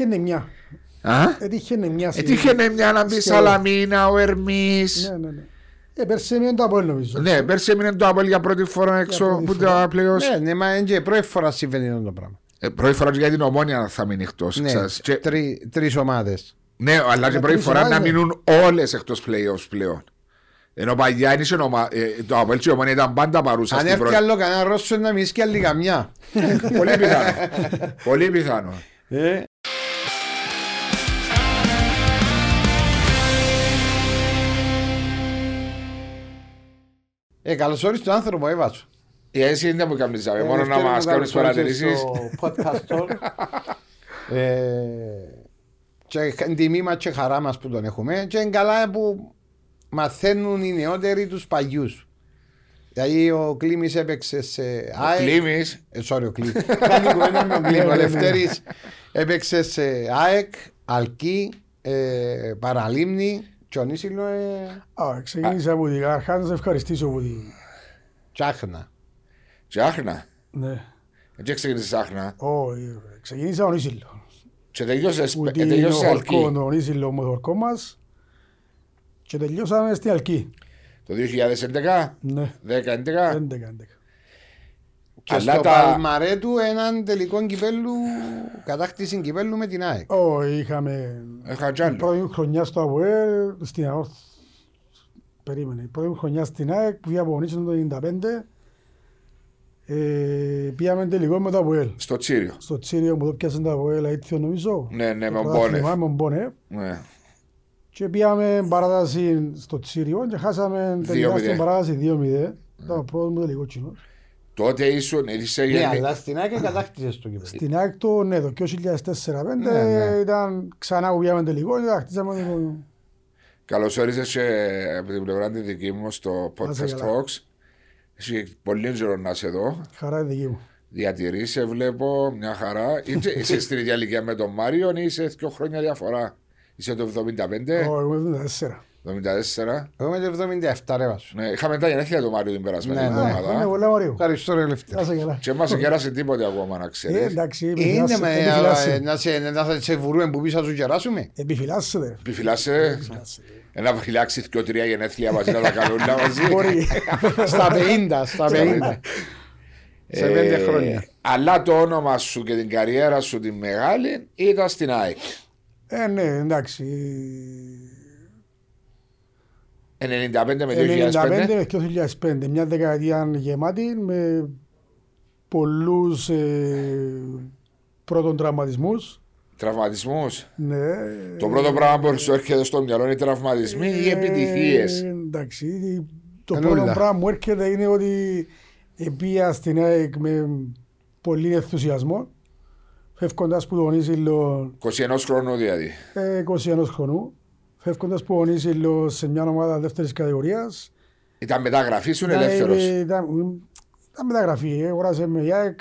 Έτυχε μια. Α; Έτυχε μια. Έτυχε μια να μπει Σαλαμίνα, ο Ερμής. Ναι, ναι, ναι. Ε, πέρσι έμεινε το Απόελ νομίζω. Ναι, πέρσι έμεινε το Απόελ για πρώτη φορά έξω πρώτη που φορά. τα πλέον. Ναι, ναι, μα είναι και πρώτη φορά συμβαίνει το πράγμα. Ε, Πρώτη φορά για την ομόνια θα μείνει εκτός. Ναι, τρει- τρεις ομάδες. Ναι, αλλά και Για πρώτη τρεις φορά να ομάδες. μείνουν όλες εκτός playoffs πλέον. Ενώ παλιά είναι σε ομα... ε, το Απόελ και η ομόνια ήταν πάντα παρούσα Αν στην έρθει πρώτη. άλλο κανένας Ρώσος να μιλήσει και άλλη καμιά. Πολύ πιθανό. Πολύ πιθανό. Ε, Ε, καλώς όρισες τον άνθρωπο, έβασο. Η εσύ δεν μου κάνει ζάβε, Ε, μόνο να μας κάνεις παρατηρήσεις. Στο podcast του. Ε, και τιμή μας και χαρά μας που τον έχουμε και είναι καλά που μαθαίνουν οι νεότεροι τους παλιούς. Δηλαδή ο Κλήμης έπαιξε σε ΑΕΚ. Κλίμης. Ε, sorry, ο Κλήμης. Κάνει κουβέντα με τον Κλήμη. Ο Λευτέρης έπαιξε σε ΑΕΚ, Αλκή, ε, Παραλίμνη, Τσονίσιλο, ε, Α, ξεκίνησα από την καρχά να σε ευχαριστήσω που την... Τσάχνα. Τσάχνα. Ναι. Έτσι ξεκίνησες Τσάχνα. Όχι, ξεκίνησα ο Νίσιλο. Και τελειώσες Που την τελειώσες ορκό, Αλκή. τον Νίσιλο μοθορκό μας και τελειώσαμε στην Αλκή. Το 2011, Ναι, 10-11. 11-11. Και Αλλά στο τα- Παλμαρέ του έναν τελικό κυπέλου, κατάκτηση κυπέλου με την ΑΕΚ. Όχι, είχαμε Είχα την τζάλι. πρώτη μου χρονιά στο ΑΒΟΕ, στην ΑΟΡΘ. Περίμενε. Η πρώτη μου χρονιά στην ΑΕΚ που πήγα από Νίσιλο το 1995. Ε, πήγαμε τελικό με το ΑΒΟΕΛ. Στο Τσίριο. Στο Τσίριο που το πιάσε το ΑΒΟΕΛ, αίτιο νομίζω. Ναι, ναι, Το με τον πρωτάθλημα Μπόνεφ. Με τον Μπόνεφ. Ναι. Και πήγαμε παράταση στο Τσίριο και χάσαμε τελικά 2-0. στην παράταση 2-0. Ήταν ο πρώτος μου τελικό κοινός. Τότε ήσουν, είσαι Ναι, γεννη- αλλά στην ΑΕΚ κατάκτησε το κυπέλο. Στην ΑΕΚ το, ναι, το 2004-2005 Ναι, ναι. ήταν ξανά που πήγαμε τελικό και χτίσαμε το... Καλώς όρισες και από την πλευρά τη δική μου στο Να σε Podcast καλά. Talks. Έχει πολύ καιρό να είσαι εδώ. Χαρά η δική μου. Διατηρείς, σε βλέπω, μια χαρά. Είσαι, είσαι στην ίδια ηλικία με τον Μάριο ή είσαι δύο χρόνια διαφορά; Είσαι το 75, Ω, Εγώ είμαι 74. 74. Εγώ με το 77 ρε βάσου. Ναι, είχαμε τα γενέθλια του Μάριου την περασμένη Ναι, ναι. Είναι εβδομάδα. πολλά ωραίο. Ευχαριστώ ρε Λευτέρη. Να σε καλά. Και μας κέρασε τίποτε ακόμα να Ε, ξέρει. εντάξει, Είναι επιφυλάσσετε. με ε, επιφυλάσσετε. να σε, να σε βουρούμε που πίσω να σου κεράσουμε. Επιφυλάσσετε. Επιφυλάσσε Επιφυλάσσετε. ένα φυλάξει δύο τρία γενέθλια μαζί να τα κάνουν όλα μαζί. Μπορεί. Στα 50, στα 50. Σε Ε, πέντε χρόνια. Αλλά το όνομα σου και την καριέρα σου τη μεγάλη ήταν στην ΑΕΚ. Ε, ναι, εντάξει. 95 με 95 2005. με 2005. Μια δεκαετία γεμάτη με πολλούς ε, πρώτων τραυματισμούς. Τραυματισμούς. Ναι. Το πρώτο πράγμα που σου έρχεται στο μυαλό είναι οι τραυματισμοί ή οι Ε, επιτυχίες; Εντάξει, το Ενούλα. πρώτο πράγμα που μου έρχεται είναι ότι πήγα στην ΑΕΚ με πολύ ενθουσιασμό. Φεύγοντας που τον Ίσυλο 21 χρόνου δηλαδή. ε, 21 χρονού. Φεύγοντας που τον Ίσυλο σε μια ομάδα δεύτερης κατηγορίας. Ήταν μεταγραφή σου ελεύθερος. Ήταν, ήταν μεταγραφή. Αγοράσε με η ΑΕΚ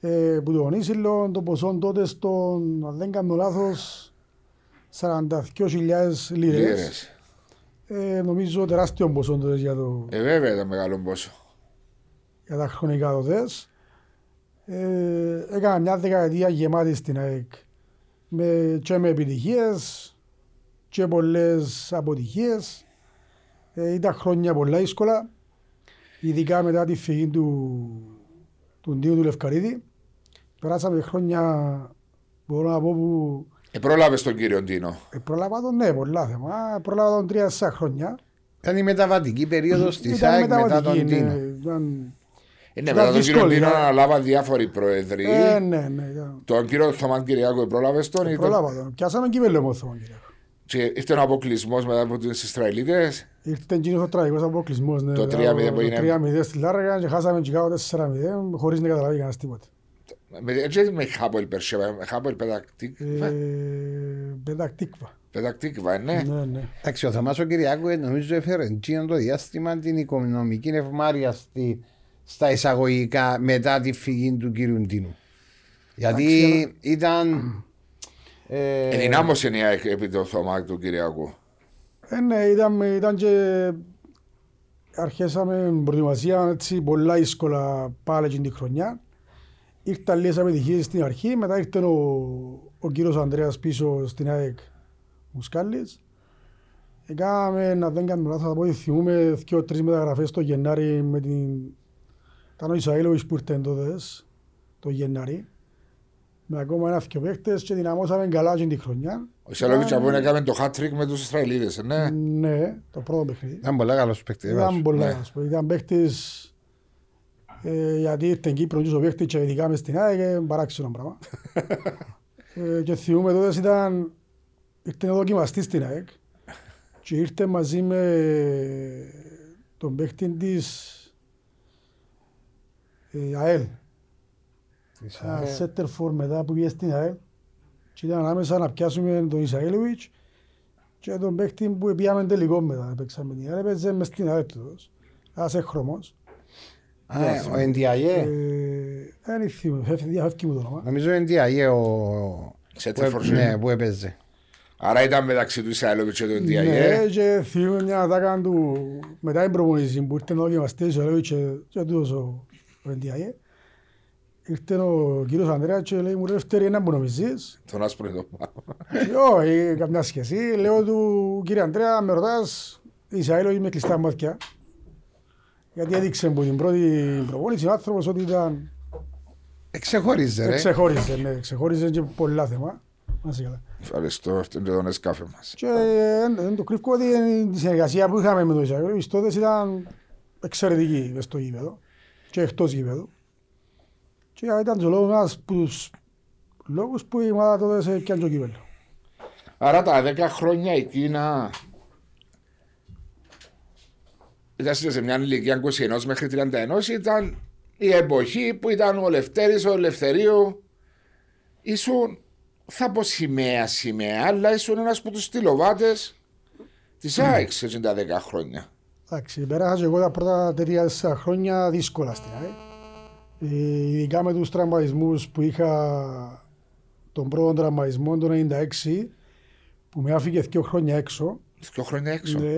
ε, που τον Ίσυλο. Το ποσό τότε στον, αν δεν κάνω λάθος, 42.000 λίρες. Ε, νομίζω τεράστιο ποσό τότε για, το, Ε, βέβαια ήταν μεγάλο πόσο. για τα χρονικά τότε. Ε, έκανα μια δεκαετία γεμάτη στην ΑΕΚ με, και με επιτυχίες και πολλές αποτυχίες. Ε, ήταν χρόνια πολλά δύσκολα, ειδικά μετά τη φυγή του, του Ντίου του Λευκαρίδη. Περάσαμε χρόνια, μπορώ να πω που Ε, πρόλαβες τον κύριο Ντίνο. ε, πρόλαβα τον, ναι, πολλά θέμα. Πρόλαβα τον τρία-τέσσερα χρόνια. Ήταν η μεταβατική περίοδος της Ήταν ΑΕΚ μετά μεταβατική, τον ναι, Τίνο. ήταν- Ε, ναι, Ήταν μετά τον κύριο δύσκολη, Ντίνο ήταν. αναλάβαν διάφοροι πρόεδροι. Ε, ναι, ναι, ήταν- Τον κύριο Θωμάν Κυριάκο πρόλαβες τον. ή τον- Πρόλαβα τον. Πιάσαμε κύπελλο με τον κύριο. Και ήρθε ο αποκλεισμός μετά από του Ισραηλίτες. Ήρθε εκείνος ο τραγικός αποκλεισμός. Ναι, Το το 3-0 που έγινε. 3-0 στη Λάρακα και χάσαμε Τσικάγο 4-0 χωρίς να καταλάβει κανένας τίποτα. Έτσι με Χάπολ Περσέβα, με Χάπολ Πετακτίκβα. Ε, Πετακτίκβα. Πετακτίκβα, ναι. Ναι, ναι. Εντάξει, ο Θωμάς ο Κυριάκου ε, νομίζω έφερε εκείνο το διάστημα την οικονομική ευμάρεια στη, στα εισαγωγικά μετά τη φυγή του κύριου Ντίνου. Γιατί ήταν. Ε, Ενδυνάμωσε η ΑΕΚ επί το Θωμά του Κυριακού. Ε, ναι, ήταν, ήταν και αρχίσαμε προετοιμασία έτσι πολλά δύσκολα πάλι εκείνη τη χρονιά. ήρθαν λίγες αποτυχίες στην αρχή, μετά ήρθε ο, ο κύριος Ανδρέας πίσω στην ΑΕΚ Μουσκάλης. Έκαμε, να δεν κάνουμε λάθος, από ό,τι θυμούμε, δύο τρεις μεταγραφές το Γενάρη με την... Ήταν ο Ισαήλοβης που ήρθε τότε, το Γενάρη. Με ακόμα ένα δυο παίκτες και δυναμώσαμε καλά και την χρονιά. Ο Σελόβιτς από έκαμε το hat-trick με τους Ισραηλίδες, ναι. Ναι, το πρώτο παιχνίδι. Ήταν πολύ καλός παίκτης. Ήταν πολλά. Ναι. ας πούμε. Ήταν παίκτης ε, γιατί ήρθε Κύπρο και ο παίκτης και ειδικά μες στην ΑΕΚ, ε, παράξενο πράγμα. ε, και θυμούμε τότε ήταν, ήρθε να δοκιμαστεί στην ΑΕΚ και ήρθε μαζί με τον παίκτη της ε, ΑΕΛ. Ένα σέτερ φορ μετά που πήγε στην ΑΕΛ και ήταν ανάμεσα να πιάσουμε τον Ισαήλοβιτς και τον παίκτη που πήγαμε τελικό μετά. Παίξαμε την ΑΕΛ, έπαιζε μες στην ΑΕΛ τους. Ένας έχρωμος. Ο Εντιαγέ. Ε, Δεν θυμούμαι, φεύγει διαφεύγει μου το όνομα. Νομίζω ο Εντιαγέ ο... Σε που έ- τεφορσέ. Ναι, που έπαιζε. Άρα ήταν μεταξύ του Ισραηλόβιτς και του Ναι, Ντιαγέ. και θυμούμαι μια ατάκα του μετά την προπονήση που ήρθε να δοκιμαστεί ο Ισραήλοβιτς και- και τούτος ο ο Εντιαγέ. Ήρθε ο κύριος Ανδρέας και λέει μου ρε Ευτέρη ένα που νομίζεις. Τον άσπρο το πάνω. Και Όχι, καμιά σχέση. Λέω του κύριε Ανδρέα, με ρωτάς, Ισραήλοβιτς με κλειστά μάτια. Γιατί έδειξε από την πρώτη προπόνηση ο άνθρωπος ότι ήταν Εξεχωρίζε ρε. Ξεχώριζε, ναι, ξεχώριζε και πολλά θέμα. Να είσαι καλά. Ευχαριστώ, αυτό είναι το νεσκάφε μας. Και ε, δεν το κρύβω ότι η συνεργασία που είχαμε με τον Ισραήλ τότε ήταν εξαιρετική μες στο γήπεδο και εκτός γήπεδου. Και ήταν και ο λόγος ένας από τους λόγους που η ομάδα τότε σε πιάνε το κύπελο. Άρα τα 10 χρόνια εκείνα ήταν σε μια ηλικία 21 μέχρι 31 ήταν η εποχή που ήταν ο Λευτέρης, ο Ελευθερίου ήσουν θα πω σημαία σημαία αλλά ήσουν ένας από τους στυλοβάτες της ΑΕΚ σε εκείνα τα 10 χρόνια. Εντάξει, πέρασα και εγώ τα πρώτα τρία τέσσερα χρόνια δύσκολα στην ΑΕΚ. Ε, ειδικά με τους τραυματισμούς που είχα τον πρώτο τραυματισμό το 1996 που με άφηκε δύο χρόνια έξω. Δύο χρόνια έξω. Ναι,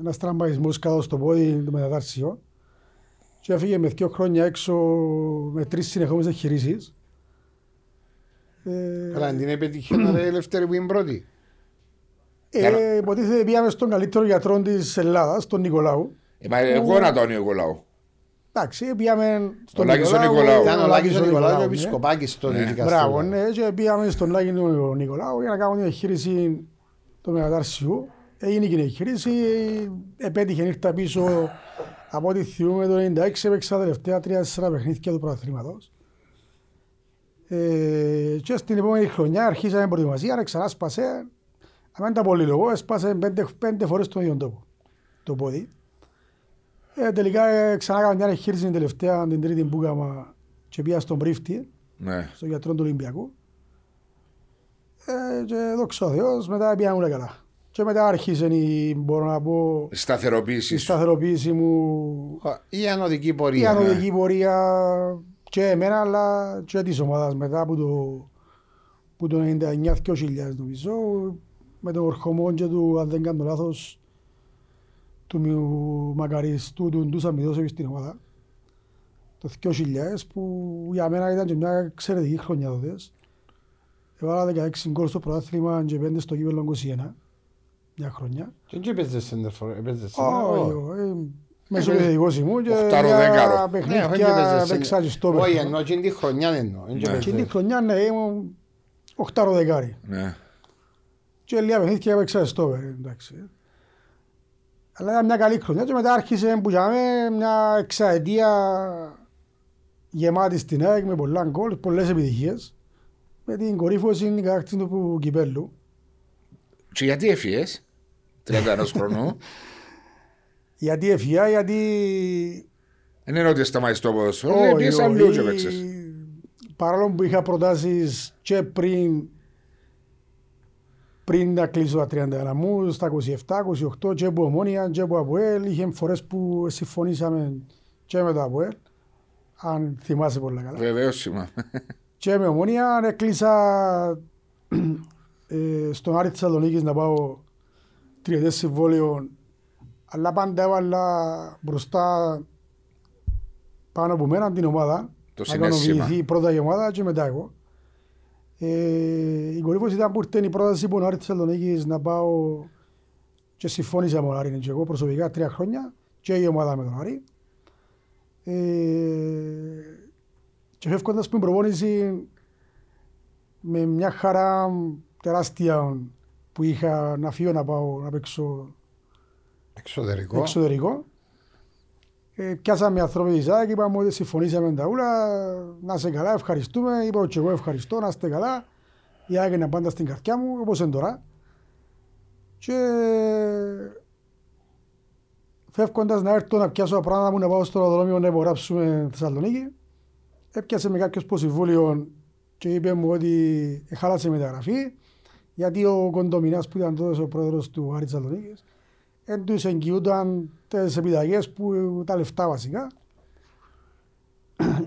ένας τραυματισμός κάτω στο πόδι το μετατάρσιο και έφυγε με δύο χρόνια έξω με τρεις συνεχόμενες εγχειρήσεις. Ε, Καλά, την επέτυχε να ρε ελεύθερη που είναι πρώτη. ε, υποτίθεται πήγαμε στον καλύτερο γιατρό της Ελλάδας, τον Νικολάου. Ε, μα εγώ να τον Νικολάου. Εντάξει, πήγαμε στον Λάκης ο Νικολάου. Ήταν ο Λάκης ο Νικολάου και ο ναι. Επισκοπάκης τότε Ναι. ειδικά Μπράβο, στο- ναι, και πήγαμε στον Λάκη του Νικολάου για να κάνουμε την εγχείρηση του μετατάρσιου. Έγινε και η εγχείρηση, επέτυχε, ήρθα πίσω από ό,τι θυμούμε το 96, έπαιξα τα τελευταία τρία-τέσσερα παιχνίδια του πρωταθλήματος. Ε, και στην επόμενη χρονιά αρχίσαμε προετοιμασία, ξανά σπάσε, αμέν τα πολύ λόγο, έσπασε πέντε, πέντε φορές τον ίδιο τόπο, το πόδι. Ε, τελικά ε, ξανά έκανα μια εγχείρηση την τελευταία, την τρίτη που έκανα και πήγα στον Πρίφτη, Ναι. στον γιατρό του Ολυμπιακού. Ε, και δόξα ο Θεός, μετά πήγαν όλα καλά. Και μετά άρχισε η, μπορώ να πω, Η η σταθεροποίηση σου. σταθεροποίηση μου, Η ανωδική η πορεία. ανωδική πορεία και εμένα αλλά και της ομάδας μετά από το, που το 99-2000 νομίζω με τον ορχομό και του, αν δεν κάνω λάθος, του μιου- μακαριστού του Ντούσα Μιδόσεβι στην ομάδα το 2000 που για μένα ήταν και μια εξαιρετική χρονιά τότε. Έβαλα 16 γκολ στο πρωτάθλημα και 5 στο κύπελλο 21 μια χρονιά. Και εκεί έπαιζες σέντερφορ, έπαιζες Όχι, σέντερφορ. όχι, Μέσω επιθετικός ήμουν και Οχτάρο, για δέκαρο. Ναι, όχι παιχνίδια έπαιζες παίξα και στο σέντερφορ. Όχι, παιχνίδι. εννοώ εκείνη τη χρονιά εννοώ. Εν και Ναι. έπαιζες. Εκείνη τη χρονιά ναι, ήμουν οχτάρο δεκάρι. Ναι. Και λίγα παιχνίδια έπαιξα στο πέρα, εντάξει. Αλλά ήταν μια καλή χρονιά και μετά άρχισε που είχαμε μια εξαετία γεμάτη στην ΑΕΚ με πολλά γκολ, πολλές επιτυχίες. Με την κορύφωση την κατάκτηση του κυπέλου. Και γιατί έφυγες 31 χρονού. Γιατί έφυγα, γιατί... Δεν είναι ότι σταματήσεις το ποδοσφαίρο. Όχι, Πήγες όχι. αλλού και παίξες. Παρόλο που είχα προτάσεις και πριν πριν να κλείσω τα 31 μου, στα 27, 28 και από Ομόνια και από Αποέλ, είχε φορές που συμφωνήσαμε και με το Αποέλ, αν θυμάσαι πολύ καλά. Βεβαίως σημαίνει. Και με Ομόνια έκλεισα ε, στον Άρη Θεσσαλονίκης να πάω τριετές συμβόλαιο, αλλά πάντα έβαλα μπροστά πάνω από μένα την ομάδα Το να συνέστημα. ικανοποιηθεί πρώτα η ομάδα και μετά εγώ. Ε, η κορύφωση ήταν που ήρθε η πρόταση που ο Άρη Θεσσαλονίκης να πάω και συμφώνησα με τον Άρη και εγώ προσωπικά τρία χρόνια και η ομάδα με τον Άρη. Ε, και φεύγοντας πριν προπόνηση με μια χαρά τεράστια που είχα να φύγω να πάω να παίξω Εξωτερικό. εξωτερικό. Ε, πιάσαμε ανθρώποι της ΑΕΚ, είπαμε ότι συμφωνήσαμε τα ούλα, να είσαι καλά, ευχαριστούμε. Είπα και εγώ ευχαριστώ, να είστε καλά. Η ΑΕΚ είναι πάντα στην καρδιά μου, όπως είναι τώρα. Και φεύγοντας να έρθω να πιάσω τα πράγματα μου να πάω στο αεροδρόμιο να υπογράψουμε Θεσσαλονίκη, έπιασε με κάποιος προσυμβούλιο και είπε μου ότι χάλασε η μεταγραφή γιατί ο Κοντομινάς που ήταν τότε ο πρόεδρος του Άρη Θεσσαλονίκης δεν τους εγγυούνταν τις επιταγές που τα λεφτά βασικά.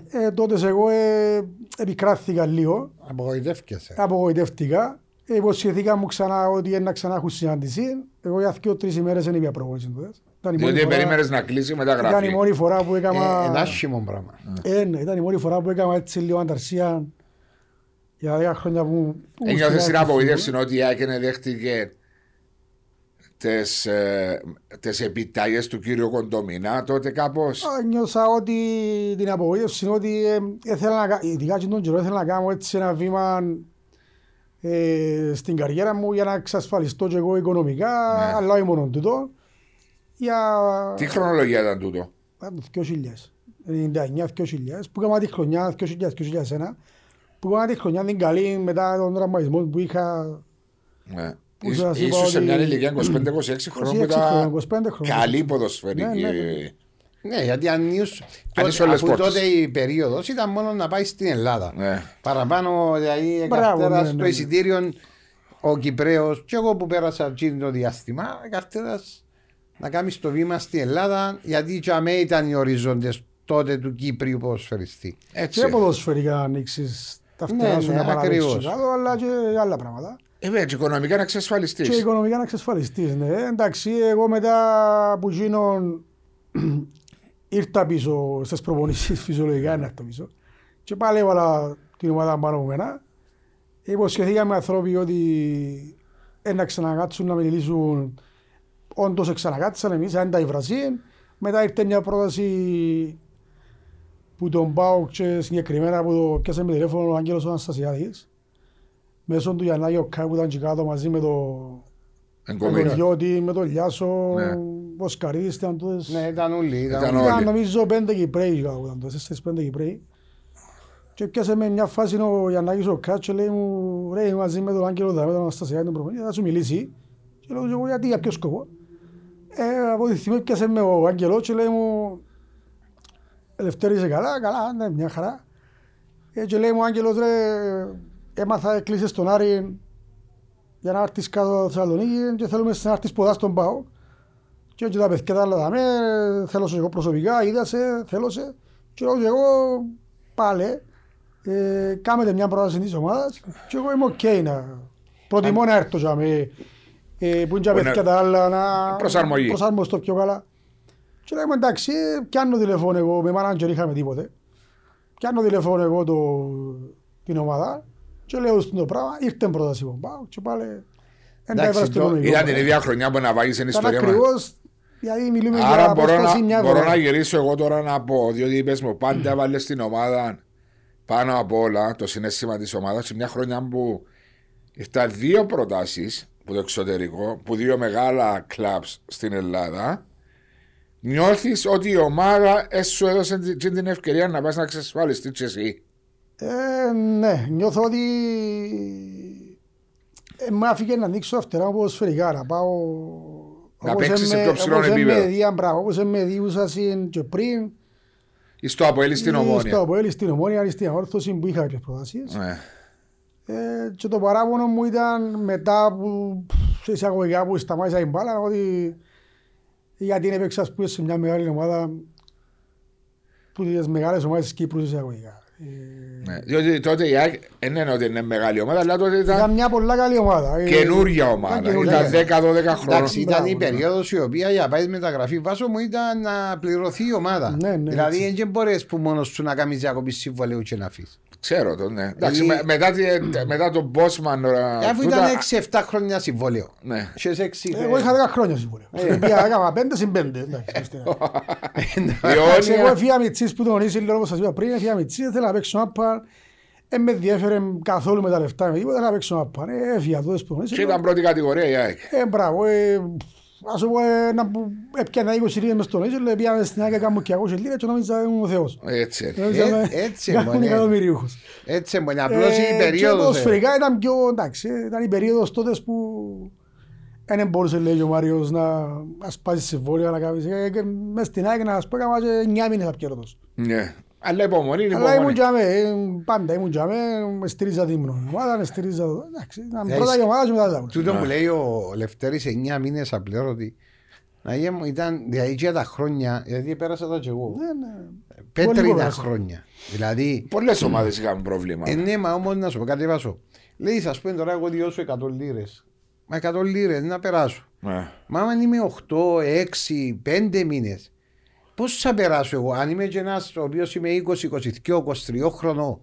Ε, τότε εγώ ε, επικράθηκα λίγο, Απογοητεύκεσαι. απογοητεύτηκα. Ε, υποσχεθήκα μου ξανά ότι να ξανά έχουν συνάντηση. Εγώ για δύο τρεις ημέρες δεν είπα προπόνηση τότε. Ήταν η μόνη Διότι φορά- περίμενες να κλείσει η Ήταν η μεταγραφή. μόνη φορά που Ε, έκανα... Ένα άσχημο πράγμα. Ε, ναι, ήταν η μόνη φορά που έκανα έτσι λίγο ανταρσία για 10 χρόνια που... που Ένιωθες στην την ΑΕΚ. απογοήτευση ότι η ΑΕΚ δεν δέχτηκε τις, ε, τις επιταγές του κύριου Κοντομινά τότε κάπως; Α, Νιώσα ότι την απογοήτευση είναι ότι ε, ήθελα να, κα- ειδικά και τον καιρό ήθελα να κάνω έτσι ένα βήμα ε, στην καριέρα μου για να εξασφαλιστώ και εγώ οικονομικά, Ναι. αλλά όχι μόνο τούτο. Για Τι χρονολογία ήταν τούτο; Α, το 2000, 99-2000, που έκανα τη χρονιά 2000-2001, που έκανα τη χρονιά την καλή μετά τον τραυματισμό που είχα Ναι. Που Ίσ- σας είπα Ίσως σε ότι- μια ηλικία 25-26 χρόνων που 26 χρόνια, ήταν 25 χρόνια. καλή ποδοσφαιρική. Ναι, ναι, ναι. Ναι, γιατί αν ήσουν- Αν τότε- ήσουν όλες αφού πόρτες. τότε η περίοδος ήταν μόνο να πάει στην Ελλάδα. Ναι. Παραπάνω, δηλαδή, Μπράβο, καρτέρας ναι, στο ναι, ναι. εισιτήριο ο Κυπρέος και εγώ που πέρασα εκείνο το διάστημα, καρτέρας να κάνεις το βήμα στην Ελλάδα, γιατί και αμέ ήταν οι οριζόντες τότε του Κύπριου ποδοσφαιριστή. Έτσι. και ποδοσφαιρικά ανοίξεις τα Ναι, φτερά σου ναι, να παραδείξεις ακριβώς. κάτω, αλλά και άλλα πράγματα. Ε, βέβαια, και οικονομικά να εξασφαλιστείς. Και οικονομικά να εξασφαλιστείς, ναι. Εντάξει, εγώ μετά που γίνω ήρθα πίσω στις προπονήσεις φυσιολογικά να έρθω πίσω και πάλι έβαλα την ομάδα πάνω από μένα. Υποσχεθήκαμε ανθρώποι ότι ένα ξανακάτσουν να μιλήσουν όντως ξανακάτσαν εμείς, αν τα η Βραζίν. Μετά ήρθε μια πρόταση που τον πάω και συγκεκριμένα που το πιάσε με τηλέφωνο ο Άγγελος ο Αναστασιάδης μέσω του Γιαννάκη Οκά που ήταν και κάτω μαζί με το Εγκομίνα. Διότι με τον Λιάσο, Ναι. ο Σκαρίδης ήταν τότε. Ναι, ήταν όλοι. Ήταν Ήταν όλοι. όλοι. Ήταν νομίζω πέντε Κυπρέοι κάπου ήταν τότε, στις πέντε Κυπρέοι. Και πιάσε με μια φάση ο Γιαννάκης ο Κάτς και λέει μου ρε μαζί με τον Άγγελο Δαμέ, τον Αναστασιάδη, τον προπονητή, θα σου μιλήσει. Και λέω εγώ γιατί, για ποιο σκοπό. Ε, από τη στιγμή πιάσε με ο Άγγελο και λέει μου Ελευθέρη είσαι καλά, καλά, ναι, μια χαρά. Ε, και λέει μου ο Άγγελος ρε, έμαθα κλείσεις τον Άρη για να έρθεις κάτω στη Θεσσαλονίκη και θέλουμε να έρθεις ποδά στον ΠΑΟ. Και έτσι τα παιδιά τα άλλα δαμέ, θέλω σε εγώ προσωπικά, είδα σε, θέλω σε. Και λέω και εγώ πάλι, ε, κάμετε μια πρόταση της ομάδας και εγώ είμαι οκ να προτιμώ να έρθω για με, ε, που είναι τα Που είναι παιδιά τα άλλα να προσαρμογή. προσαρμοστώ πιο καλά. Και λέμε εντάξει, ε, πιάνω τηλεφώνο εγώ, με μάνατζερ είχαμε τίποτε. Πιάνω τηλεφώνο εγώ το, την ομάδα και λέω στον το πράγμα, ήρθε πρόταση από πάω και πάλι δεν τα Εντάξει, έβρα στο το- οικονομικό. Ήταν την ίδια χρονιά που να βάγεις την Ήταν ιστορία μας. ακριβώς, δηλαδή μιλούμε Άρα για μπορώ απόσταση να, μια μπορώ εβδομάδα. να γυρίσω εγώ τώρα να πω, διότι είπες μου πάντα βάλες την ομάδα πάνω απ' όλα, το συνέστημα της ομάδας, σε μια χρονιά που ήρθαν δύο προτάσεις από το εξωτερικό, που δύο μεγάλα κλαμπς στην Ελλάδα, νιώθεις ότι η ομάδα ε, σου έδωσε την, την ευκαιρία να πας να εξασφαλιστείς και εσύ. Ε, ναι, νιώθω ότι ε, με άφηκε να ανοίξω αυτερά μου ποδοσφαιρικά, να πάω... Να όπως παίξεις σε emme- πιο ψηλό όπως επίπεδο. emme δίαν πράγμα, όπως με διούσα συν και πριν, Ή στο Αποέλ στην ή στο Ομόνια. Αποέλ, στην Ομόνια, ή στην Αόρθωση που είχα κάποιες προτάσεις. Ναι. Ε, και το παράπονο μου ήταν μετά που σε εισαγωγικά που σταμάτησα την μπάλα ότι γιατί έπαιξα ας πούμε, σε μια μεγάλη ομάδα που τις μεγάλες ομάδες της Κύπρου σε εισαγωγικά. Ναι, διότι τότε η ΑΕΚ δεν είναι ότι είναι μεγάλη ομάδα, αλλά τότε Ήταν ήταν μια πολλά καλή ομάδα. Ε, καινούργια ομάδα. καινούργια. Ήταν 10-12 χρόνια. Εντάξει, ήταν η Μπράβο, περίοδος η οποία για πάεις μεταγραφή βάσο μου ήταν να πληρωθεί η ομάδα. Ναι, ναι, δηλαδή έτσι. δεν μπορείς που μόνος σου να κάνεις διακοπή συμβολέου και να αφήσει. Ξέρω το, ναι. Εντάξει, Ε, με- μετά, τη- μετά τον Μπόσμαν. Αφού ήταν 6-7 χρόνια συμβόλαιο. Ναι. Και σε έξι- Εγώ είχα 10 χρόνια συμβόλαιο. Ε. Πήγα έκανα 5 συν 5. εντάξει, στην αρχή. Εντάξει, Εγώ Ιόνια. έφυγα μητσής που τον ονίσει λίγο όπως σας είπα πριν, έφυγα μητσής, ήθελα να παίξω άπα, δεν με διέφερε καθόλου με τα λεφτά, με τίποτα, ήθελα να παίξω άπα. Ε, Έφυγα τότε που τον ονίσει. Και ήταν πρώτη κατηγορία η ΑΕΚ. Ε, μπράβο, ε, ας σου πω, ε, να που έπιανα 20 λίρες μες στον ίσο, λέει, πήγαμε στην άκρη κάμω και 200 λίρες και νόμιζα ήμουν ο Θεός. Έτσι. είναι. Νόμιζα με- έτσι, κάμουν μωρέ. εκατομμυρίουχος. Έτσι μόνο, απλώς η Ε, Και περίοδο. ποδοσφαιρικά ήταν πιο, εντάξει, ε, ήταν η περίοδος τότες που δεν μπορούσε λέει ο Μάριος να να σπάσει συμβόλαια, να κάνεις, ε, και μες στην ΑΕΚ να σου πω έκανα και 9 μήνες απ' Ναι. Αλλά υπομονή, είναι Αλλά ήμουν υπομονή. και αμέ, ε, πάντα ήμουν και αμέ, με στηρίζα την ομάδα, με στηρίζα το, εντάξει, ήταν Ε, πρώτα η ομάδα και μετά τα άλλα. Τούτο που λέει ο Λευτέρης 9 μήνες απλήρωτη. Να γίνει μου ήταν διαίτια τα χρόνια, γιατί πέρασα τα και εγώ. Ναι, ναι. Πέτρινα Πολύ πέρασα. χρόνια. Δηλαδή, Πολλές ομάδες είχαν πρόβλημα. ε, ναι, μα όμως να σου πω κάτι βάσο. Λέει, ας πούμε τώρα εγώ διώσω 100 λίρες. Μα 100 λίρες να περάσω. Ναι. Μα αν είμαι 8, 6, 5 μήνες, πώς θα περάσω εγώ, αν είμαι και ένας ο οποίος είμαι 20, 22, 23 χρονών,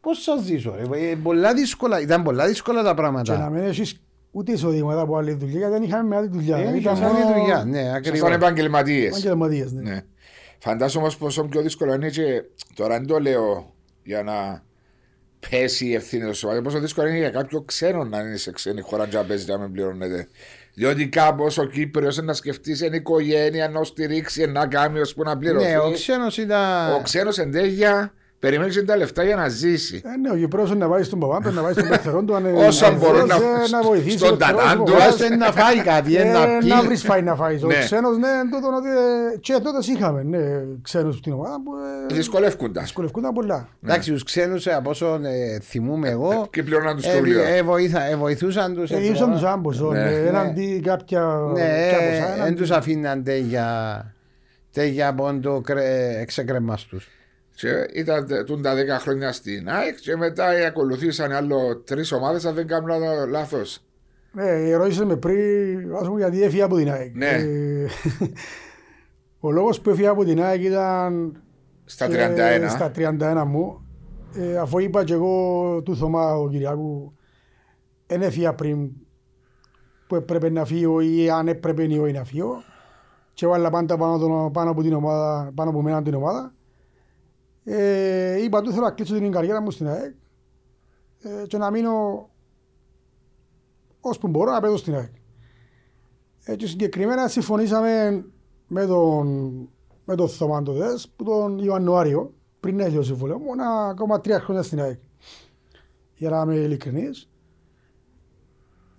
πώς θα ζήσω, ρε. Ε, πολλά δύσκολα, ήταν πολλά δύσκολα τα Και πράγματα. να μην έχεις ούτε εισοδήματα από άλλη δουλειά, γιατί δεν είχαμε μεγάλη δουλειά. Ε, Ήταν σαν μόνο τη δουλειά, ναι, ακριβώς. Ήσασταν επαγγελματίες. επαγγελματίες, ναι. Ναι. Φαντάζομαι όμως πόσο πιο δύσκολο είναι και τώρα δεν το λέω για να πέσει η ευθύνη του σωματιού. Πόσο δύσκολο είναι για κάποιο ξένο να είναι σε ξένη χώρα να παίζει και να μην πληρώνεται. Διότι κάπως ο Κύπριος να σκεφτείς είναι οικογένεια, να στηρίξει, να κάνει ώσπου να πληρωθείς. Ναι, ο ξένος ήταν... Ο ξένος εντέχεια περιμένεις και τα λεφτά για να ζήσει. Ε, ναι, ο Κυπρός είναι να πάει στον παπά, πρέπει να πάει στον πεθερόν του, αν είναι Όσα μπορεί να- ε, να βοηθήσει. στον ο Θεός, τατάν ο του, παπάς. Άστε να φάει κάτι, ε, να Ε, πει. να βρεις φάει να φάεις. Ο Ναι. ξένος, ναι, τούτο ότι ε, και τότε είχαμε ναι, ξένους στην ομάδα που ε, Δυσκολεύκοντα. δυσκολευκούνταν πολλά. Εντάξει, τους ξένους ε, από όσο ε, θυμούμαι εγώ, Και πληρώναν τους ε, τούβλιο. ε, βοήθα- ε, βοηθούσαν τους. Ε, ε, Ήσαν τώρα. τους άμπος, Ναι. ε, έναντι κάποια Ναι, κάποια ποσά, δεν έναντι- τους αφήναν για τέτοια πόντο κρε- εξεκρεμάς τους. Και ήταν τούν τα 10 χρόνια στην ΑΕΚ και μετά ακολουθήσαν άλλο τρεις ομάδες, αν δεν κάνω λάθος. Ναι, ρώτησε με πριν, ας πούμε, γιατί έφυγε από την ΑΕΚ. Ναι. Ε, Ο λόγος που έφυγε από την ΑΕΚ ήταν Στα ε, 31. στα 31 μου. Ε, αφού είπα και εγώ του Θωμά ο Κυριακού δεν έφυγα πριν που έπρεπε να φύγω ή αν έπρεπε ή όχι να φύγω και βάλα πάντα πάνω, τον- πάνω από την ομάδα, πάνω από μένα την ομάδα. Ε, είπα του θέλω να κλείσω την καριέρα μου στην ΑΕΚ ε, και να μείνω ώσπου μπορώ να παίζω στην ΑΕΚ. Ε, και συγκεκριμένα συμφωνήσαμε με τον, με τον Θωμά τοδες, που τον Ιανουάριο, πριν έχει το συμβόλαιο μου, να ακόμα τρία χρόνια στην ΑΕΚ. Για να είμαι ειλικρινής.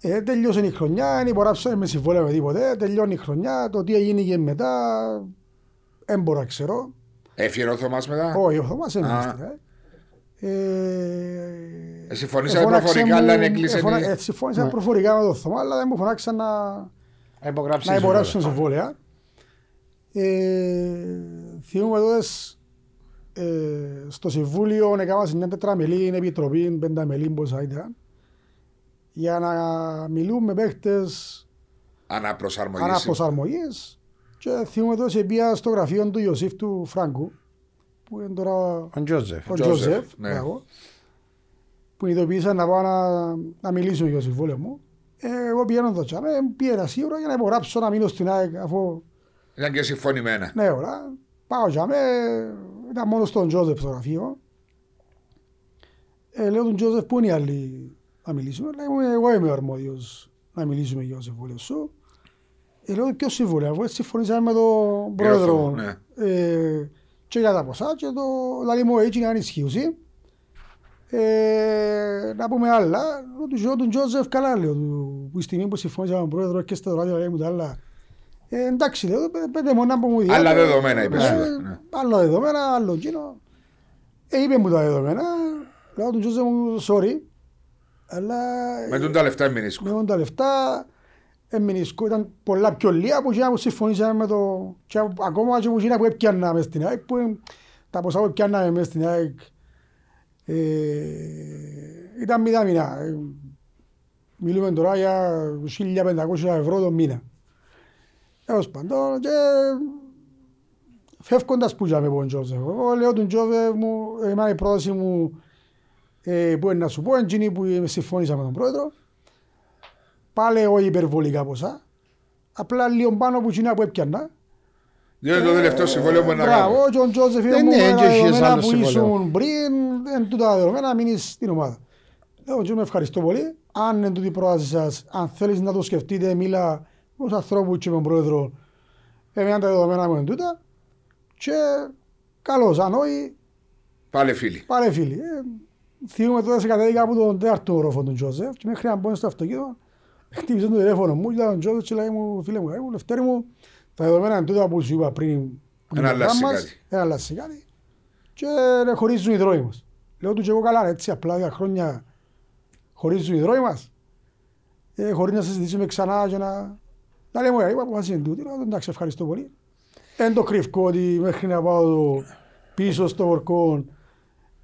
Ε, τελειώσε η χρονιά, δεν υπογράψαμε με συμβόλαιο με τίποτε, τελειώνει η χρονιά, το τι έγινε και μετά, δεν μπορώ να ξέρω. Έφυγε ο Θωμάς μετά; Όχι, ο Θωμάς έμεινε Α. στην ΑΕΚ. Ε, Ε, συμφωνήσατε εφώναξε προφορικά, μου- αλλά δεν έκλεισε εφώνα- η- ε, Συμφώνησα προφορικά με τον Θωμά, αλλά δεν μου φωνάξαν να, Να υπογράψεις να υπογράψουν συμβόλαια. συμβόλαια. Ε, θυμούμε τότε σ- ε, στο Συμβούλιο έκανα μια τετραμελή επιτροπή, πενταμελή πόσα ήταν, για να μιλούν με παίχτες Αναπροσαρμογής. Αναπροσαρμογής και θυμούμε τότε πήγα στο γραφείο του Ιωσήφ του Φράγκου, που είναι τώρα Ο Τζόζεφ. ο Τζόζεφ, Τζόζεφ, ναι. μπράβο, που ειδοποίησαν να πάω να, να μιλήσουμε για το συμβόλαιο μου. Ε, εγώ πηγαίνω εδώ τσάμε, πήγαινα σίγουρα για να υπογράψω να μείνω στην ΑΕΚ αφού Ήταν και συμφωνημένα. ναι όλα. Πάω τσάμε, ήταν μόνο στον Τζόζεφ στο γραφείο. Ε, λέω τον Τζόζεφ πού είναι οι άλλοι να μιλήσουμε. Λέει μου εγώ είμαι ο αρμόδιος να μιλήσουμε για το συμβόλαιο σου. Ε, λέω ποιος συμβόλαιο, αφού έτσι συμφωνήσαμε με τον πρόεδρο ναι. ε, και για τα ποσά και το δηλαδή μου έτσι είναι ανισχύουση. Ε, να πούμε άλλα, του λέω τον Τζόζεφ καλά λέω, του, που η στιγμή που συμφώνησα με τον πρόεδρο και στο ράδιο λέει μου τα άλλα. Ε, εντάξει λέω, πέ- πέντε μόνο που μου διάτε. Άλλα δεδομένα, είπες σου, Ε, ναι. Άλλα δεδομένα, άλλο εκείνο. Ε, είπε μου τα δεδομένα, λέω τον Τζόζεφ μου sorry, αλλά Με τούν τα λεφτά μην ίσκω. με τα λεφτά εμμηνισκό ήταν πολλά πιο λίγα από εκείνα που συμφωνήσαμε με το... Και ακόμα και από εκείνα που έπιανα μες στην ΑΕΚ, που ε, τα ποσά που έπιαναμε μες στην ΑΕΚ Ε, ήταν μηδά μηνά. Ε, Μιλούμε τώρα για 1.500 ευρώ το μήνα. Έως παντών και φεύγοντας που είχαμε τον Τζόζεφ. Εγώ λέω τον Τζόζεφ μου, εμένα η πρόταση μου ε, που είναι να σου πω, εκείνη που συμφώνησα με τον πρόεδρο, πάλι όχι υπερβολικά ποσά, απλά λίγο πάνω από εκείνα που έπιανα. Διότι το τελευταίο συμβόλαιο μπορεί να Μπράβο, κάνει. και ο Τζόζεφ Δεν μου είναι, με τα και έχεις δεδομένα άλλος που συμβόλαιο. ήσουν πριν, εν τούτα τα δεδομένα, μείνεις στην ομάδα. Λέω, Τζο, με ευχαριστώ πολύ. Αν είναι τούτη η πρόταση σας, αν θέλεις να το σκεφτείτε, μίλα με τους ανθρώπους και με τον πρόεδρο, εμένα τα δεδομένα μου είναι τούτα. Και καλώς, αν όχι, Πάλι φίλοι. πάλι φίλοι. Ε, θυμούμαι τότε σε κατέδικα από τον τέταρτο όροφο του Τζόζεφ και μέχρι να μπω στο αυτοκίνητο, χτύπησε το τηλέφωνο μου, ήταν ο Τζόζεφ και λέει μου, φίλε μου, λέει μου, Λευτέρη μου, τα δεδομένα είναι τούτα που σου είπα πριν. που Ένα είναι το αλλάξει πράγμα μας, κάτι. Ένα αλλάξει κάτι. Και ρε, χωρίζουν οι δρόμοι μας. Λέω του και εγώ καλά, ρε, έτσι απλά για χρόνια χωρίζουν οι δρόμοι μας. Ε, χωρίς να συζητήσουμε ξανά και να... Να λέμε, «Ε, είπα που είναι τούτη, λέω, εντάξει, ευχαριστώ πολύ. Εν το κρυφκό ότι μέχρι να πάω το πίσω στο βορκό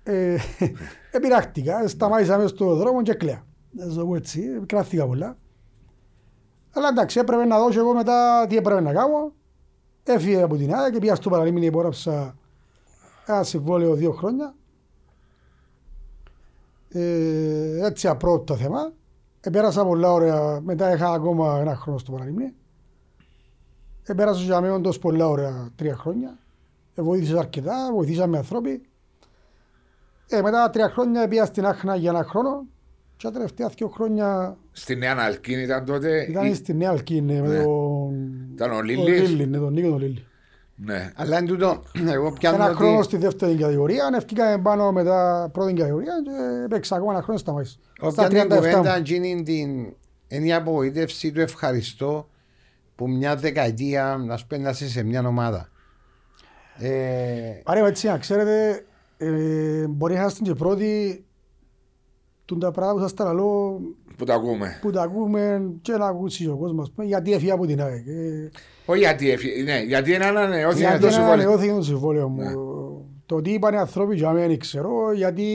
ε, επειράχτηκα, σταμάτησα μέσα στο δρόμο και κλαία. Να σου το πω έτσι, επικράθηκα πολλά. Αλλά εντάξει, έπρεπε να δώσω εγώ μετά τι έπρεπε να κάνω. Έφυγε από την ΑΕΚ και πήγα στο παραλίμνη υπόγραψα ένα συμβόλαιο δύο χρόνια. Ε, έτσι απρόπτο θέμα. Επέρασα πολλά ωραία. Μετά είχα ακόμα ένα χρόνο στο παραλίμνη. Επέρασα για μένα όντως πολλά ωραία τρία χρόνια. Ε, βοήθησα αρκετά, βοηθήσαμε ανθρώποι. Ε, μετά τρία χρόνια πήγα στην Άχνα για ένα χρόνο. Και τα τελευταία δύο χρόνια Στη Νέα Αλκίνη ήταν τότε. ήταν ή- στη Νέα Αλκίνη με Ναι. τον... Ήταν ο τον Λίλης. Λίλη, ναι, τον Νίκο τον Λίλη. Ναι. Αλλά εν τούτο, εγώ πιάνω Ένα χρόνο ότι στη δεύτερη κατηγορία, ευκήκαμε πάνω μετά πρώτη κατηγορία και έπαιξα ακόμα ένα χρόνο σταμάτησα. Στα όποια την 37 κουβέντα μου. γίνει την είναι η απογοήτευση του ευχαριστώ που μια δεκαετία να σου πει να είσαι σε μια ομάδα. Ε, Άρα έτσι να ξέρετε, ε, μπορεί να είστε και πρώτοι του τα πράγματα που σας τα λαλώ Που τα ακούμε. που τα ακούμε και να ακούσει ο κόσμος πούμε, γιατί έφυγε από την ΑΕΚ. Ε, Όχι γιατί έφυγε. Ναι, γιατί είναι ανανεώθηκε γιατί το είναι συμβόλαιο. ανανεώθηκε το συμβόλαιο μου. Ναι. Το τι είπαν οι άνθρωποι για μένα δεν ξέρω γιατί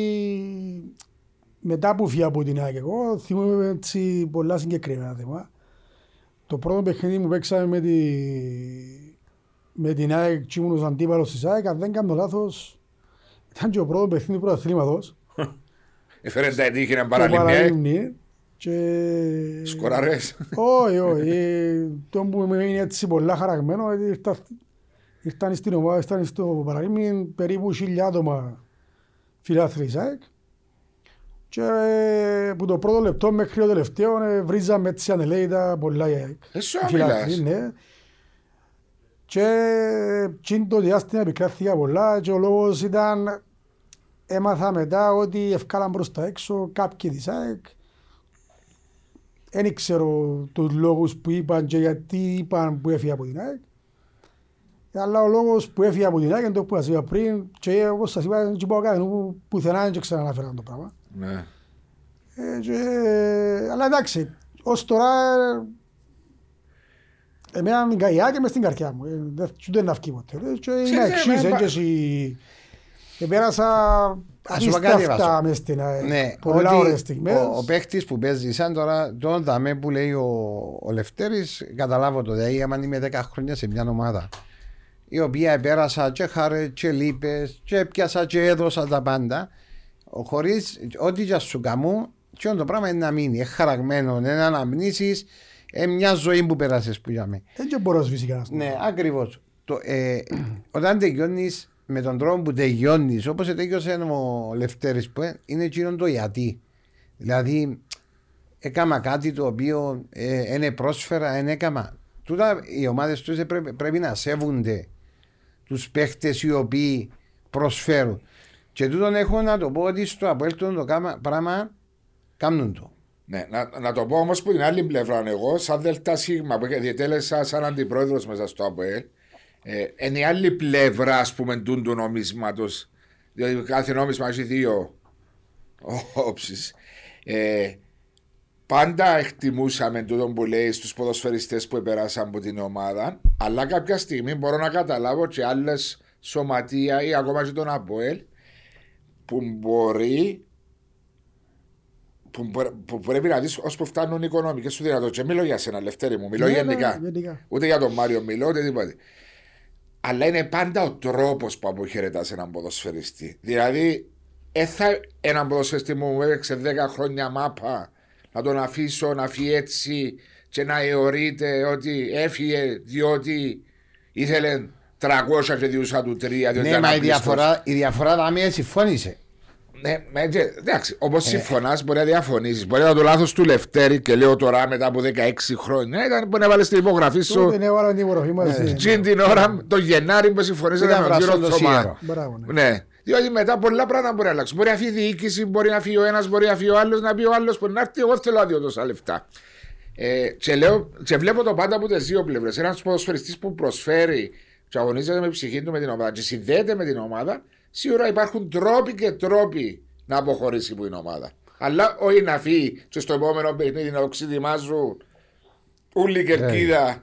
μετά που φύγα από την ΑΕΚ εγώ θυμούμαι έτσι πολλά συγκεκριμένα θέμα. Το πρώτο παιχνίδι μου παίξαμε με, τη... με την ΑΕΚ και ήμουν ως αντίπαλος της ΑΕΚ αν δεν κάνω λάθος ήταν και ο πρώτο παιχνίδι του πρωταθλήματος Έφερε τα τύχη να το παραλυμνιέ. Παραλίμνη και... Σκοραρές. Όχι, όχι. Ε, Το που με είναι έτσι πολλά χαραγμένο, ε, ήρθα, ήρθαν στην ομάδα, ήρθαν στο παραλίμνη περίπου χίλια άτομα φιλάθροι της ΑΕΚ. Και ε, που το πρώτο λεπτό μέχρι το τελευταίο ε, βρίζαμε έτσι ανελέητα πολλά η ΑΕΚ. Εσύ Οι φιλάθροι, μιλάς. ναι. Και εκείνο το διάστημα επικράθηκα πολλά και ο λόγος ήταν έμαθα μετά ότι ευκάλαν προς τα έξω κάποιοι της ΑΕΚ δεν ξέρω τους λόγους που είπαν και γιατί είπαν που έφυγε από την ΑΕΚ. Αλλά ο λόγος που έφυγε από την ΑΕΚ είναι το που σας είπα πριν και όπως σας είπα δεν πάω κανέναν πουθενά δεν ξαναναφέραν το πράγμα. Ναι. Ε, και, αλλά εντάξει, ως τώρα ε, εμένα μην καεί και μες στην καρδιά μου. Ε, δεν ούτε να βγει ποτέ. Ε, Και είμαι Ξέρετε, εξής, με- ε, και εσύ. Και πέρασα Ας σου πω κάτι, απίστευτα Βάσο. μες στην ΑΕΚ. ναι, Πολλά ότι ωραίες στιγμές. ο, ο παίχτη που παίζει, σαν τώρα, το δαμέ που λέει ο, ο Λευτέρης, καταλάβω το. Δηλαδή, άμα είμαι 10 χρόνια σε μια ομάδα, η οποία πέρασα και χάρε και λύπες, και έπιασα και έδωσα τα πάντα, χωρίς ό,τι για σου καμού, και το πράγμα είναι να μείνει. Είναι χαραγμένος, είναι να αναμνήσεις, είναι μια ζωή που πέρασες που για μένα. Δεν και μπορώ να σβήσει κανένας. Ναι, ακριβώς. Ε, όταν τελειώνεις με τον τρόπο που τελειώνεις, όπως τελειώσε ο Λευτέρης που ε, είναι εκείνο το γιατί. Δηλαδή, έκαμα κάτι το οποίο ε, είναι πρόσφερα, δεν έκαμα. Τούτα οι ομάδες τους πρέπει, πρέπει να σέβονται τους παίχτες οι οποίοι προσφέρουν. Και τούτον έχω να το πω ότι στο Απέλτον το κάμα- πράγμα κάνουν το. Ναι, να, να το πω όμως που την άλλη πλευρά, εγώ, σαν ΔΣ που διετέλεσα σαν αντιπρόεδρος μέσα στο ΑΠΟΕΛ, ε, είναι η άλλη πλευρά, ας πούμε, τούν του νομίσματος. Διότι κάθε νόμισμα έχει δύο όψεις. Ε, πάντα εκτιμούσαμε τούτο που λέει στους ποδοσφαιριστές που περάσαν από την ομάδα, αλλά κάποια στιγμή μπορώ να καταλάβω και άλλες σωματεία ή ακόμα και τον ΑΠΟΕΛ που μπορεί που, μπορεί- που πρέπει να δεις ως που φτάνουν οι οικονομικές σου δυνατότητες. Και μιλώ για σένα, Λευτέρη μου, μιλώ Ναι, ναι, γενικά. γενικά. Ούτε για τον Μάριο μιλώ, ούτε τίποτε. Αλλά είναι πάντα ο τρόπος που αποχαιρετάς έναν ποδοσφαιριστή. Δηλαδή, έθα έναν ποδοσφαιριστή μου που έπαιξε 10 χρόνια μάπα να τον αφήσω να φύγει έτσι και να αιωρείται ότι έφυγε διότι ήθελε 300 και διούσα του 3 διότι Ναι, ήταν μα η απλήστος. διαφορά, η διαφορά δάμια συμφώνησε. Ναι, με, και- εντάξει, Ε. όπω συμφωνάς, μπορεί να διαφωνήσεις. Μπορεί να το λάθος του Λευτέρη και λέω τώρα μετά από 16 χρόνια. Ήταν που να βάλεις την υπογραφή σου. Τότε είναι έβαλα την υπογραφή μας. ε, Τζιν την ώρα, το Γενάρη που συμφωνήσατε Ήταν με τον κύριο βραστό το Θωμά. σίδερο. Μπράβο, ναι. Ναι. Διότι μετά πολλά πράγματα μπορεί να αλλάξουν. Μπορεί να φύγει η διοίκηση, μπορεί να φύγει ο ένας, μπορεί να φύγει ο άλλος, να πει ο άλλος που να έρθει. Εγώ θέλω να δω τόσα λεφτά. Ε, και, λέω, και βλέπω το πάντα από τις δύο πλευρές. Ένας ποδοσφαιριστής που προσφέρει και αγωνίζεται με ψυχή του με την ομάδα και συνδέεται με την ομάδα, σίγουρα υπάρχουν τρόποι και τρόποι να αποχωρήσει από την ομάδα. Αλλά όχι να φύγει και στο επόμενο παιχνίδι να το ξετοιμάζουν όλη η κερκίδα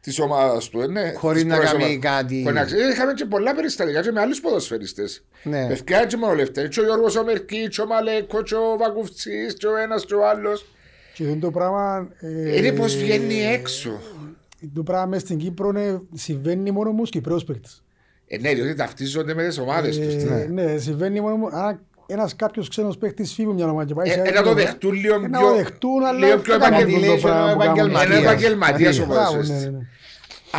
της ομάδας του. ε, Ναι, Χωρίς της να πρώτης κάνει ομάδας. κάτι. Χωρίς να ξέρει. Είχαμε και πολλά περιστατικά και με άλλους ποδοσφαιριστές. Ναι. Ευκαιρία και μόνο Λευτέρη. Και ο Γιώργος ο Μερκή, και ο Μαλέκο, και ο Βακουφτσής, και ο ένας και ο άλλος. Και αυτό το πράγμα... ε, Είναι πως βγαίνει έξω. Το πράγμα μες στην Κύπρο είναι- συμβαίνει μόνο μου Κυπρέους παίκτες. Ε, ναι, διότι ταυτίζονται με τις ομάδες τους. Ε, Ναι, συμβαίνει μόνο μου. Αν ένας κάποιος ξένος παίκτης φύγει μια ομάδα και πάει Ε, σε ε, άλλη να το ομάδα, δεχτούν λίγο ε, να πιο- το δεχτούν, αλλά λίγο πιο δεν κάνουν επαγγελ- το πράγμα που κάνουν. επαγγελματίας. Είναι επαγγελματίας ο Μπράβο, ποδοσφαιριστής. ναι, ναι, ναι.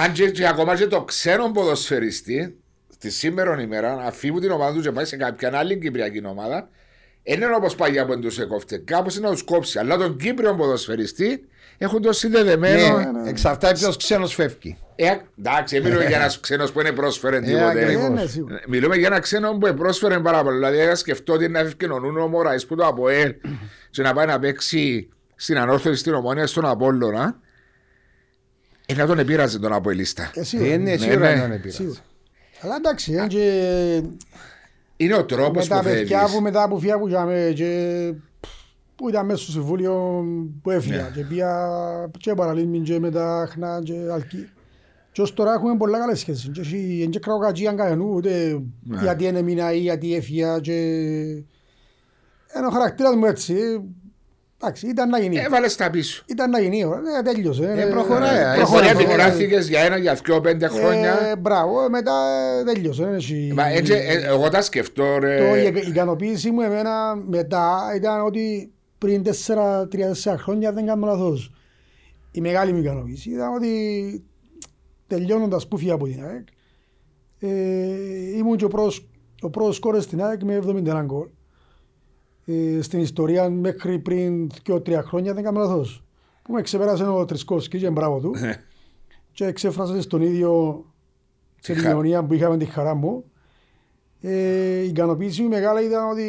Αν και, και ακόμα και το ξένο ποδοσφαιριστή, τη σήμερα ημέρα, να φύγουν την ομάδα τους και πάει σε κάποια άλλη κυπριακή ομάδα, δεν είναι όπως παλιά που του έκοφτε. Κάπως είναι να τους κόψει. Αλλά τον Κύπριο ποδοσφαιριστή έχουν το συνδεδεμένο. Ναι, εξαρτάται ποιος ξένος φεύγει. Ε, εντάξει, δεν μιλούμε για ένας ξένος που είναι πρόσφερε τίποτε. ακριβώς. Ε, ναι, σίγουρα. Ε, Μιλούμε για ένα ξένο που πρόσφερε πάρα πολύ. Δηλαδή, να σκεφτώ ότι να φεύγει ο Νούνο Μωράης που το ΑΠΟΕΛ και να πάει να παίξει στην ανόρθωση στην Ομόνια στον Απόλλωνα. Ε, να τον επήραζε τον Αποελίστα. Ε, Ε, σίγουρα. ναι, ναι, σίγουρα ναι. δεν είναι Σίγουρα. Αλλά εντάξει, είναι και Είναι ο τρόπος με τα που παιδιά φεύγει. που μετά που φύγα που είχαμε και που ήταν μέσα στο συμβούλιο που έφυγα Ναι. και πήγα και παραλίμνη και μετά και αλκή. Και ως τώρα έχουμε πολλά καλές σχέσεις. Και έχει- δεν και κράω κατσίαν κανενού, ούτε Ναι. γιατί είναι μήνα ή γιατί έφυγα και... Είναι ο χαρακτήρας μου έτσι. Εντάξει, ήταν να γίνει. Έβαλες τα πίσω. Ήταν να γίνει, ώρα. ε, τέλειωσε. Ε, ε, προχωράει, ε, ε, Ε, προχωράει, Μπορεί να προχωράει. επικράθηκες για ένα, για δυο, πέντε χρόνια. Ε, Μπράβο, ε, μετά ε, τέλειωσε. δεν έχει- Μα έτσι, ε, εγώ τα σκεφτώ, Το, ρε. η ικανοποίηση μου εμένα μετά ήταν ότι πριν 4-3-4 χρόνια δεν κάνω λάθος. Η μεγάλη μου ικανοποίηση ήταν ότι τελειώνοντας που φύγα από την ΑΕΚ ε, ήμουν και ο πρώτος, ο πρώτος σκόρερ στην ΑΕΚ με 71 γκολ. Ε, στην ιστορία μέχρι πριν 2-3 χρόνια δεν κάνω λάθος. Που με ξεπέρασε ο Τρισκόφσκι και μπράβο του και εξέφρασα στον ίδιο Τη την χα- κοινωνία που είχαμε τη χαρά μου. Ε, η ικανοποίηση μου μεγάλη ήταν ότι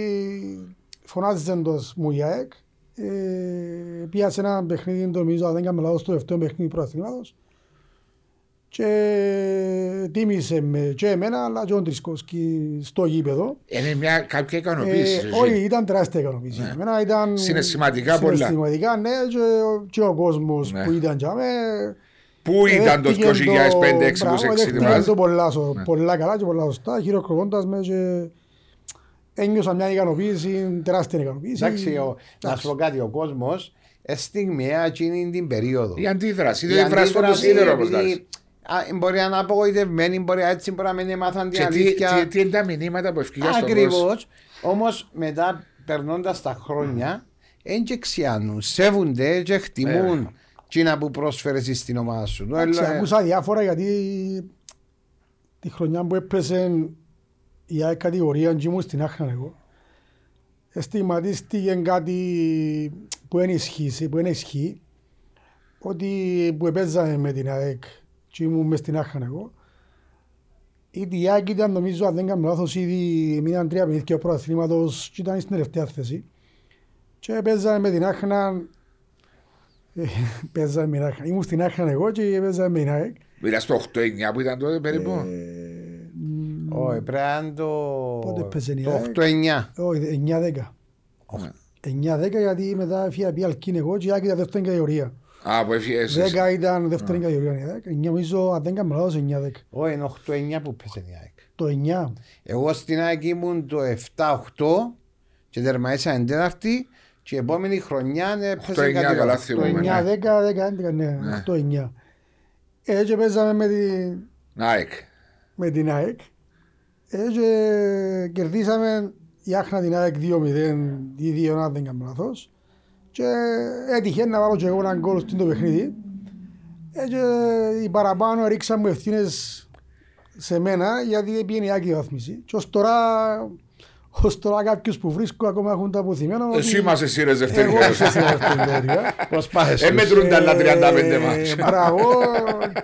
φωνάζοντας μου η ΑΕΚ. Ε, πήγα σε ένα παιχνίδι, το νομίζω, αν δεν κάνω λάθος, το δεύτερο παιχνίδι πρωταθλήματος. Και τίμησε με και εμένα, αλλά και ο Τρισκόσκι στο γήπεδο. Είναι μια κάποια ικανοποίηση. Ε, ρε, όχι, εσύ. ήταν τεράστια ικανοποίηση. Εμένα ήταν Συναισθηματικά πολλά. Συναισθηματικά, ναι, και, ο- και ο κόσμος Ναι. που ήταν για μέ, Πού ήταν το Δέχτηκε 2005-2006 μπράβο, που σε δέχτηκε εξετοιμάζει. το πολλά, σω- πολλά καλά και πολλά σωστά, χειροκροτώντας με και ένιωσα μια ικανοποίηση, τεράστια ικανοποίηση. Εντάξει, ο- να σου πω κάτι, ο κόσμος στιγμιαία εκείνη την περίοδο. Η αντίδραση. Η Δεν βράσει το αντίδραση, σίδερο όπως επειδή, α, Μπορεί να είναι απογοητευμένοι, μπορεί έτσι μπορεί να μην έμαθαν την Και τι, αλήθεια. τι, τι είναι τα μηνύματα που ευκαιρία στον Ακριβώς. κόσμο. Όμως μετά περνώντας τα χρόνια, δεν και ξιάνουν. Σέβονται και εκτιμούν εκείνα που πρόσφερες στην ομάδα σου. Εντάξει, Ε, Ακούσα διάφορα γιατί τη χρονιά που έπεσε η ΑΕΚ κατηγορία και ήμουν στην Άχνα εγώ. Εστιγματίστηκε κάτι που δεν ισχύει, που δεν ισχύει ότι που επέζαμε με την ΑΕΚ και ήμουν μες στην Άχνα εγώ Ήδη η ΑΕΚ ήταν νομίζω αν δεν κάνω λάθος ήδη μείναν τρία παιχνίδια πρωταθλήματος και ήταν στην τελευταία θέση και παίζαμε με την Άχνα ε, παίζαμε με την Άχνα. Ήμουν στην Άχνα εγώ και παίζαμε με την ΑΕΚ Μιλά στο 8-9 που ήταν τότε περίπου. Όχι, πρέπει να είναι Πότε το, έπαιζε η το ΑΕΚ; 8-9. Όχι, 9-10. 9-10 γιατί μετά έφυγα πια Αλκίν εγώ και η ΑΕΚ ήταν δεύτερη κατηγορία. Α, που έφυγες. 10 ήταν δεύτερη κατηγορία η ΑΕΚ. Εννιά, Νομίζω αν δεν κάνω λάθος 9-10. Όχι, είναι 8-9 που πέσε η ΑΕΚ. 8-9. Εγώ στην ΑΕΚ ήμουν το 7-8 και τερματίσα εν τέταρτη και η επόμενη χρονιά έπαιζε 8-9 κάτι καλά άλλο. θυμούμαι. 9, 10, ναι. 10, 11, ναι, 8-9. Έτσι παίζαμε με την, Νάικ. με την ΑΕΚ. Έτσι κερδίσαμε η Άχνα την ΑΕΚ 2-0 ή 2 αν δεν κάνω λάθος. Και έτυχε να βάλω και εγώ έναν γκολ στην το παιχνίδι. Έτσι οι παραπάνω ρίξαμε ευθύνες σε μένα γιατί πήγαινε η ΑΕΚ η βαθμίση. Και ως τώρα, ως τώρα κάποιους που βρίσκω ακόμα έχουν το αποθυμένο. Εσύ ότι είμαστε εσύ ρε δεύτερη. Εγώ είμαι στη δεύτερη. Πώς πάει Ε, μετρούν τα άλλα 35 μάτς. Ε, Μπράβο,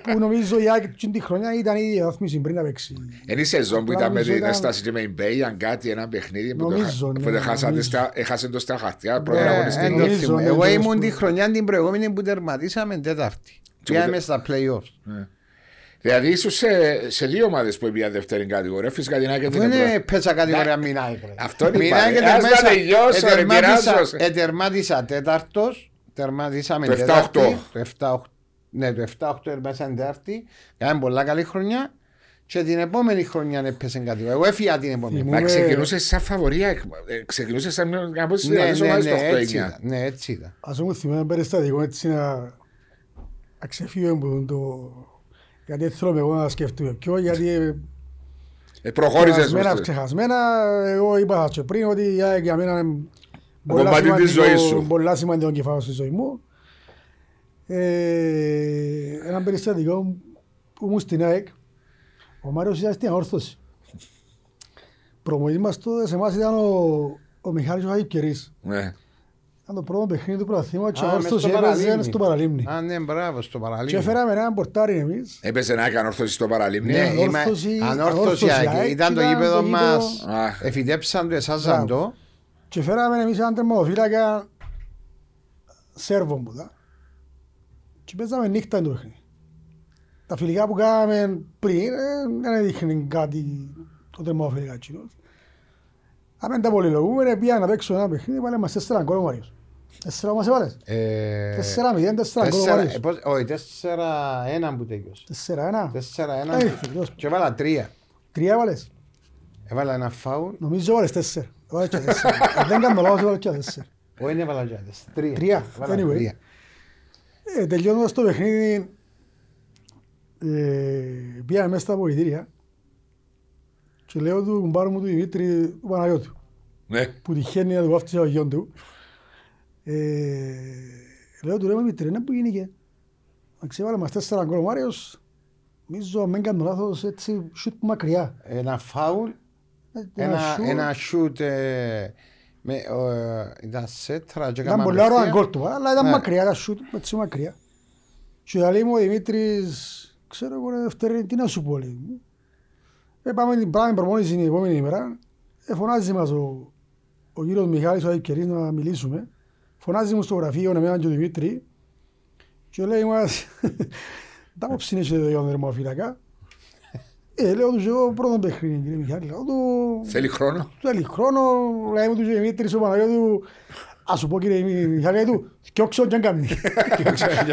που νομίζω η ΑΕΚ την χρονιά ήταν ήδη η βαθμίση πριν να παίξει. Είναι η σεζόν που ήταν με Νομίζω την ήταν- έσταση και με την Μπέι, αν κάτι, ένα παιχνίδι που το Νομίζω, χα- ναι, που το χάσατε νομίζω. στα- έχασε το στα χαρτιά, Ε, πρώτη ε, αγωνιστική. το νομίζω, θυμούμαι. ναι, Εγώ τέλος ήμουν που- τη χρονιά την προηγούμενη που τερματίσαμε τέταρτη. Πήγαμε στα play-offs. Δηλαδή ήσουν σε, σε δύο ομάδες που πήγαν δεύτερη κατηγορία, φυσικά την ΑΕΚ Αφού την είναι πέσα κατηγορία μηνάει. Αυτό είναι πάλι. Ας να τελειώσω, ρε, πειράζω. Ετερμάτισα τέταρτος, τερμάτισαμε Το 7-8. τέταρτη. Το 7-8. Ναι, το 7-8 τερμάτισα τέταρτη. Κάναμε πολλά καλή χρονιά. Και την επόμενη χρονιά έπαιζε κατηγορία. Εγώ έφυγα την επόμενη. Θυμούμαι- Μα ξεκινούσες σαν φαβορία, ε, ξεκινούσες σαν μια από τις Ναι, δυνατές ναι, ομάδες ναι, το έτσι 8-9. ήταν. Ναι, έτσι ήταν. Ας μου θυμάμαι ένα περιστατικό έτσι να να ξεφύγω από το... Γιατί δεν θέλω εγώ να σκεφτούμε πιο, γιατί Ε, Προχώρησες ξεχασμένα, προς το- ξεχασμένα, εγώ είπα και πριν ότι η ΑΕΚ για μένα είναι πολλά κομμάτι της σημαντικό- ζωής σου. πολλά σημαντικό κεφάλαιο στη ζωή μου. Ε, ένα περιστατικό που ήμουν στην ΑΕΚ, ο Μάριος ήταν στην αόρθωση. Προμονής μας τότε σε εμάς ήταν ο, ο Μιχάλης ο Χαϊκερής. Ναι. Ήταν το πρώτο παιχνίδι του πρωταθλήματος και Α, ο μες αόρθωση στο έπαιζε Παραλίμνη. στο Παραλίμνη. Α, ναι, μπράβο, στο Και παραλίμνη. έφεραμε έναν πορτάρι εμείς. Έπαιζε να έκανε ορθώση στο παραλίμνη. Ναι, ανόρθωση- είμαι ανόρθωση ανόρθωση. ΑΕΚ, Ήταν το ήταν γήπεδο το μας. γήπεδο- Α. Εφητέψαν το, εσάζαν το. Και φέραμε εμείς έναν τερματοφύλακα Σέρβο μου τα. Και παίζαμε νύχτα το παιχνίδι. Τα φιλικά που κάναμε πριν ε, δεν έδειχνε κάτι το τερματοφύλακας εκείνος. Αν δεν τα πολυλογούμε, πήγα να παίξω ένα παιχνίδι, βάλε μας τέσσερα γκολ ο Μάριος. Τέσσερα μας έβαλες. Ε, Τέσσερα μηδέν, τέσσερα γκολ ο τέσσερα- Μάριος. ε, πώς- Όχι, τέσσερα ένα που τέλειωσε. Τέσσερα ένα. Τέσσερα ένα. Ε, φίλος. Και έβαλα τρία. Τρία έβαλες. Έβαλα ένα φάουλ. Νομίζω έβαλες τέσσερα. Έβαλες και τέσσερα. Αν δεν κάνω λάθος, έβαλες και τέσσερα. Όχι, δεν έβαλα και τέσσερα. Τρία. Τρία. Έβαλα Anyway. τρία. Ε, τελειώνοντας το παιχνίδι, ε, πήγαμε μέσα στα αποδητήρια και λέω του κουμπάρου μου του Δημήτρη του Παναγιώτου Ναι. που τυχαίνει να του βάφτισε ο γιον του. Ε, λέω του ρε Δημήτρη, ναι που γίνηκε. Να ξεβάλε μας τέσσερα γκολ ο Μάριος, νομίζω αν δεν κάνω λάθος έτσι σούτ που μακριά. Ένα φάουλ. Ε, Ένα, σούτ. ένα σούτ. ε, με, ε, Ήταν σέτρα. και Ήταν έκανα πολύ ωραίο απευθεία. γκολ του, αλλά ήταν Ναι. μακριά, ήταν σούτ έτσι μακριά. Και λέει μου ο Δημήτρης, ξέρω εγώ ρε δεύτερη, τι να σου πω λέει. Ε, πάμε την πράγμα προπόνηση την επόμενη ημέρα. Ε, φωνάζει μας ο, ο κύριος Μιχάλης, ο Αϊκερής, να μιλήσουμε. Φωνάζει μου στο γραφείο να μέναν και ο Δημήτρη. Και λέει μας, τα άποψη είναι και το δερμοφύλακα. Ε, λέω τους εγώ πρώτον παιχνίδι κύριε Μιχάλη. Λέω του, Θέλει χρόνο; Θέλει χρόνο, λέει μου τους Δημήτρης ο Παναγιώτου, ας σου πω κύριε Μιχάλη του, «Κιόξω και έκαμε».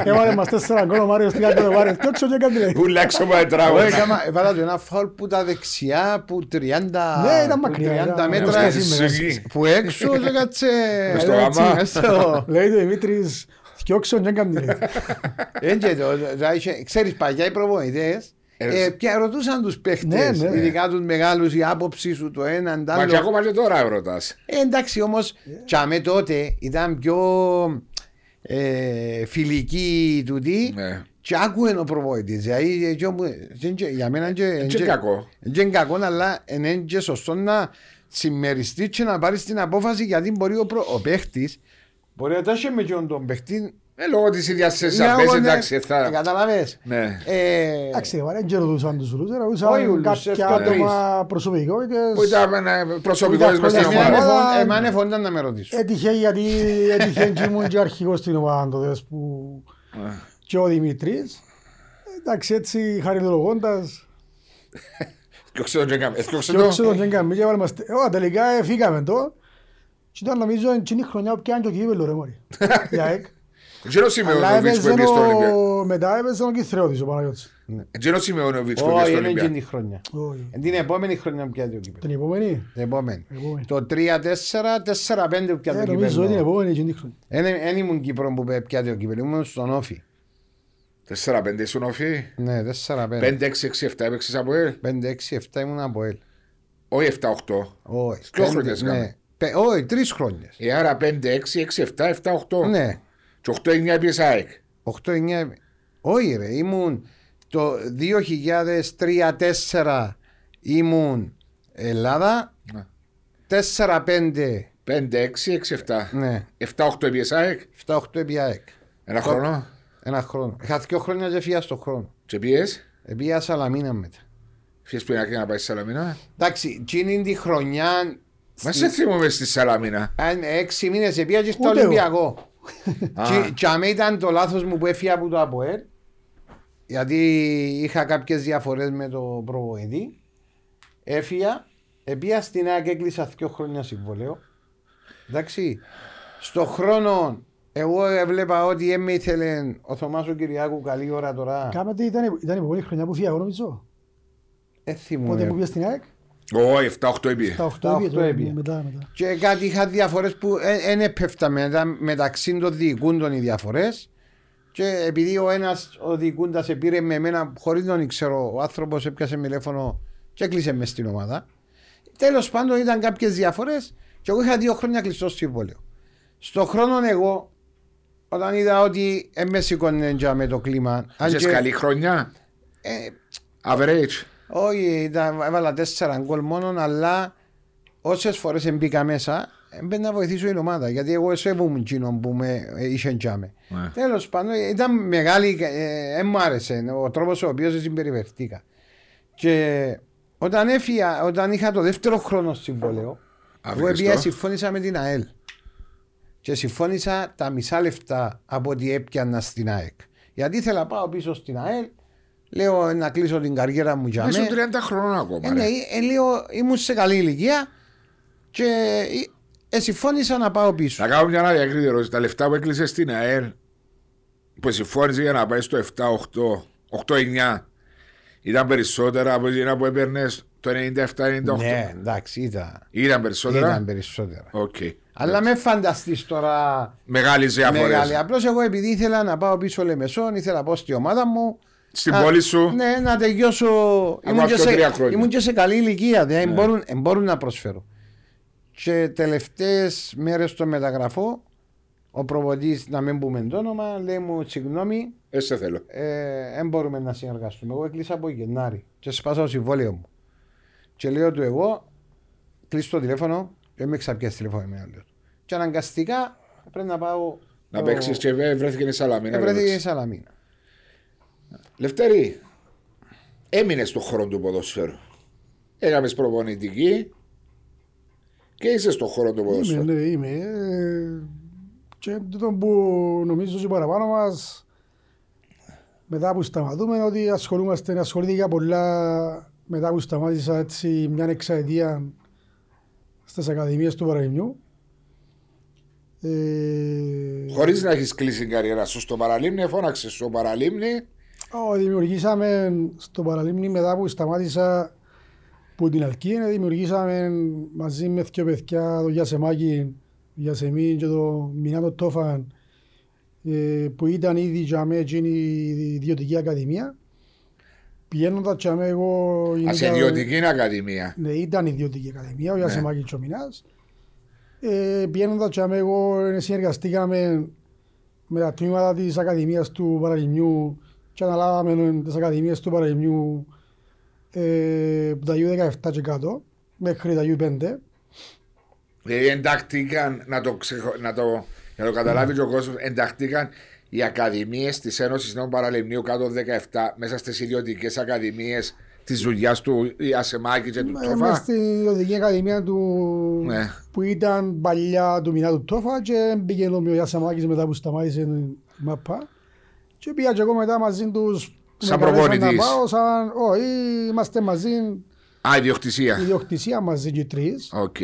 Έβαλε μας τέσσερα γκολ ο Μάριος, τι άλλο Μάριος, «Κιόξω και έκαμε». λέει. Ούλα έξω από Εγώ τραγούδα. έκανα- Έβαλα του ένα φάουλ που τα δεξιά που 30 Ναι, ήταν που μακριά, 30 ήταν- μέτρα ήταν σήμερα. Εκεί. που έξω και κάτσε Μες στο έτσι, γαμά. μες στο- Λέει του Δημήτρης, «Κιόξω και έκαμε». λέει. Δεν και το, το είχε- Ξέρεις παλιά οι προβοητές Ε, ε, και ρωτούσαν τους παίχτες, Ναι, ναι. ειδικά τους μεγάλους, η άποψη σου το έναν, το Μα και άλλο. ακόμα και τώρα ερωτάς. Ε, εντάξει όμως, τσάμε τότε ήταν πιο ε, φιλική τούτη Ναι. και άκουε ο προβόητης. Δηλαδή, ε, και όπου- δεν και- για μένα και- Και και- κακό. δεν είναι κακό, αλλά είναι και σωστό να συμμεριστεί και να πάρει την απόφαση γιατί μπορεί ο, προ... ο παίχτης μπορεί να τάσει με ποιον τον παίχτη Ε, λόγω της ίδιας θέσης για να πέσει, αγώνες. εντάξει, θα... Καταλαβες. Ναι. Ε, Εντάξει, ρε, δεν και ρωτούσαν τους ούλους, Όχι ρωτούσαν ούλους, κάποια εύκολα άτομα προσωπικότητες. Που ήταν ε, προσωπικότητες μες στην Στην εμένα ομάδα. ομάδα- εφο- εμένα εφόνταν να με ρωτήσω. Έτυχε γιατί έτυχε και ήμουν και αρχηγός στην ομάδα τότε που και ο Δημήτρης. Εντάξει, έτσι χαριτολογώντας, Και ξέρω και έκαμε. Έφτιαξε και το. όξε τον και έκαμε και έβαλε μας... τε- Ω, τελικά ε, φύγαμε το. Και ήταν νομίζω εκείνη η χρονιά που πιάνε το κύπελο ρε μωρή. Για εκ. Και ο Αλλά Σιμεωνοβίτς που έπαιζε έπιε στο Ολυμπιακό. ο... μετά έπαιζε ο Κυθρεώτης ο Παναγιώτης. Και ο Σιμεωνοβίτς που έπιε Όχι, στο είναι Ολυμπιακό. εκείνη η χρονιά. Όχι. Εν Την επόμενη χρονιά που πιάται ο κύπελο. Την επόμενη; Την επόμενη. Επόμενη. Το 3-4, 4-5 που πιάται Ε, ο νομίζω ότι την κύπελο. επόμενη εκείνη τη χρόνια. Δεν ήμουν Κύπρο που πιάται ο κύπελο, ήμουν στον Όφη. 4-5 ήσουν όφη; Ναι, 4-5. 5-6-6-7 έπαιξες από ελ; 5-6-7 ήμουν από ελ. Όχι 7-8. Όχι. Δυο πέντε, χρόνιες ναι. κάναμε. Πε- Όχι, τρεις χρόνιες. Ε, άρα 5-6-6-7-7-8. Ναι. Και 8-9 έπιες ΑΕΚ. 8-9. Όχι ρε, ήμουν το 2003-4 ήμουν Ελλάδα. Ναι. 4-5. 5-6-6-7. Ναι. 7-8 έπιες ΑΕΚ. 7-8 επί ΑΕΚ. Ένα χρόνο. Ένα χρόνο. Είχα δύο χρόνια και φύγα στον χρόνο. Και πιες. Επία Σαλαμίνα μετά. Φύγες πριν να πάει στη Σαλαμίνα; Εντάξει, εκείνη τη χρονιά. Μα σε θυμούμε στη Σαλαμίνα. Αν έξι μήνες επία και στο Ούτε εγώ. Ολυμπιακό. Α. Και- Και αμέ ήταν το λάθος μου που έφυγα από το ΑΠΟΕΛ. Γιατί είχα κάποιες διαφορές με το προβοητή. Έφυγα. Επία στην ΑΕΚ έκλεισα δύο χρόνια συμβολέο. Εντάξει. Στο χρόνο εγώ έβλεπα ότι δεν με ήθελε ο Θωμάς ο Κυριάκου καλή ώρα τώρα. Κάμετε ήταν, ήταν η επόμενη χρονιά που φύγα εγώ νομίζω. Ε, Πότε θυμούμαι. που πήγα στην ΑΕΚ; Όχι, 7-8 έπιε. Τα 8 Τα έπιε, οκτώ τώρα, έπιε. μετά, μετά. Και κάτι είχα διαφορές που δεν έπεφτα μετά μεταξύ των διοικούντων οι διαφορές. Και επειδή ο ένας ο διοικούντας πήρε με εμένα χωρίς να τον ξέρω, ο άνθρωπος έπιασε με τηλέφωνο και έκλεισε μες στην ομάδα. Τέλος πάντων ήταν κάποιες διαφορές και εγώ είχα δύο χρόνια κλειστό συμβόλαιο. Στο χρόνο εγώ, όταν είδα ότι δεν μες σήκωνε για με το κλίμα. αν Είχες και- καλή χρονιά. ε, Average. Όχι, ήταν, έβαλα τέσσερα γκολ μόνο, αλλά όσες φορές μπήκα μέσα, έμπαινε να βοηθήσω την ομάδα. Γιατί εγώ σέβομαι εκείνον που με ε, είχε τζάμε. Ναι. Τέλος πάντων, ήταν μεγάλη. Ε, ε, μου άρεσε ο τρόπος ο οποίος συμπεριφερθήκα. Και όταν έφυγα, όταν είχα το δεύτερο χρόνο συμβόλαιο, εγώ Αφήκες επειδή το. συμφώνησα με την ΑΕΛ. Και συμφώνησα τα μισά λεφτά από ό,τι έπιανα στην ΑΕΚ. Γιατί ήθελα να πάω πίσω στην ΑΕΛ, λέω να κλείσω την καριέρα μου για Μέσα μένα. 30 χρόνων ακόμα. Ε, ναι, ρε. ε, λέω, ήμουν σε καλή ηλικία και ε, ε, συμφώνησα να πάω πίσω. Να κάνω μια άλλη διακριτή ερώτηση. Τα λεφτά που έκλεισες στην ΑΕΛ που συμφώνησε για να πάεις στο 7-8, 8-9 ήταν περισσότερα από εκείνα που έπαιρνες το 97-98. Ναι, εντάξει, ήταν, Ήταν περισσότερα; ήταν περισσότερα. Οκ. Αλλά με φανταστείς τώρα Μεγάλες διαφορές. μεγάλη. Απλώς εγώ επειδή ήθελα να πάω πίσω Λεμεσόν, ήθελα να πάω στη ομάδα μου. Στην να- πόλη σου. Ναι, να τελειώσω. Ήμουν και, αυτό τρία σε, χρόνια. ήμουν και σε καλή ηλικία. Δηλαδή Ναι. μπορούν, ε, μπορούν να προσφέρω. Και τελευταίες μέρες στο μεταγραφό, ο προβодή, να μην πούμε το όνομα, λέει μου συγγνώμη, Ε, σε θέλω. ε, δεν μπορούμε να συνεργαστούμε. Εγώ έκλεισα από Γενάρη και σπάσα το συμβόλαιο μου. Και λέω του εγώ, κλείσω το τηλέφωνο, και με ξαπιάσεις τηλέφωνο εμένα. Λέω. του. Και αναγκαστικά πρέπει να πάω. Να το- παίξεις και βέ- βρέθηκε η Σαλαμίνα. Ε, να βρέθηκε η παίξεις. Σαλαμίνα. Λευτέρη, έμεινες στον χώρο του ποδοσφαίρου. Έκαμες προπονητική και είσαι στον χώρο του Είμαι, ποδοσφαίρου. ναι, είμαι. ε, Και τούτο που νομίζω ότι παραπάνω μας μετά που σταματούμε ότι ασχολούμαστε, ασχολήθηκα πολλά μετά που σταμάτησα έτσι μια εξαετία στις ακαδημίες του Παραϊμιού. Ε, Χωρίς να έχεις κλείσει την καριέρα σου στο παραλίμνη, φώναξες στο παραλίμνη. Ω, δημιουργήσαμε στο Παραλίμνη μετά που σταμάτησα που την Αλκή, δημιουργήσαμε μαζί με δύο παιδιά, το Γιασεμάκη, Γιασεμί και το Μινάτο Τόφαν, ε, που ήταν ήδη για μέ εκείνη η ιδιωτική ακαδημία. Πηγαίνοντας για μέ εγώ... Α, σε ήταν- ιδιωτική ακαδημία. ναι, ήταν ιδιωτική ακαδημία, ο Γιασεμάκη και ο Μινάς. Ε, πηγαίνοντας και με εγώ ε, συνεργαστήκαμε με τα τμήματα της Ακαδημίας του Παραλιμιού και αναλάβαμε τις Ακαδημίες του Παραλιμιού ε, από τα U17 και κάτω μέχρι τα U5. Δηλαδή εντάχθηκαν, να το, ξεχω... να το, για να το καταλάβει και ο κόσμος, εντάχθηκαν οι ακαδημίες της Ένωσης Νέων Παραλιμνίου κάτω 17 μέσα στις ιδιωτικές ακαδημίες της δουλειάς του Ιασεμάκη και του Είμαι Τόφα. στην ιδιωτική ακαδημία του Ναι. που ήταν παλιά του Μινά του Τόφα και μπήκε ο Γιασεμάκης μετά που σταμάτησε η ΜΑΠΑ και πήγα και εγώ μετά μαζί τους που Σαν με καλέσαν να προπονητής. πάω, σαν, όχι, είμαστε μαζί Α, ιδιοκτησία. ιδιοκτησία μαζί και οι τρεις. Οκ.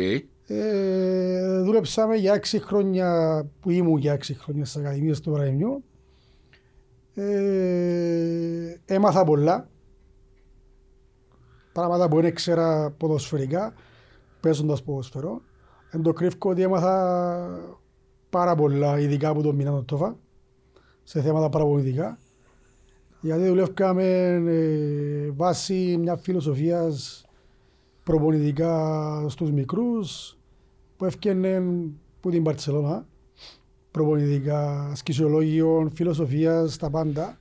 Ε, δούλεψαμε για έξι χρόνια που ήμουν για έξι χρόνια στις Ακαδημίες του Παραϊμιού. Ε, έμαθα πολλά. Πράγματα που δεν ήξερα ποδοσφαιρικά, παίζοντας ποδόσφαιρο. Εν το κρύφκω ότι έμαθα πάρα πολλά, ειδικά από τον Μινάνο Τόφα, σε θέματα παραπονητικά. Γιατί δουλεύκαμε ε, βάσει μια φιλοσοφίας προπονητικά στους μικρούς που έφτιανε που την Παρτσελώνα προπονητικά, σκησιολόγιο, φιλοσοφίας, τα πάντα.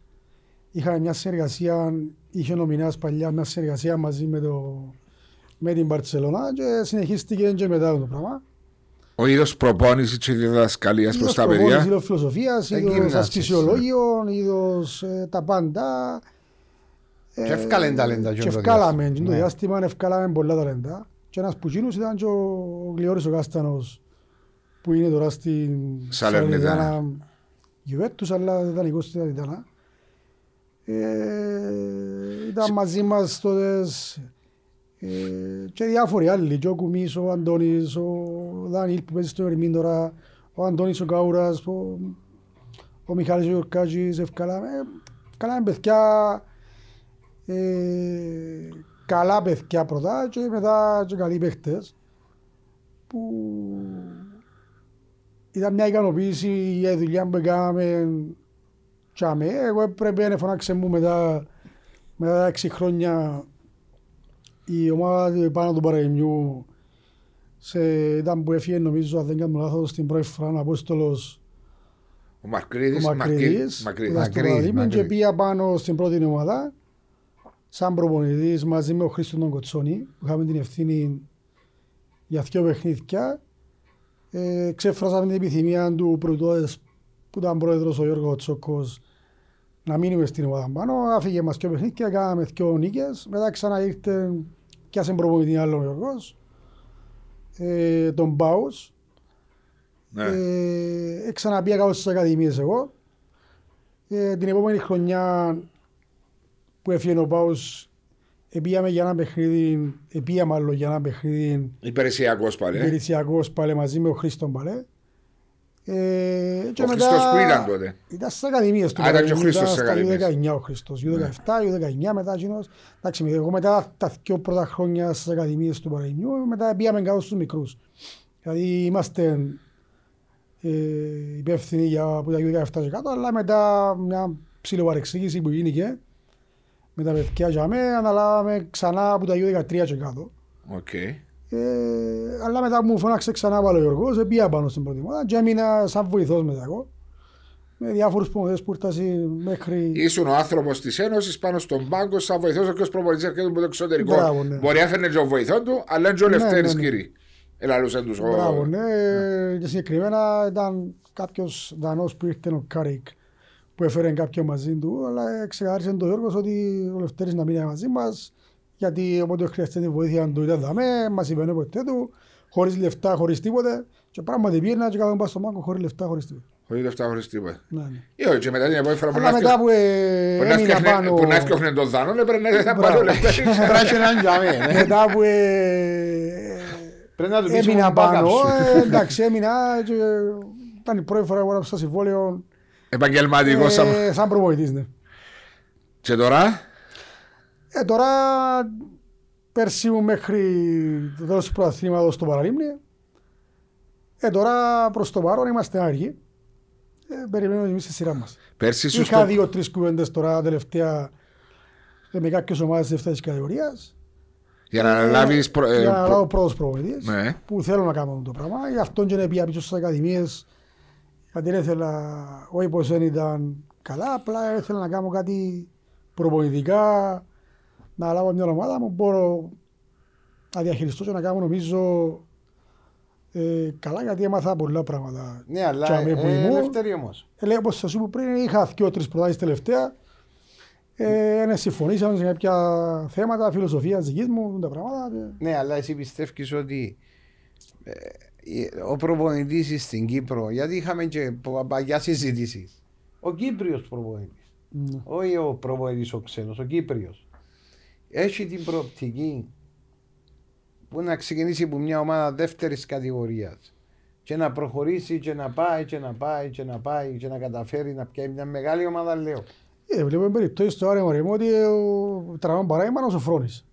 Είχαμε μια συνεργασία, είχε νομινάς παλιά μια συνεργασία μαζί με, το, με την Παρτσελώνα και συνεχίστηκε και μετά το πράγμα. Ο είδος προπόνησης και διδασκαλίας προς τα παιδιά. Είδος φιλοσοφίας, είδος ασκησιολόγιο, είδος ε, τα πάντα. Και ευκάλεν ταλέντα. Και ευκάλαμε. Το διάστημα ευκάλαμε πολλά ταλέντα. Και ένας που ήταν και ο Γλιώρης ο Κάστανος που είναι τώρα στην Σαλερνιτάνα. Γιουβέτους, αλλά δεν ήταν στην Σαλερνιτάνα. Ε, ήταν μαζί μας τότε ε, και διάφοροι άλλοι, και ο Κουμής, ο Αντώνης, ο Δανίλ που παίζει στο Ερμήν τώρα, ο Αντώνης ο Κάουρας, ο, ο Μιχάλης ο Γιορκάκης, ευκαλάμε, ευκαλάμε παιδιά ε, καλά παιδιά πρώτα και μετά και καλοί παίχτες που ήταν μια ικανοποίηση για τη δουλειά που έκαναμε τσάμε. Εγώ έπρεπε να φωνάξε μου μετά, μετά τα έξι χρόνια η ομάδα πάνω του Παραγενιού σε, ήταν που έφυγε νομίζω αν δεν κάνω λάθος στην πρώτη φορά ο Απόστολος ο Μακρύδης, ο Μακρύδης, Μακρύδης. Μακρύδης, Μακρύδης. και πήγα πάνω στην πρώτη ομάδα σαν προπονητής μαζί με ο Χρήστο τον Κοτσόνη που είχαμε την ευθύνη για δύο παιχνίδια ε, ξέφρασαμε την επιθυμία του πρωτόδες που ήταν πρόεδρος ο Γιώργος Τσόκος να μείνουμε στην ομάδα πάνω. Άφηγε μας δύο παιχνίδια, κάναμε δύο νίκες. Μετά ξανά ήρθε και άσε προπονητή άλλο ο Γιώργος. Ε, τον Πάους. Ναι. Ε, ξαναπήγα κάπως στις ακαδημίες εγώ. Ε, την επόμενη χρονιά που έφυγε ο Πάους Επίαμε για ένα παιχνίδι, επία μάλλον για ένα παιχνίδι Υπηρεσιακός πάλι. Υπηρεσιακός πάλι μαζί με ο Χρήστον πάλι. Ε, και ο Χριστός που ήταν τότε. Ήταν στις ακαδημίες του. Α, ήταν και ο Χριστός στις ακαδημίες. U19 ο Χριστός. U17, U19 μετά εκείνος. Εντάξει, εγώ μετά τα δύο πρώτα χρόνια στις ακαδημίες του Παραϊνιού, μετά πήγαμε κάτω στους μικρούς. Δηλαδή είμαστε ε, υπεύθυνοι για που τα U17 και κάτω, αλλά μετά μια ψηλοπαρεξήγηση που γίνηκε με τα παιδιά για μέ, αναλάβαμε ξανά από τα U13 και κάτω. Okay. Ε, αλλά μετά μου φώναξε ξανά πάλι ο Γιώργος, πήγα πάνω στην πρώτη ομάδα και έμεινα σαν βοηθός μετά εγώ. Με διάφορους προπονητές που ήρθαν μέχρι... Ήσουν ο άνθρωπος της Ένωσης πάνω στον πάγκο σαν βοηθός ο οποίος προπονητής έρχεται από το εξωτερικό. Μπράβο, ναι. Μπορεί να έφερνε και ο βοηθό του, αλλά και ο Λευτέρης ναι, ναι. κύριε. Ελαλούσαν τους Μπράβο, ναι. Και συγκεκριμένα ήταν κάποιος Δανός που ήρθε ο Κάρικ που έφερε κάποιον μαζί του, αλλά ξεκαθάρισε τον Γιώργος ότι ο Λευτέρης να μείνει μαζί μας γιατί όποτε χρειάζεται τη βοήθεια του ήταν δαμέ, μας είπε ποτέ του, χωρίς λεφτά, χωρίς τίποτε και πράγματι πήγαινα και κάθομαι πάνω στο μάγκο χωρίς λεφτά, χωρίς τίποτε. Χωρίς λεφτά, χωρίς τίποτε. Ναι, ναι. Ή όχι, και μετά την επόμενη φορά που Αλλά μετά που ε, έμεινα πάνω... Που να έφτιαχνε τον δάνο, έπρεπε να πάρεις ο λεφτά. Πρέπει να είναι τζαμί, ναι. Μετά που ε, Πρέπει να του πεις έμεινα μόνο πάνω, backup σου. ε, εντάξει έμεινα και ήταν η πρώτη φορά που έγραψα συμβόλαιο Επαγγελματικός. σαν- ε, σαν προπονητής, ναι. Και τώρα, Ε, τώρα πέρσι ήμουν μέχρι το τέλος του πρωταθλήματος στο Παραλίμνη. Ε, τώρα προς το παρόν είμαστε άργοι. Ε, περιμένουμε εμείς τη σειρά μας. πέρσι σου Είχα στο... δύο-τρεις κουβέντες τώρα τελευταία ε, με κάποιες ομάδες της δεύτερης κατηγορίας. Για να αναλάβεις... προ- ε, για να προ- λάβω πρώτος προπονητής Ναι. που θέλω να κάνω το πράγμα. Γι' αυτό και είναι πια πίσω στις ακαδημίες. Γιατί δεν ήθελα, όχι πως δεν ήταν καλά, απλά ήθελα να κάνω κάτι προπονητικά, να λάβω μια ομάδα μου, μπορώ να διαχειριστώ και να κάνω νομίζω ε, καλά γιατί έμαθα πολλά πράγματα. Ναι, αλλά Και αμέ που ε, ήμουν, ελεύθερη όμως. ε, λέω όπως σας είπα πριν, είχα δύο-τρεις προτάσεις τελευταία. Ε, ναι, συμφωνήσαμε σε κάποια θέματα, φιλοσοφία δικής μου, τα πράγματα. και- Ναι, αλλά εσύ πιστεύεις ότι ε, ο προπονητής στην Κύπρο, γιατί είχαμε και πο- παγιά συζητήσει. Ο Κύπριος προπονητής, Ναι. όχι ο προπονητής ο ξένος, ο Κύπριος, έχει την προοπτική που να ξεκινήσει από μια ομάδα δεύτερης κατηγορίας και να προχωρήσει και να πάει και να πάει και να πάει και να καταφέρει να πιάσει μια μεγάλη ομάδα, λέω. Ε, βλέπουμε περιπτώσεις στο άρεμα ρε ότι ε, ο τραβάν παράδειγμα ο Σοφρόνης.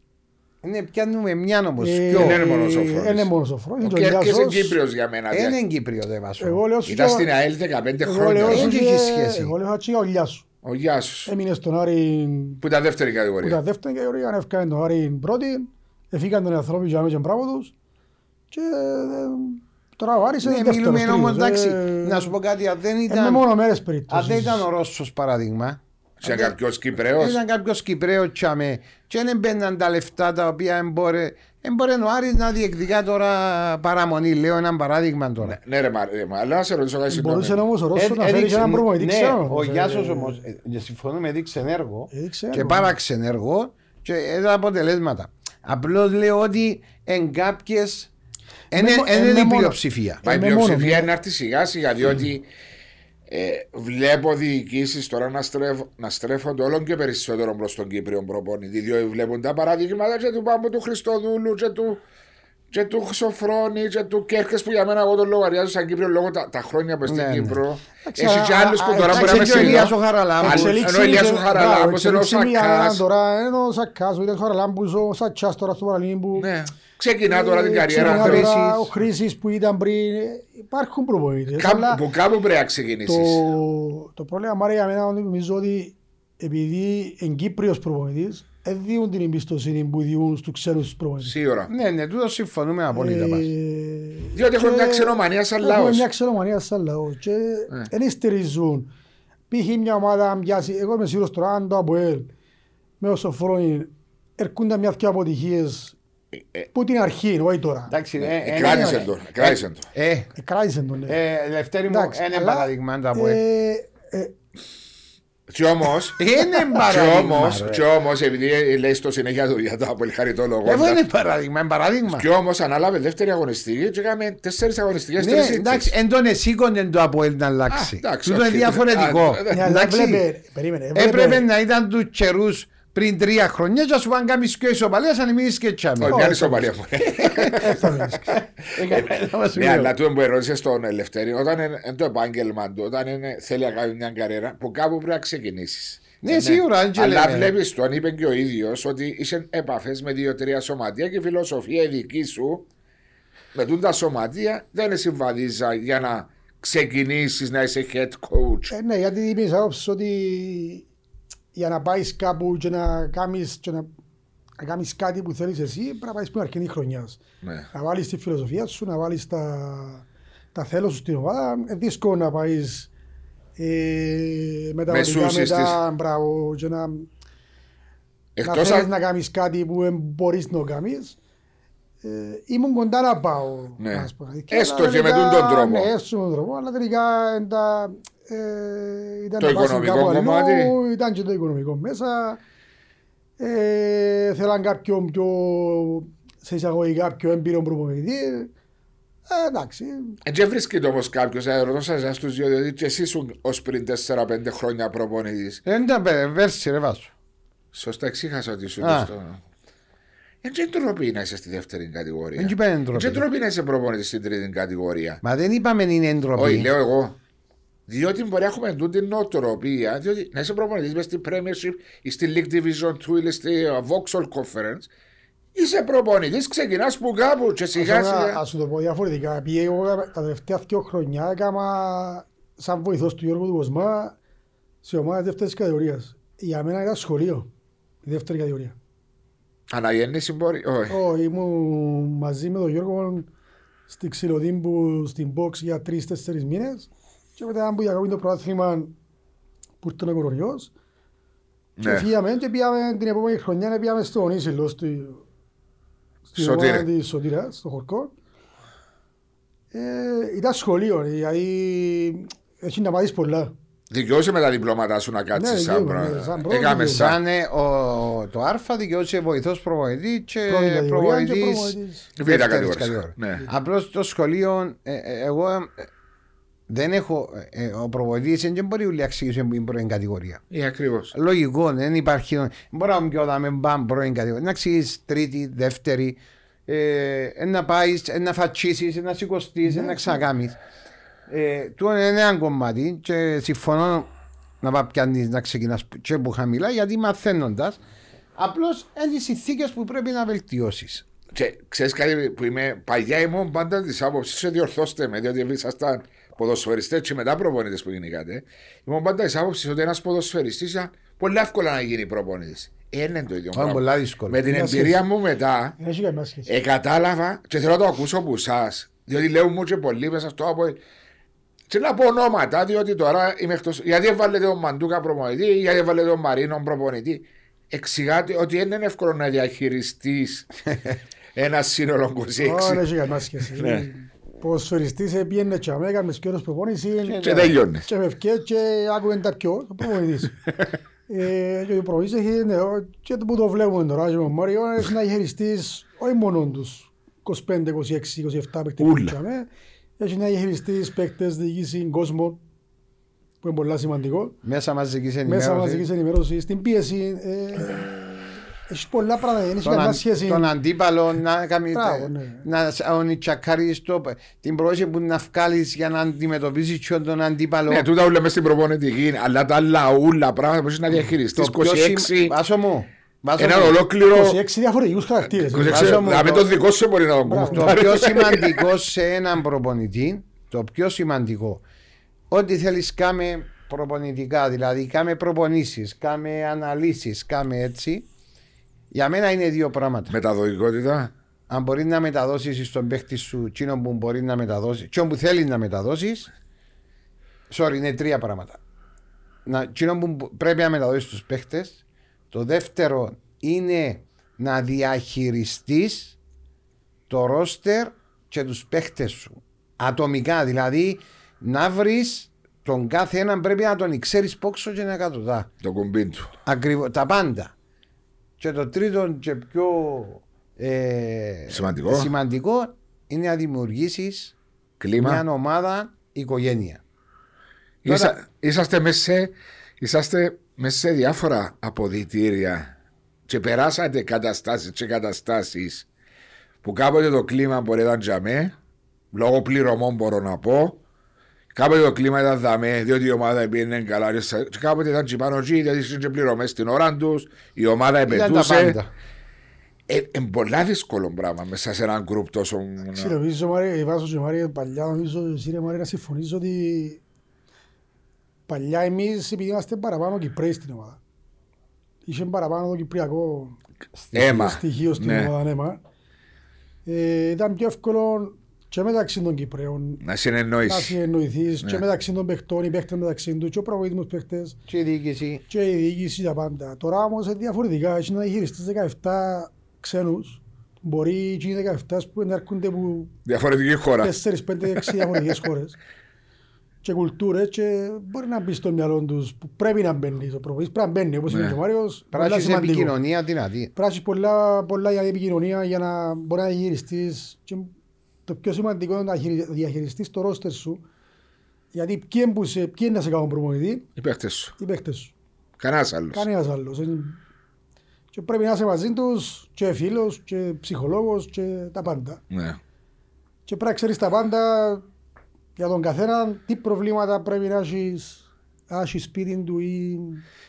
Ναι, πιάνουμε μια όμως. Ε, δεν είναι μόνο ο Σοφρόνης. Είναι μόνο ο Σοφρόνης. Ο και ο Κέρκης είναι Λιάσος. Κύπριος για μένα. Δεν είναι Κύπριο, δεν βάζω. Εγώ λέω σου Ήταν και- στην ΑΕΛ 15 εγώ χρόνια. λέω σου Δεν και- έχει σχέση. Εγώ λέω και ο Λιάσου. Ο Γιάσος. Έμεινε στον Άρη Που ήταν δεύτερη που τα κατηγορία. δεύτερη κατηγορία, έφυγαν τον Άρη πρώτη, έφυγαν τον ανθρώποι για μέσα μπράβο τους και ε, τώρα ο Άρης είναι Ναι, δεύτερος μιλούμε όμως, τρίτος. εντάξει, Ε, να σου πω κάτι, αν δεν ε, ήταν. Με μόνο μέρες Αν περιπτώσεις. δεν ήταν ο Ρώσος παράδειγμα, Σε κάποιος Κυπρέος. ήταν κάποιος Κυπρέος τσάμε και δεν μπαίναν τα λεφτά τα οποία εμπόρε. Εμπόρε ο Άρης να διεκδικά τώρα παραμονή, λέω ένα παράδειγμα τώρα. Ναι ρε μα- ρε, μα, αλλά να σε ρωτήσω κάτι Μπορούσε συγγνώμη. όμως ο Ρώσος Ε, να φέρει και έδειξε- έναν προπονητή ναι, ξέρω. ο όμως, ε, Γιάσος όμως, ε, συμφωνούμε, έδειξε ενέργο έδειξε και έργο. πάραξε ενέργο και έδωσε αποτελέσματα. Απλώς λέω ότι εν κάποιες με είναι μο- ε, είναι με η μόνο- πλειοψηφία. Μα η Ε, με μόνο πλειοψηφία μία. είναι να έρθει σιγά σιγά διότι ε, βλέπω διοικήσεις τώρα να, στρέφ, να στρέφονται όλο και περισσότερο προς τον Κύπριο προπονητή. Διότι βλέπουν τα παραδείγματα και του Πάμπου του Χριστοδούλου και του, και του Χρυσοφρόνη και του Κέρκες που για μένα εγώ τον λογαριάζω σαν Κύπριο λόγω τα, τα χρόνια που στην Ναι, ναι. Κύπρο. Εντάξει, Έχει και α, άλλους α, που τώρα εντάξει, μπορεί να με και ο Ηλίας ο συγχωρούν. Χαραλάμπους. Άλλο- Εξελίξει ενώ ο Ηλίας ο είναι- Χαραλάμπους, μπράβο, ενώ ο εξελίξει μια Σακάς. Τώρα είναι ο Σακάς, ο Ηλίας Χαραλάμπους, ο Σατσάς τώρα στο Παραλίμπου. Ναι. Ξεκινά τώρα την Ε, καριέρα. ξεκινά του. τώρα Χρήσης. Ο Χρήσης που ήταν πριν. ε, Υπάρχουν προπονητές. Κάπου- αλλά Που κάπου πρέπει να ξεκινήσεις. Το, το πρόβλημα Μάρια για μένα είναι ότι νομίζω ότι επειδή είναι Κύπριος προπονητής δεν δίνουν την εμπιστοσύνη που δίνουν στους ξένους προπονητές. Σίγουρα. Ναι, ναι, τούτο συμφωνούμε απόλυτα Ε, μας. Διότι έχουν και μια ξενομανία σαν Έχουμε λαός. μια ξενομανία σαν λαός και Ε. δεν στηρίζουν. Π.χ. μια ομάδα αν πιάσει, εγώ είμαι σίγουρος τώρα αν το ΑΠΟΕΛ με όσο φρόνι έρχονταν μια δυο αποτυχίες Ε, που την αρχή, όχι τώρα. Εντάξει, Ναι, ε, ε, κράτησε ναι. τον, κράτησε τον. Ε, Εκράτησε τον. ναι. ε, Λευτέρη μου, Εντάξει, είναι αλλά, παράδειγμα το από ε, ε, Κι όμως, Είναι κι παράδειγμα. όμως, ρε. κι όμως, επειδή λέει στο συνέχεια του για το απολυχαριτόλογο. Εγώ είναι παράδειγμα, είναι παράδειγμα. Κι όμως ανάλαβε δεύτερη αγωνιστική και έκαμε τέσσερις αγωνιστικές, Ναι, τρεις εντάξει, ήττες. εν τον εσήκονται το από να αλλάξει. Α, εντάξει, Τούτο είναι όχι. διαφορετικό. Α, ναι, αλλά Εντάξει, έβλεπε- περίμενε, έβλεπε- Έπρεπε να ήταν τους καιρούς πριν τρία χρόνια και να σου πάνε κάνεις και ισοπαλίας αν μείνεις και τσάμε. Όχι, μια ισοπαλία μου. δεν θα μείνεις. Ναι, αλλά τούτο που ερώτησες στον Ελευθέρη, όταν είναι είναι το επάγγελμα του, όταν είναι- θέλει να κάνει μια καριέρα, που κάπου πρέπει να ξεκινήσεις. Ναι, σίγουρα, αν και Αλλά λέμε. βλέπεις, τον είπε και ο ίδιος, ότι είσαι επαφές με δύο-τρία σωματεία και η φιλοσοφία η δική σου με τούν τα σωματεία δεν συμβαδίζα για να ξεκινήσεις να είσαι head coach. Ε, ναι, γιατί είπες άποψης ότι για να πάεις κάπου και να κάνεις, και να, να κάνεις κάτι που θέλεις εσύ, πρέπει να πάεις πριν αρκετή χρονιά. Ναι. Να βάλεις τη φιλοσοφία σου, να βάλεις τα, τα θέλω σου στην ομάδα. Είναι δύσκολο να πάεις ε, μεταβατικά Μεσούσεις μετά, μπράβο, και να, να Εκτός θέλεις να κάνεις κάτι που δεν μπορείς να κάνεις. Ε, ήμουν κοντά να πάω. Ναι. ας πούμε. Έστω αλλά και με τελικά- τούν τον τρόπο. Ναι, έστω με τον τρόπο, αλλά τελικά εν τα, ε, ήταν Το να πάσουν οικονομικό κάπου αλλού, κομμάτι. Ήταν και το οικονομικό μέσα. Ε, θέλαν κάποιον πιο, σε εισαγωγικά, πιο έμπειρο προπονητή. Ε, εντάξει. Δεν βρίσκεται όμως κάποιος, θα ρωτώ εσά τους δύο, διότι και εσύ ήσουν ως πριν 4-5 χρόνια προπονητής. Δεν ήταν πε- βέρση ρε βάσο. Σωστά, εξήχασα ότι σου Α. στο. Δεν τροπή να είσαι στη δεύτερη κατηγορία. Δεν είπαμε ντροπή. Δεν τροπή να είσαι προπονητής στην τρίτη κατηγορία. Μα δεν είπαμε είναι εντροπή. Όχι, λέω εγώ. Διότι μπορεί να έχουμε τούτη νοοτροπία, διότι να είσαι προπονητής μες στην Premiership ή στη League Division 2 ή στη Vauxhall Conference, είσαι προπονητής, ξεκινάς που κάπου και σιγά Ας, σιγά. ας σου το πω διαφορετικά. Επειδή εγώ τα τελευταία δύο χρονιά έκανα σαν βοηθός του Γιώργου του Κοσμά σε ομάδα δεύτερης κατηγορίας. Για μένα ήταν σχολείο η δεύτερη κατηγορία. Αναγέννηση μπορεί. Όχι. Ω, ήμουν μαζί με τον Γιώργο στη Ξυλοδίμπου στην box για τρεις-τέσσερις μήνες και μετά που για το πρωτάθλημα που ήρθε ο κορονοϊός και Ναι. φύγαμε και πήγαμε την επόμενη χρονιά να πήγαμε στον Ίσυλο στη, στη Σωτήρη. ομάδα της Σωτήρας, στο Χορκό. Ε, ήταν σχολείο, δηλαδή έχει να μάθεις πολλά. Δικαιούσε με τα διπλώματά σου να κάτσεις Ναι, σαν δικαιούμαι, πράγμα. σαν πρώτο Έκαμε δικαιούμαι. σαν. Σαν ε, ο, το Α δικαιούσε βοηθός προπονητή και Πρώτη κατηγορία και προπονητής. προπονητής. Β' κατηγορία. Ναι. Απλώς το σχολείο, ε, ε, εγώ ε, δεν έχω. ε, ε, ο προπονητής δεν μπορεί να εξηγήσει που είναι πρώην κατηγορία. Ή ακριβώς. Λογικό, δεν υπάρχει. Μπορεί να μου πει όταν με μπαμ πρώην κατηγορία. Να εξηγήσει τρίτη, δεύτερη. ε, να πάεις, να φατσίσεις, να σηκωστείς, να ξανακάμεις. Ε, του είναι ένα κομμάτι και συμφωνώ να πάει πιάνεις να ξεκινάς και από χαμηλά γιατί μαθαίνοντας απλώς είναι οι συνθήκες που πρέπει να βελτιώσεις. Και ξέρεις κάτι που είμαι παλιά ήμουν πάντα της άποψης, σε διορθώστε με, διότι ήσασταν ποδοσφαιριστές και μετά προπονητές που γίνηκατε. Ήμουν πάντα της άποψης ότι ένας ποδοσφαιριστής ήταν πολύ εύκολο να γίνει προπονητής. Ε, είναι το ίδιο. Είναι πολύ δύσκολο. Με την Μια εμπειρία σχέση. μου μετά, Έχει καμιά σχέση. ε, κατάλαβα και θέλω να το ακούσω από εσάς. Διότι λέω μου και πολύ μέσα στο από. Και να πω ονόματα, διότι τώρα είμαι εκτό. Γιατί έβαλε τον Μαντούκα προπονητή, γιατί έβαλε τον Μαρίνο προπονητή. Εξηγάτε ότι δεν είναι εύκολο να διαχειριστείς ένα σύνολο 26. Όχι, έχει καμιά σχέση. Ναι. Ποδοσφαιριστής πήγαινε και αμέ, έκαμε σκέρος προπόνηση Και τελειώνεις. και με ευκαιρία και άκουγε τα πιο, ο προπονητής. Ε, Και ο προπονητής έχει, ναι, ο- και που το βλέπουμε τώρα, και με τον Μάριο, έχει να διαχειριστείς όχι μόνο τους 25, 26, 27 παίκτες που Ούλα. είχαμε, έχει να διαχειριστείς παίκτες, διοίκησης, κόσμο, που είναι πολύ σημαντικό. Μέσα μαζικής Μέσα ενημέρωση. μαζικής ενημέρωσης, την πίεση, ε, έχεις πολλά πράγματα, δεν έχει Τον, καμιά αν, σχέση. τον αντίπαλο να κάνει. Μπράβο, ναι. Να να τσακάρει την πρόοδο που να βγάλεις για να αντιμετωπίσεις τον αντίπαλο. Ναι, τούτα όλα μέσα στην προπονητική, αλλά τα λαούλα πράγματα που έχει να διαχειριστείς. Το πιο 26, σημ- Βάσο μου. Βάσο ένα μου. ολόκληρο. 26 διαφορετικούς χαρακτήρες. 26, Βάζω μου δηλαδή το- το δικό σου μπορεί να τον Μπράβο. Το κουμπάρει. πιο σημαντικό σε έναν προπονητή, το πιο σημαντικό, ό,τι θέλεις κάμε προπονητικά, δηλαδή κάμε προπονήσεις, κάμε αναλύσεις, κάμε έτσι, για μένα είναι δύο πράγματα. Μεταδοτικότητα. Αν μπορεί να μεταδώσεις στον παίχτη σου εκείνο που μπορεί να μεταδώσεις, εκείνο που θέλει να μεταδώσεις, sorry, είναι τρία πράγματα. Να, εκείνο που πρέπει να μεταδώσεις στους παίχτες. Το δεύτερο είναι να διαχειριστείς το ρόστερ και τους παίχτες σου. Ατομικά, δηλαδή να βρεις τον κάθε έναν πρέπει να τον ξέρεις πόξο και να κατωτά. Το κουμπί του. Ακριβώς, τα πάντα. Και το τρίτο και πιο ε, Σημαντικό. σημαντικό είναι να δημιουργήσεις Κλίμα. μια ομάδα οικογένεια. Είσα, είσαστε μέσα σε, είσαστε μέσα σε διάφορα αποδητήρια και περάσατε καταστάσεις και καταστάσεις που κάποτε το κλίμα μπορεί να ήταν τζαμέ, λόγω πληρωμών μπορώ να πω, κάποτε το κλίμα ήταν δαμέ, διότι η ομάδα πήγαινε καλά και σα- και κάποτε ήταν τσιπάνω εκεί, διότι είχαν και πληρωμές στην ώρα τους, η ομάδα Ήταν τα επενδούσε. πάντα. Ε, είναι πολλά δύσκολο πράγμα μέσα σε έναν γκρουπ τόσο... Εντάξει, νομίζω, Μάρια, βάζω και Μάρια παλιά, νομίζω, εσύ ρε Μάρια, να συμφωνείς ότι παλιά εμείς επειδή είμαστε παραπάνω Κυπρέοι στην ομάδα. Είχε παραπάνω το κυπριακό Αίμα. στοιχείο στην Ναι. ομάδα αίμα. Ε, ήταν πιο εύκολο και μεταξύ των Κυπρέων Να να συνεννοήσεις. συνεννοηθείς Ναι. και μεταξύ των παιχτών, οι παίχτες μεταξύ τους και ο προβοήτης μου παίχτες Και η διοίκηση. και η διοίκηση τα πάντα. Τώρα όμως είναι διαφορετικά, έχει να διαχειριστείς 17 ξένους. Μπορεί και οι 17 που να έρχονται που Διαφορετική χώρα. 4, 5, 6 διαφορετικές χώρες και κουλτούρες και μπορεί να μπει στο μυαλό τους που πρέπει να μπαίνει. Ο προπονητής πρέπει να μπαίνει, όπως Ναι. είπε και ο Μάριος, πολλά Πράσινη σημαντικό. επικοινωνία δυνατή. Πρέπει να έχεις πολλά, πολλά για επικοινωνία για να μπορεί να διαχειριστείς και το πιο σημαντικό είναι να χειρι- διαχειριστείς το ρόστερ σου γιατί ποιοι είναι που σε- ποιοι είναι να σε κάνουν προπονητή, Οι παίχτες σου. οι παίχτες σου. Κανένας άλλος. Κανένας άλλος. Είναι- Και πρέπει να είσαι μαζί τους και φίλος και ψυχολόγος και τα πάντα. Ναι. Και πρέπει να ξέρεις τα πάντα για τον καθένα, τι προβλήματα πρέπει να έχεις, να έχεις σπίτι του ή...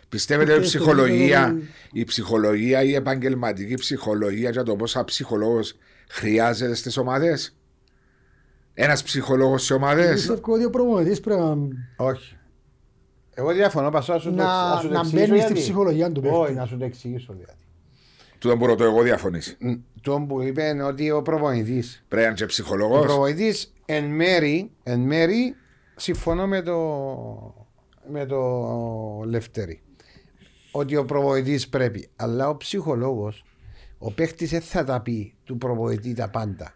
Πιστεύετε η Και στο ψυχολογία, επίπεδο- η ψυχολογία, η επαγγελματική ψυχολογία για το πόσα ψυχολόγος χρειάζεται στις ομάδες; Ένας ψυχολόγος σε ομάδες; Πιστεύω ότι ο προπονητής πρέπει να, Όχι. Εγώ διαφωνώ, πασώ να σου το Να- εξ- να σου το να εξηγήσω μπαίνεις στη γιατί. ψυχολογία του παίχτη. Όχι, να σου το εξηγήσω γιατί. Του δεν μπορώ το εγώ διαφωνήσει. Μ, Το που είπε είναι ότι ο προπονητή. Πρέπει να είναι και Ο ψυχολόγος. προπονητή εν μέρη, εν μέρη συμφωνώ με το, με το Λευτέρη. Ότι ο προπονητή πρέπει. Αλλά ο ψυχολόγος, ο παίχτης δεν θα τα πει του προπονητή τα πάντα.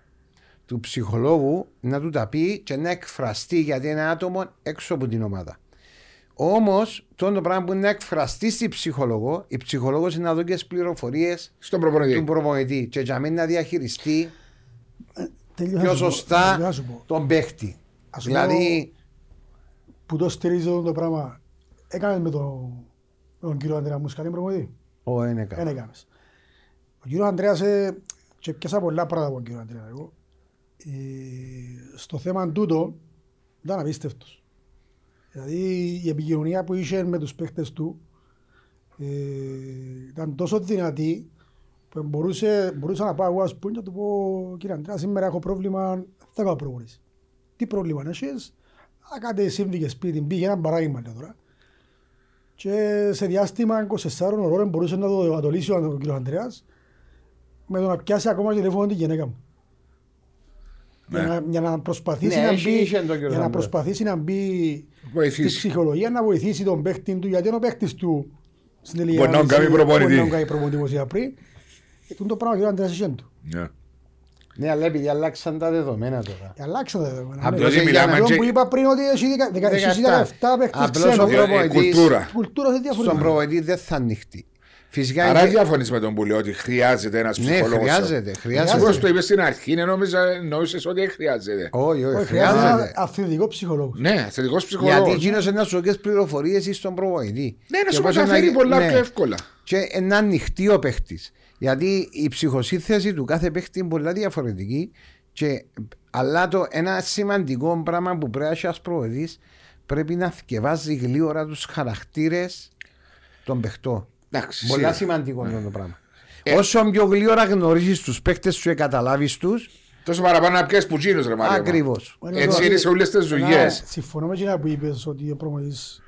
Του ψυχολόγου να του τα πει και να εκφραστεί γιατί είναι ένα άτομο έξω από την ομάδα. Όμως, το το πράγμα που είναι να εκφραστεί στη ψυχολόγο, η ψυχολόγος είναι να δώσει τις πληροφορίες Στον του προπονητή. προπονητή και για μένα να διαχειριστεί Τελείω να πιο σου πω, σωστά τελείω να σου πω. τον παίχτη. Ας πω- Δηλαδή, Που το στηρίζω το πράγμα, έκανες με τον, με τον κύριο Ανδρέα Μουσκαλή προπονητή. ο είναι Δεν καλά. έκανες. Ο κύριος Ανδρέας ε, και πιάσα πολλά πράγματα από τον κύριο Αντρέα εγώ. Ε, στο θέμα τούτο ήταν απίστευτος. Δηλαδή η επικοινωνία που είχε με τους παίχτες του ε, ήταν τόσο δυνατή που μπορούσε, μπορούσα να πάω εγώ ας πούμε και να του πω κύριε Αντρέα σήμερα έχω πρόβλημα, δεν θα κάνω προχωρήσει. Τι πρόβλημα έχεις, Α, κάτι σύμβηκε σπίτι, πήγε ένα παράδειγμα λέω τώρα. Και σε διάστημα 24 ώρων μπορούσε να το, να το λύσει ο κ. Ανδρέας με το να πιάσει ακόμα τηλέφωνο τη γυναίκα μου. Για, Ναι. να, για να προσπαθήσει Ναι, να έχει- μπει, είχε τον κύριο για να Ανδρέα. προσπαθήσει να μπει Βοηθήσει. στη ψυχολογία να βοηθήσει τον παίχτη του γιατί είναι ο παίχτης του στην τελική Μπορεί να ανάλυση, κάνει προπονητή. Μπορεί να κάνει προπονητή όπως είπα πριν. Και τούτο πράγμα ο κ. Ανδρέας είχε του. Ναι. Ναι, αλλά επειδή αλλάξαν τα δεδομένα τώρα. Και αλλάξαν τα δεδομένα. Απλώς ναι. διότι μιλάμε Αυτό και- που είπα πριν ότι έχει δεκα- δεκα- έχει 17 παίχτες Απλώς ξένους. ο Ε, ε, προπονητής- κουλτούρα. Η κουλτούρα είναι Στον διαφορετική. προπονητή δεν θα ανοιχτεί. Φυσικά Άρα είναι- διαφωνείς με τον που λέει ότι χρειάζεται ένας Ναι, ψυχολόγος. χρειάζεται. Σίγουρα χρειάζεται. το είπες στην αρχή, νόμιζα, εννοούσες ότι δεν χρειάζεται. Όχι, όχι, Όχι, χρειάζεται χρειάζεται. ένα αθλητικός ψυχολόγος. Ναι, θετικός Γιατί ψυχολόγος. εκείνος είναι να σου δώσει πληροφορίες στον προπονητή. Ναι, να Και σου πώς μεταφέρει να- πολλά ναι. πιο εύκολα. Και να ανοιχτεί ο παίχτης. Γιατί η ψυχοσύνθεση του κάθε παίχτη είναι πολλά διαφορετική. Και, αλλά το ένα σημαντικό πράγμα που πρέπει να έχει ένας προπονητής, πρέπει να θυκευάζει γλύωρα τους χαρακτήρες των παιχτών. Εντάξει, Πολλά σίγουρα. σημαντικό είναι το πράγμα. Ε. Όσο πιο γλύωρα γνωρίζεις τους παίχτε σου και καταλάβεις τους, Τόσο παραπάνω να πιέσεις πουτζίνους ρε Μάριο. ακριβώς. Έτσι είναι σε όλες τις δουλειές. Συμφωνώ με εκείνα που είπες ότι ο προπονητής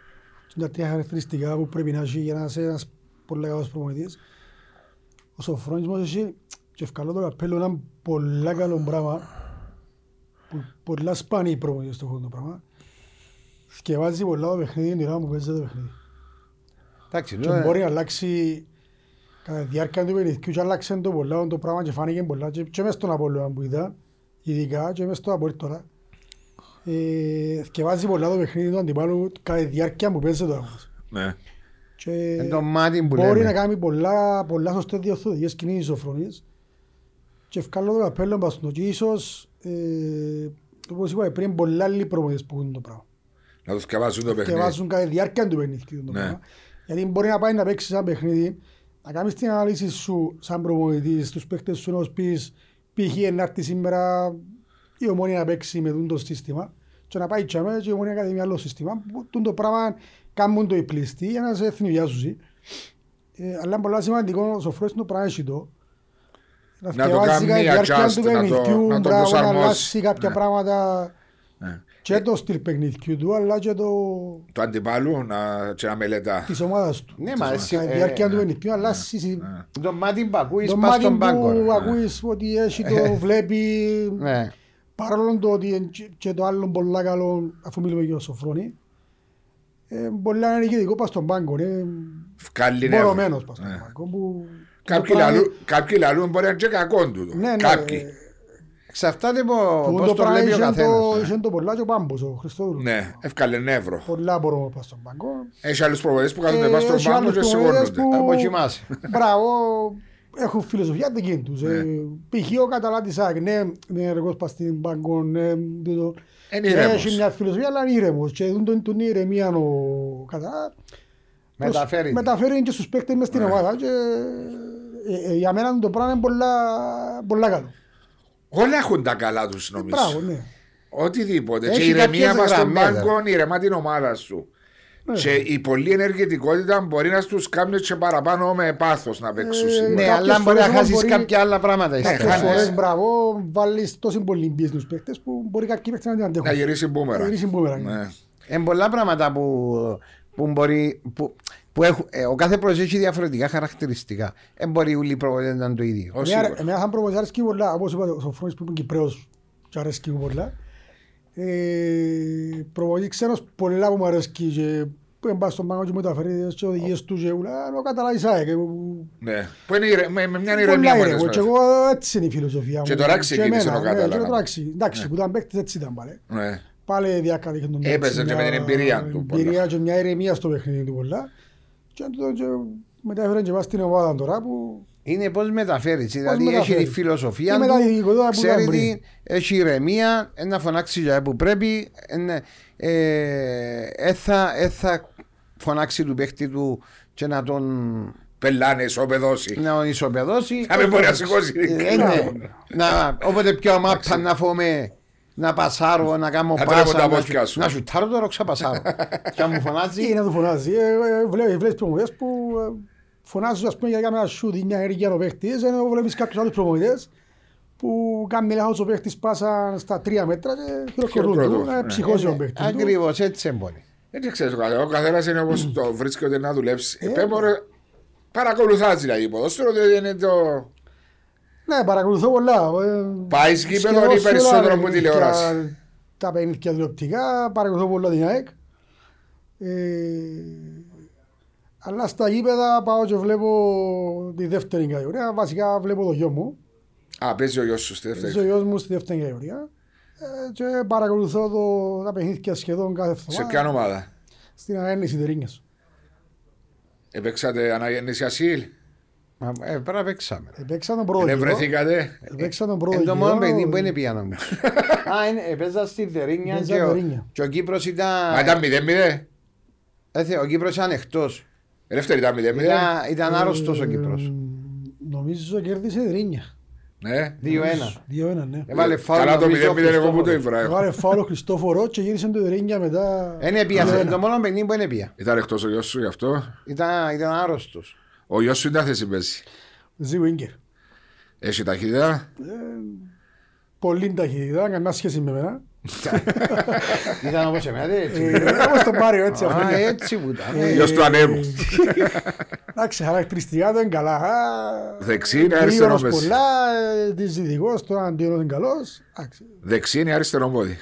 είναι τα τρία χαρακτηριστικά που πρέπει να έχει για να είσαι ένας πολύ καλός προπονητής. Ο Σοφρόνης μας έχει και ευκαλώ το καπέλο ένα πολλά καλό πράγμα που πολλά σπάνιοι προπονητές το έχουν το πράγμα. Σκευάζει πολλά το παιχνίδι την ώρα που παίζει το παιχνίδι. Εντάξει, Και τώρα- μπορεί να αλλάξει κατά τη διάρκεια του παιχνιδιού και αλλάξε το πολλά το πράγμα και φάνηκε πολλά και, και μες στον Απόλλωνα που είδα ειδικά και μες στο Απόλλωνα τώρα ε, θκευάζει πολλά το παιχνίδι του αντιπάλου κατά τη διάρκεια που παίζει το αγώνας. Ναι. Και Εν το μάτι που μπορεί λέμε. να κάνει πολλά, πολλά σωστές διορθωτικές κινήσεις ο Φρονής και ευκάλλω το καπέλο μας το και ίσως ε, όπως είπα πριν πολλά άλλοι προπονητές που έχουν το πράγμα Να το θυκευάζουν το και παιχνίδι. βάζουν κατά τη διάρκεια του παιχνιδιού το Ναι. Πράγμα. Γιατί μπορεί να πάει να παίξεις ένα παιχνίδι, να κάνεις την ανάλυση σου σαν προπονητής, στους παίκτες σου να τους πεις π.χ. να έρθει σήμερα η ομόνια να παίξει με τούτο το σύστημα και να πάει τσάμε και η ομόνια να κάνει άλλο σύστημα. που τούτο το πράγμα κάνουν το οι πληστοί για να σε εθνιδιάζουν. Ε, αλλά είναι πολύ σημαντικό ο σοφρός το πράγμα έχει το. το θκευάζει κάνει κατά τη διάρκεια adjust, του να το- παιχνιδιού, να το μπράβο, να προσαρμόσεις. αλλάξει κάποια Ναι. πράγματα Ναι. Και το στυλ παιχνιδιού του αλλά και το Το αντιπάλου να, και να μελετά. της ομάδας του. Ναι, μα εσύ- Κατά τη ε, διάρκεια του ναι. παιχνιδιού αλλάζει η- Το μάτι που ακούεις το πας μάτι στον πάγκο. ρε. που ακούεις ότι έχει το βλέπει Ναι. παρόλο το ότι είναι και- και το άλλο πολλά καλό αφού μιλούμε για το Σοφρόνη ε, πολλά είναι και δικό πας στον πάγκο είναι Φκάλλει νεύρο. μπορωμένος πας στον Ναι. πάγκο που Κάποιοι το πράγμα- λαλούν- Κάποιοι λαλούν μπορεί να είναι και κακό τούτο. ναι, ναι, Κάποιοι. Εξαρτάται από που πώς το το πράγμα βλέπει ο είχε το- καθένας. είχε το πολλά και ο Πάμπος ο Χριστόδουλος Ναι, ευκάλε νεύρο. πολλά μπορούμε πας στον πάγκο Έχει άλλους προβολές που κάθονται Ε, πάνω στον έχει πάγκο άλλους και προπονητές σηκώνονται. που- Αποκοιμάσαι. Μπράβο, έχουν φιλοσοφία δική τους. Ε, π.χ. ο Καταλάτης ΑΕΚ, ναι, είναι ενεργός πας στην πάγκο, ναι, τούτο. Είναι ήρεμος. Έχει μια φιλοσοφία, αλλά είναι ήρεμος. Και τον, τον, τον ηρεμία ο Καταλάτης Μεταφέρει. τη. μεταφέρει και στους παίκτες μες στην Ναι. ομάδα. Και, ε, ε, για μένα το πράγμα είναι πολλά, πολλά καλό. Όλα έχουν τα καλά τους νομίζω. Μπράβο, ναι. Οτιδήποτε. Έχει και η ηρεμία κάποιες πας στον γραμμές, πάγκο ηρεμά την ομάδα σου. Ναι. Και η πολλή ενεργητικότητα μπορεί να τους κάνει και παραπάνω με πάθος να παίξουν. Ε, σίγουρα. Ναι, Κάποιες αλλά μπορεί να φορές χάσεις μπορεί- κάποια άλλα πράγματα. Ναι, Κάποιες ύστερα. χάνεις. φορές, μπράβο, βάλεις τόση πολύ πίεση στους παίκτες που μπορεί κάποιοι παίκτες να την αντέχουν. Να γυρίσει μπούμερα. Να γυρίσει μπούμερα. Ναι. Είναι πολλά πράγματα που, που μπορεί. Που, που έχουν, ε, ο κάθε project έχει διαφορετικά χαρακτηριστικά. Δεν μπορεί όλοι οι προπονητές να είναι το ίδιο. Ω, Εμένα- σίγουρα. Εμένα θα προπονητής αρέσκει πολλά, όπως είπα ο Φρόνης που είναι Κυπρέος και αρέσκει μου πολλά. Ε, προπονητής ξένος πολλά που μου αρέσκει και που είναι πάει στον πάγκο και μεταφέρεις και οδηγίες του και ούλα, ο καταλάβεις ΑΕΚ. ε, που- Ναι. Που είναι ηρε- με, με μια Πολλά ηρεμία ήρεμο πολλές και φορές. εγώ έτσι είναι η φιλοσοφία μου. Και τώρα ξεκίνησε εμένα, ο Καταλάβα. ναι, και τώρα ξε- Εντάξει, που ήταν παίκτης έτσι ήταν πάλι. Ναι. Πάλι διακατήχε τον Έπαιζε έτσι και με μια την εμπειρία του πολλά. Εμπειρία και μια ηρεμία στο παιχνίδι του πολλά. Και το- και μετέφερε και μας στην ομάδα τώρα που Είναι πώς μεταφέρεις. Δηλαδή έχει μεταφέρεις. τη φιλοσοφία Και του, μεταδιδικότητα που ξέρει ήταν πριν. τι, έχει ηρεμία, ε, να φωνάξει για που πρέπει. ε, ναι, ε, ε, θα, ε, θα φωνάξει του παίχτη του και να τον Πελάνε, ισοπεδώσει. να ισοπεδώσει. Να μην μπορεί να σηκώσει. Ε, ναι. Να, όποτε πιω μάπα να φάμε να πασάρω, να κάνω Να τρέμω τα πάσα, να, πόδια σου- σου. να σου τάρω τώρα ξαπασάρω. και αν μου φωνάζει, Ή να του φωνάζει. Ε, ε, βλέ- Βλέπεις προμονητές που ε, φωνάζουν ας πούμε για να κάνουν ένα σούτ ή μια ενέργεια ο παίχτης, ενώ βλέπεις κάποιους άλλους προμονητές που κάνει λάθος ο παίχτης πάσα στα τρία μέτρα και χειροκροτούν Χειροκροτούν, του, ναι. να ψυχώσει ο παίχτης του. ακριβώς έτσι εμπονεί. Δεν ξέρεις, ο καθένας είναι όπως το βρίσκεται να δουλέψει. Πέμπω, ρε, παρακολουθάς δηλαδή ποδόσφαιρο, δεν είναι το. Ναι, παρακολουθώ πολλά. ε, Πάει γήπεδο σχεδόν ή σε όλα περισσότερο τα από παιχνίδια- τηλεόραση. Τα παιχνίδια τηλεοπτικά, παρακολουθώ πολλά την ΑΕΚ. Ε, αλλά στα γήπεδα πάω και βλέπω τη δεύτερη κατηγορία. Βασικά βλέπω το γιο μου. Α, παίζει ο γιος σου στη Ζω ο δεύτερη. γιος μου στη δεύτερη κατηγορία. Ε, και παρακολουθώ το, τα παιχνίδια σχεδόν κάθε Σε εβδομάδα ποια ομάδα; στην ανέννηση Τερίνιας. Έπαιξατε αναγέννηση ασύλ. Μα, ε, Πρέπει να παίξαμε. Επέξα τον πρώτο Δεν γύρο. βρεθήκατε. Επέξα τον πρώτο Είναι το γύρο. μόνο παιδί που είναι πιάνο μου; Α, είναι- έπαιζα στη Δερίνια Έπαιζα και ο- Δερίνια. και ο Κύπρος Μα ήταν... ήταν 0-0. έθε, Ο Κύπρος ήταν εκτός. Η δεύτερη ήταν 0-0. Ήταν- Ήταν άρρωστος ο Κύπρος. Ε, Νομίζω κέρδισε η Τερίνια. Ναι. 2-1. 2-1, ναι. Έβαλε φάουλ Καλά το νομίζω, 0-0 εγώ που το Χριστόφορος. ήβρα. Έβαλε φάουλ ο Χριστόφορος και γύρισε το Τερίνια μετά. Είναι έπια, 2-1. είναι το μόνο παιδί που είναι πια. Ήταν εκτός ο γιος σου γι' αυτό; Ήταν, ήταν άρρωστος. Ο γιος σου ήταν θέση παίζει. Ζει Βίγκερ. Έχει ταχύτητα; Πολύ ταχύτητα, καμιά σχέση με εμένα. Ήταν όπως εμένα, έτσι. Ε, Όπως τον Μάριο έτσι. Α, αφού- έτσι που ήταν. Ε, ε. Γιος του ανέμου. Εντάξει, χαρακτηριστικά του είναι καλά. Α, Δεξί είναι αριστερό γρήγορος μέση. πολλά, ε, της δυτικός, τώρα αντίον είναι καλός. Εντάξει. Δεξί είναι αριστερό πόδι.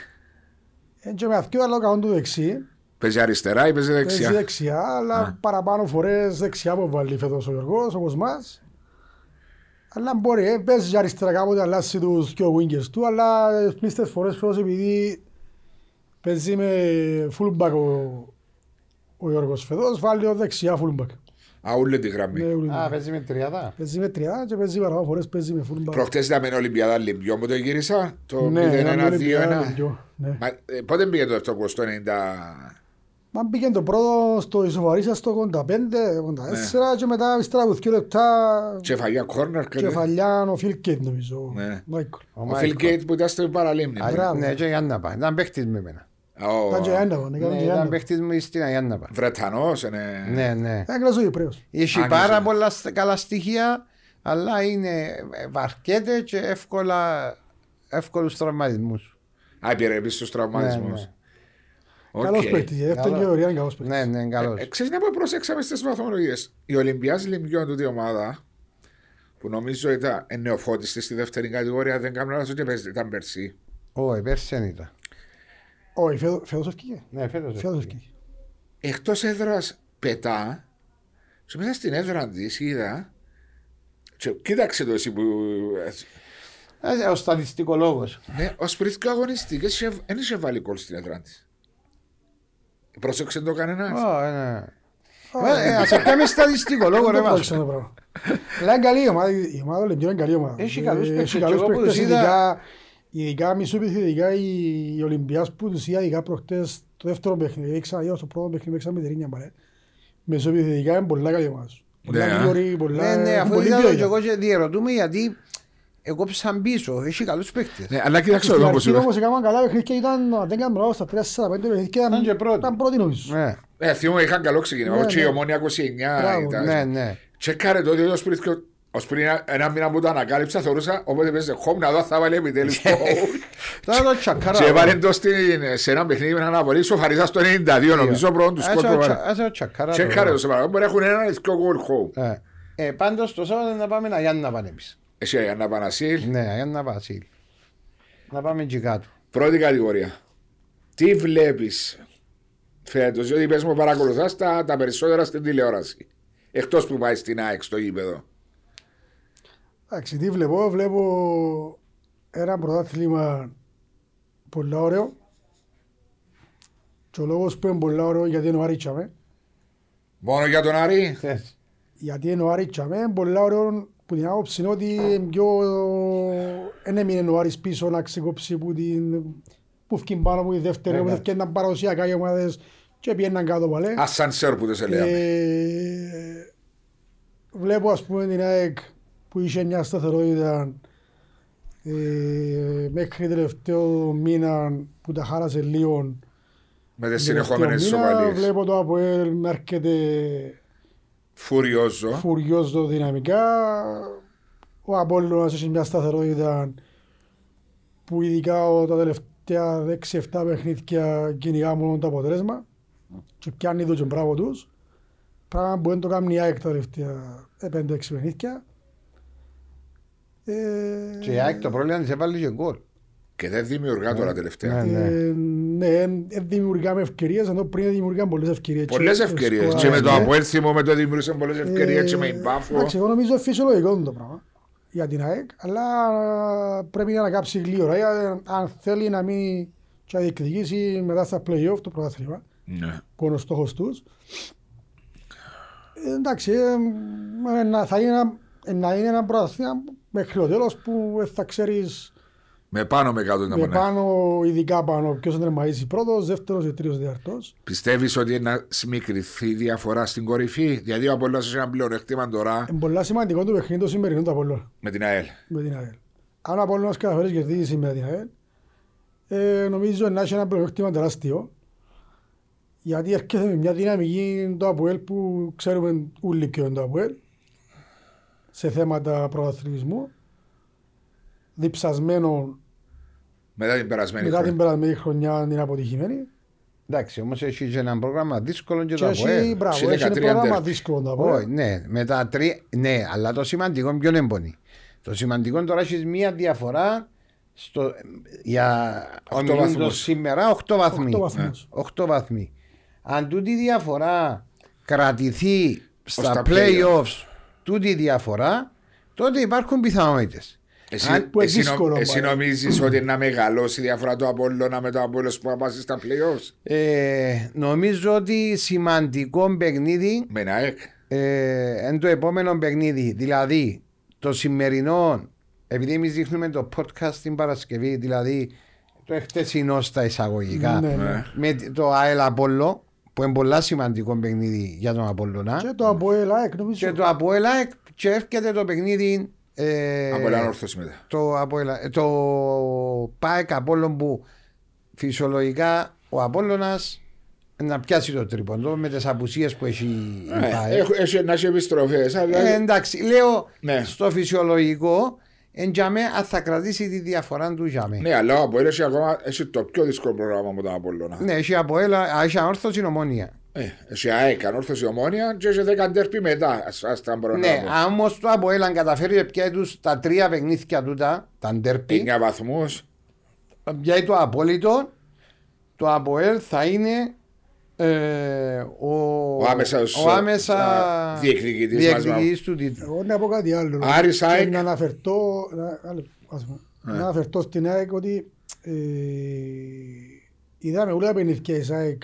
Εν και με αυτό άλλο καλό του δεξί. Παίζει αριστερά ή παίζει Παίζει δεξιά. δεξιά, αλλά παραπάνω φορές δεξιά που βάλει φέτος ο Γιώργος, όπως μας. Αλλά μπορεί, ε, παίζει και αριστερά κάποτε, αλλάζει τους και ο wingers του, αλλά ε, πλήστες φορές φέτος επειδή παίζει με fullback ο, ο Γιώργος φέτος, βάλει ο δεξιά fullback. Α, ούλε τη γραμμή. Ναι, ούλη. Α, παίζει με τριάδα. Παίζει με τριάδα και παίζει παραπάνω φορές παίζει με fullback. Προχτές ήταν με την Ολυμπιάδα Λιμπιό μου το γύρισα. Το Ναι, ήταν 0-1-2-1. Ολυμπιάδα, δυο, ναι. Μα, ε, Πότε πήγε το δεύτερο κουρς, το 90. Μα πήγε το πρώτο στο ισοβαρίσα στο 85-84 και μετά ύστερα από δύο λεπτά Κεφαλιά κόρνερ. κάτι. κεφαλιά ο Φιλ Κέιτ νομίζω. Ναι. Μάικλ. Ο Ο Μάικλ. Φιλ Γκέιτ που ήταν στο παραλίμνη. Α, Μπράβο. Ναι, και η Άνναπα. Ήταν παίχτης με εμένα. Ο Ήταν και Άνναβο, ναι, Ναι, ήταν και ήταν Άνναβο. παίχτης μου στην Αγιάνναπα. Βρετανός είναι. Ναι, ναι. Άγγλος ο Κυπρέος. Έχει Άγγλος, πάρα ναι. πολλά στε- καλά στοιχεία, αλλά είναι ε, βαρκέται και εύκολα, εύκολους τραυματισμούς. Α, πήρε επίσης τους τραυματισμούς. Ναι, Οκ. Καλός παίκτης, η δεύτερη Καλό. κατηγορία είναι καλός παίκτης. Ναι, ναι, καλός. Ε, Ξέρεις να πω προσέξαμε στις βαθμολογίες. Η Ολυμπιάς Λυμπιών τούτη ομάδα που νομίζω ήταν νεοφώτιστη στη δεύτερη κατηγορία δεν κάνω λάθος ούτε παίζει- ήταν πέρσι. Όχι, πέρσι δεν ήταν. Όχι, φέτος- φέτος ευκήγε. Ναι, φέτος. Φέτος έφυγε. ευκήγε. Εκτός έδρας πετά και μέσα στην έδρα της είδα και κοίταξε το εσύ που Ε, Ο στατιστικολόγος. ναι, ως πριν και αγωνιστικές είχε- δεν είχε βάλει κόλ στην έδρα της. Πρόσεξε το κανένας. Ω, ναι. Ε, ε, Ας πιάμε στατιστικολόγο ρε Δεν το μας. πρόκειται το πράγμα. Αλλά είναι καλή η ομάδα, η ομάδα Ολυμπιών είναι καλή ομάδα. Έχει καλούς Ε, παίκτες, Έχει καλούς και εγώ που παίκτες, τους είδα- ειδικά- ειδικά μισό επιθετικά η η Ολυμπιάς που τους είδα ειδικά προχτές το δεύτερο παιχνίδι. Έξα, είδα στο πρώτο παιχνίδι παίξαμε με την Ρήνια μπαλέ. Μεσό επιθετικά είναι πολλά καλή ομάδα. σου. Πολλά Ναι. γρήγορη, πολλά... Ναι, ναι, είναι αφού πολύ είδα το ποιότητα. και εγώ και διερωτούμε γιατί έκοψαν πίσω. Έχει καλούς παίκτες. Ναι, αλλά κοίταξε Στην εδώ όπως αρχή είπες. όμως έκαναν καλά παιχνίδια και ήταν, αν δεν κάνουμε λάθος, στα 3-4-5 παιχνίδια Ήταν και ήταν, πρώτοι. ήταν πρώτοι νομίζω. Ναι, Ε, θυμούμαι είχαν καλό ξεκίνημα. Ναι, Όχι, η ναι. ομόνια 29 Μπράβο, ήταν. ναι, ναι. Τσεκάρε το ότι ως πριν, ως πριν ένα- ένα μήνα που το ανακάλυψα θεωρούσα όποτε παίζει home να δω αν θα βάλει επιτέλους το Τώρα το τσακάρα. Και έβαλε το στην- σε ένα παιχνίδι με έναν απολύτως σοφαριζά στο 92 νομίζω πρώτον τους σκορ που έβαλε. Άσε το τσακάρα. Τσεκάρε το σε παρακαλώ μπορεί να έχουν έναν ή δυο γκολ home. Ε, ε, πάντως το Σάββατο να πάμε να Γιάννα πάνε εμείς. Εσύ Αγιάννα Πανασίλ, Ναι, Γιάννα Βασίλ. Να πάμε εκεί κάτω. πρώτη κατηγορία. Τι βλέπεις φέτος, διότι πες μου παρακολουθάς τα, τα περισσότερα στην τηλεόραση. Εκτός που πάει στην ΑΕΚ στο γήπεδο. Εντάξει, τι βλέπω, βλέπω ένα πρωτάθλημα πολύ ωραίο. Και ο λόγος που είναι πολύ ωραίο γιατί είναι ο Άρη Τσαμέ. Μόνο για τον Άρη; Θες. Γιατί είναι ο Άρη Τσαμέ, είναι πολύ ωραίο που την άποψη είναι ότι είναι πιο... δεν έμεινε ο Άρης πίσω να ξεκόψει που την... που φκін πάνω από τη δεύτερη, Ναι, που ναι. έφτιαναν παραδοσιακά οι ομάδες και πήγαιναν κάτω πάλι. Ασανσέρ που δεν σε λέμε. Ε, βλέπω ας πούμε την ΑΕΚ που είχε μια σταθερότητα ε, μέχρι τελευταίο μήνα που τα χάρασε λίγο. Με τις Τελευταίο συνεχόμενες μήνα σοβαλίες. Βλέπω το ΑΠΟΕΛ να έρχεται Φουριόζο. φουριόζο δυναμικά. Ο Απόλλωνας έχει μια σταθερότητα που ειδικά ο- τα τελευταία 6-7 παιχνίδια κυνηγά μόνο το αποτέλεσμα και πιάνει το και μπράβο τους. Πράγμα που δεν το κάνει η ΑΕΚ τα τελευταία 5-6 παιχνίδια. Ε, Και η ΑΕΚ το πρόβλημα της έβαλε και γκολ. Και δεν δημιουργά τώρα τελευταία. Ναι. ε, ναι, εν- εν δημιουργάμε ευκαιρίες, ενώ πριν δημιουργάμε πολλές ευκαιρίες. Πολλές Και ευκαιρίες. σκοράρει, Και με το ναι. Αποέλ θυμούμε το δημιουργήσαν πολλές ευκαιρίες και με η Μπάφο. Εντάξει, εγώ νομίζω φυσιολογικό είναι το πράγμα για την ΑΕΚ, αλλά πρέπει να ανακάψει γλύωρα. Για- Αν θέλει να μην και να διεκδικήσει μετά στα play-off το πρωτάθλημα, Ναι. που είναι ο στόχος τους. Ε, εντάξει, ε, ε, να- θα είναι ένα, ε, να είναι ένα πρωτάθλημα μέχρι το τέλος που ε, θα ξέρεις Με πάνω με κάτω να με πονάει. πάνω, ειδικά πάνω, ποιος θα τερματίσει πρώτος, δεύτερος και τρίτος τέταρτος. Πιστεύεις ότι να σμικριθεί η διαφορά στην κορυφή; Δηλαδή ο Αποέλ έχει ένα πλεονέκτημα τώρα Είναι πολύ σημαντικό το παιχνίδι το σημερινό του Απόλλωνα. με την ΑΕΛ. με την ΑΕΛ. Αν ο Απόλλωνας καταφέρει κερδίσει σήμερα την ΑΕΛ, ε, νομίζω να έχει ένα πλεονέκτημα τεράστιο. Γιατί έρχεται με μια δυναμική το ΑΠΟΕΛ που ξέρουμε όλοι ποιο είναι το ΑΠΟΕΛ σε θέματα πρωταθλητισμού. Διψασμένο Μετά την περασμένη μετά την χρονιά. περασμένη χρονιά είναι αποτυχημένη. Εντάξει, όμως έχει και ένα πρόγραμμα δύσκολο και Και το έχει, ΑΠΟΕΛ. μπράβο, Έχει έχει ένα 13 πρόγραμμα ντέρμπι. δύσκολο το Όχι, ΑΠΟΕΛ. ναι, με τα τρία. Ναι, αλλά το σημαντικό ποιο είναι πονή. Το σημαντικό τώρα έχεις μία διαφορά στο, για Οκτώ ομιλούντος βαθμούς. σήμερα 8 βαθμοί. Οκτώ βαθμούς. 8 βαθμοί. Αν τούτη η διαφορά κρατηθεί στα στα playoffs τούτη η διαφορά, τότε υπάρχουν πιθανότητες. Εσύ, Αν- που είναι εσύ, νο- δύσκολο, εσύ μάλλον. νομίζεις ότι να μεγαλώσει η διαφορά του Απόλλωνα με το Απόλλωνα που θα πάει στα playoffs; Ε, νομίζω ότι σημαντικό παιχνίδι Με την ΑΕΚ. ε, εν το επόμενο παιχνίδι. Δηλαδή το σημερινό, επειδή εμείς δείχνουμε το podcast την Παρασκευή, δηλαδή το εχτεσινό στα εισαγωγικά, Ναι, ναι. Ναι. με το ΑΕΛ Απόλλω, που είναι πολλά σημαντικό παιχνίδι για τον Απόλλωνα, Και το ΑΠΟΕΛ ΑΕΚ νομίζω. και το ΑΠΟΕΛ ΑΕΚ, και έρχεται το παιχνίδι. Ε, Από έναν όρθωση μετά. το, ΑΠΟΕΛ, ε, το ΠΑΕΚ Απόλλων που φυσιολογικά ο Απόλλωνας να πιάσει το τρίποντο με τις απουσίες που έχει η Ε, ΠΑΕΚ. έχω- Έχει να έχει επιστροφές. αλλά- Ε, εντάξει, λέω Ναι. στο φυσιολογικό, εν τζαμέ, αν θα κρατήσει τη διαφορά του τζαμέ. Ναι, Ναι, αλλά ο Αποέλ έχει ακόμα έχει το πιο δύσκολο πρόγραμμα από τον Απόλλωνα. έχει από έλα, έχει ανόρθωση νομονία. Ε, Έχει ΑΕΚ, ανόρθωση ομόνια και έχει 10 ντέρπι μετά. Ας, ας τα μπορώ Ναι, να πω. αν όμως το από έλα καταφέρει πια τους τα τρία παιχνίδια τούτα, τα ντέρπι, 9 βαθμούς. πια το απόλυτο, το ΑΠΟΕΛ θα είναι ε, ο, Ο άμεσας, ο άμεσα α, διεκδικητής μας, διεκδικητής του τίτλου. Εγώ να πω κάτι άλλο. Άρης, Και ΑΕΚ. Να αναφερθώ, να, άλλο, ας πούμε, να αναφερθώ στην ΑΕΚ ότι ε, είδαμε όλα τα παιχνίδια της ΑΕΚ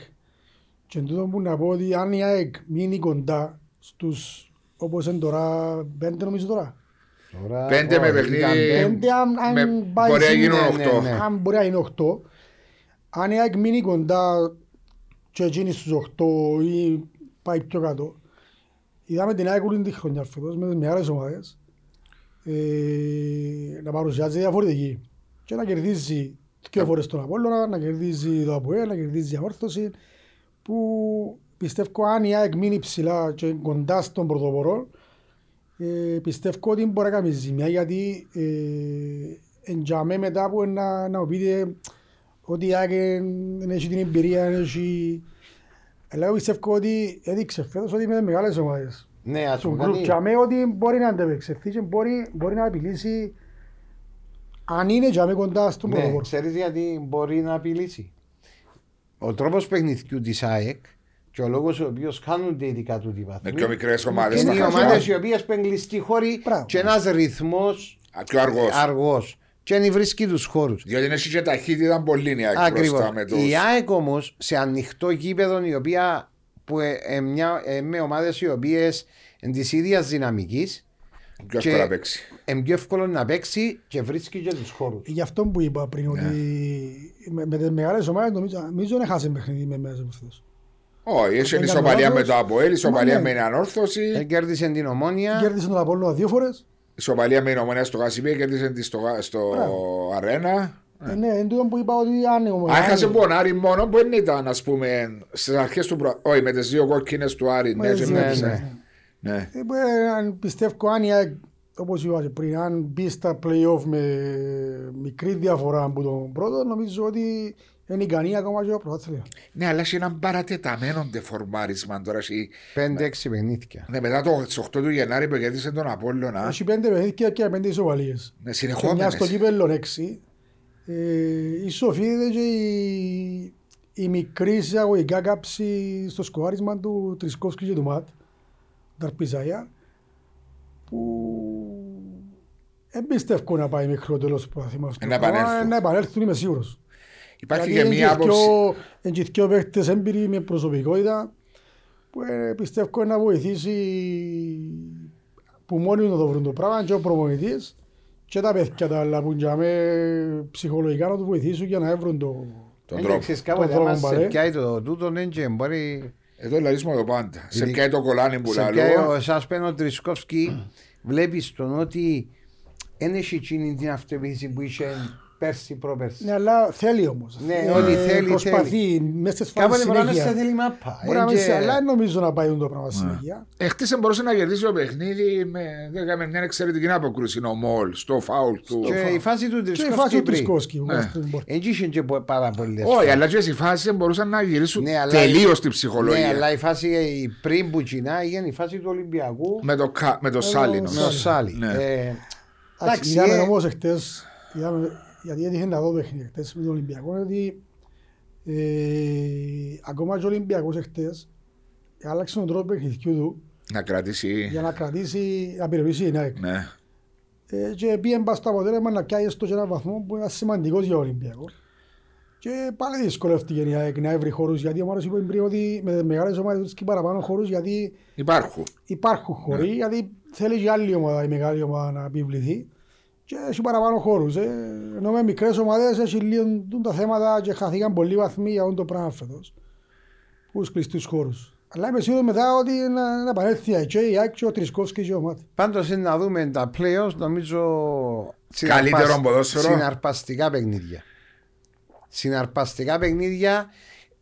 και τούτο που να πω ότι αν η ΑΕΚ μείνει κοντά στους όπως είναι τώρα, πέντε νομίζω τώρα. Τώρα, Πέντε με όχι, παιχνίδι. ήταν πέντε. Πέντε αν, αν με- πάει μπορεί να στην- γίνουν ναι, οκτώ. ναι, ναι. αν μπορεί να είναι 8, αν η ΑΕΚ μείνει κοντά και εκείνη στους 8 ή πάει πιο κάτω, είδαμε την ΑΕΚ όλη τη χρονιά φέτος με τις μεγάλες ομάδες ε, να παρουσιάζει διαφορετική και να κερδίζει δύο φορές τον Απόλλωνα, να κερδίζει το ΑΠΟΕ, να κερδίζει η Αμόρθωση που πιστεύω αν η ΑΕΚ μείνει ψηλά και κοντά στον πρωτοπορό ε, πιστεύω ότι μπορεί να κάνει ζημιά γιατί ε, εν τζαμέ μετά που να, να μου πείτε ότι η ΑΕΚ δεν έχει την εμπειρία, δεν έχει... Αλλά εγώ πιστεύω ότι έδειξε φέτος ότι με τις μεγάλες ομάδες Ναι, ας στον πούμε γκρουπ κάτι. τζαμέ ότι μπορεί να αντεπεξευθεί και μπορεί, μπορεί να απειλήσει αν είναι τζαμέ κοντά στον Ναι, πρωτοπόρο. ξέρεις γιατί μπορεί να απειλήσει; Ο τρόπος παιχνιδιού της ΑΕΚ και ο λόγος ο οποίος χάνονται ειδικά του Με βαθμοί πιο μικρές ομάδες. είναι στα οι χαρτιά. ομάδες οι οποίες πεγκλειστεί χώροι Μπράβο. και ένας ρυθμός Α, Πιο αργός. αργός και δεν βρίσκει τους χώρους. Διότι έχει και ταχύτητα πολύ η ΑΕΚ Ακριβώς. μπροστά με τους... Η ΑΕΚ όμως σε ανοιχτό γήπεδο η οποία που ε, ε, μια, ε, με ομάδες οι οποίες είναι της ίδιας δυναμικής Πιο και- εύκολα να παίξει. είναι πιο εύκολο να παίξει και βρίσκει και τους χώρους. Γι' αυτό που είπα πριν ότι με, με τις μεγάλες ομάδες νομίζω, νομίζω δεν χάσει παιχνίδι με μέσα από αυτούς. Όχι, έχει Δεν ισοπαλία κάνω με το λάθος. Αποέλ, ισοπαλία Μα με ναι. την Ανόρθωση, Κέρδισε την ομόνια. Κέρδισε τον Απόλλωνα δύο φορές. ισοπαλία με την Ομονία στο Κασιπί, κέρδισε τη στο, στο Μπράβο. Αρένα. Ε, Ναι, είναι τούτο που είπα ότι αν η Αν ομονία- έχασε πονάρι μόνο που δεν ήταν, ας πούμε, στις αρχές του προ... Όχι, με τις δύο κόκκινες του Άρη. Ναι, Μα, και ναι, με ναι, τις- ναι. ναι. Ε, ε, αν πιστεύω αν η ΑΕΚ, όπως είπα και πριν, αν μπει στα play-off με μικρή διαφορά από τον πρώτο, νομίζω ότι είναι ικανή ακόμα και ο πρωτάθλημα. Ναι, αλλά έχει έναν παρατεταμένο δεφορμάρισμα τώρα. έχει- 5-6 παιχνίδια. Ναι, μετά το στις 8 του Γενάρη που κέρδισε τον Απόλλωνα. Έχει πέντε παιχνίδια και πέντε ισοβαλίες. Ναι, Και μια συνεχόμενες. στο κύπελλο έξι. Ε, η οφείλεται και η, η μικρή εισαγωγικά κάψη στο σκοάρισμα του Τρισκόφσκι και του Ματ, Ταρπιζαία, που δεν πιστεύω να πάει μέχρι το τέλος του πρωταθλήματος. Ε, να επανέλθουν. Να επανέλθουν είμαι σίγουρος. Υπάρχει Γιατί και μία είναι και άποψη. δυο- Είναι και δυο παίχτες έμπειροι με προσωπικότητα που ε, πιστεύω να βοηθήσει που μόνοι να το βρουν το πράγμα και ο προπονητής και τα παιδιά τα άλλα που είναι ψυχολογικά να του βοηθήσουν για να βρουν το... Τον τρόπο. Εντάξει, κάποτε τρόπο άμα σε μπαλέ. πιάει το τούτο, δεν και μπορεί... Εδώ λαρίσουμε το πάντα. Σε Ειδι- πιάει το κολάνι που Σε πιάει ο λαλώ. εσάς πένω ο Τρισκόφσκι, βλέπεις τον ότι δεν έχει εκείνη την αυτοεπίθεση που είχε πέρσι πρόπερσι. Ναι, αλλά θέλει όμως. Ναι, Ε, ότι θέλει, Προσπαθεί μέσα στις φάσεις Κάποτε μπορεί να συνέχεια. σε θέλει μάπα. Μπορεί να Ε, μην σε- και- αλλά δεν νομίζω να πάει το πράγμα συνέχεια. Εχθές μπορούσε να κερδίσει το παιχνίδι με, με μια εξαιρετική αποκρούση. Ο Μολ στο φάουλ του. Και η φάση του Και η φάση Τρισκόφσκι του πριν. Τρισκόσκι. που Ναι. ήταν στην πόρτα. Δεν είχε και πο- πάρα πολλές Όχι, φορές. αλλά και οι φάσει μπορούσαν να γυρίσουν Ναι, αλλά- τελείως την Ναι, ψυχολογία. αλλά η φάση η πριν που τσινά έγινε η φάση του Ολυμπιακού Με το, κα- με το Σάλινο. με ο Σάλι. Ναι. Ε, Εντάξει, Εντάξει, είδαμε ε, όμως εχθές, είδαμε, γιατί έτυχε να δω παιχνίδι εχθές με τον Ολυμπιακό, ότι ε, ακόμα και ο Ολυμπιακός εχθές άλλαξε τον τρόπο παιχνιδιού του Να κρατήσει. για να κρατήσει, να περιορίσει την ΑΕΚ. Ναι. Ε, και πήγε μπας στο αποτέλεσμα να πιάει έστω και έναν βαθμό που είναι σημαντικός για τον Ολυμπιακό. Και πάλι δυσκολεύτηκε η ΑΕΚ να έβρει χώρους, γιατί ο Μάρος είπε πριν ότι με τις μεγάλες ομάδες βρίσκει παραπάνω χώρους, γιατί Υπάρχουν. υπάρχουν χώροι, γιατί θέλει και άλλη ομάδα, η μεγάλη ομάδα να επιβληθεί και έχει παραπάνω χώρους. Ε. Ενώ με μικρές ομάδες έχει λίγο τούν τα θέματα και χαθήκαν πολλοί βαθμοί για αυτό το πράγμα φέτος. Που τους κλειστούς χώρους. Αλλά είμαι σίγουρος μετά ότι να, να επανέλθει και η ΑΕΚ και ο Τρισκόφσκι και ο Μάτι. Πάντως είναι να δούμε τα playoffs νομίζω Καλύτερο συναρπασ- ποδόσφαιρο. συναρπαστικά παιχνίδια. Συναρπαστικά παιχνίδια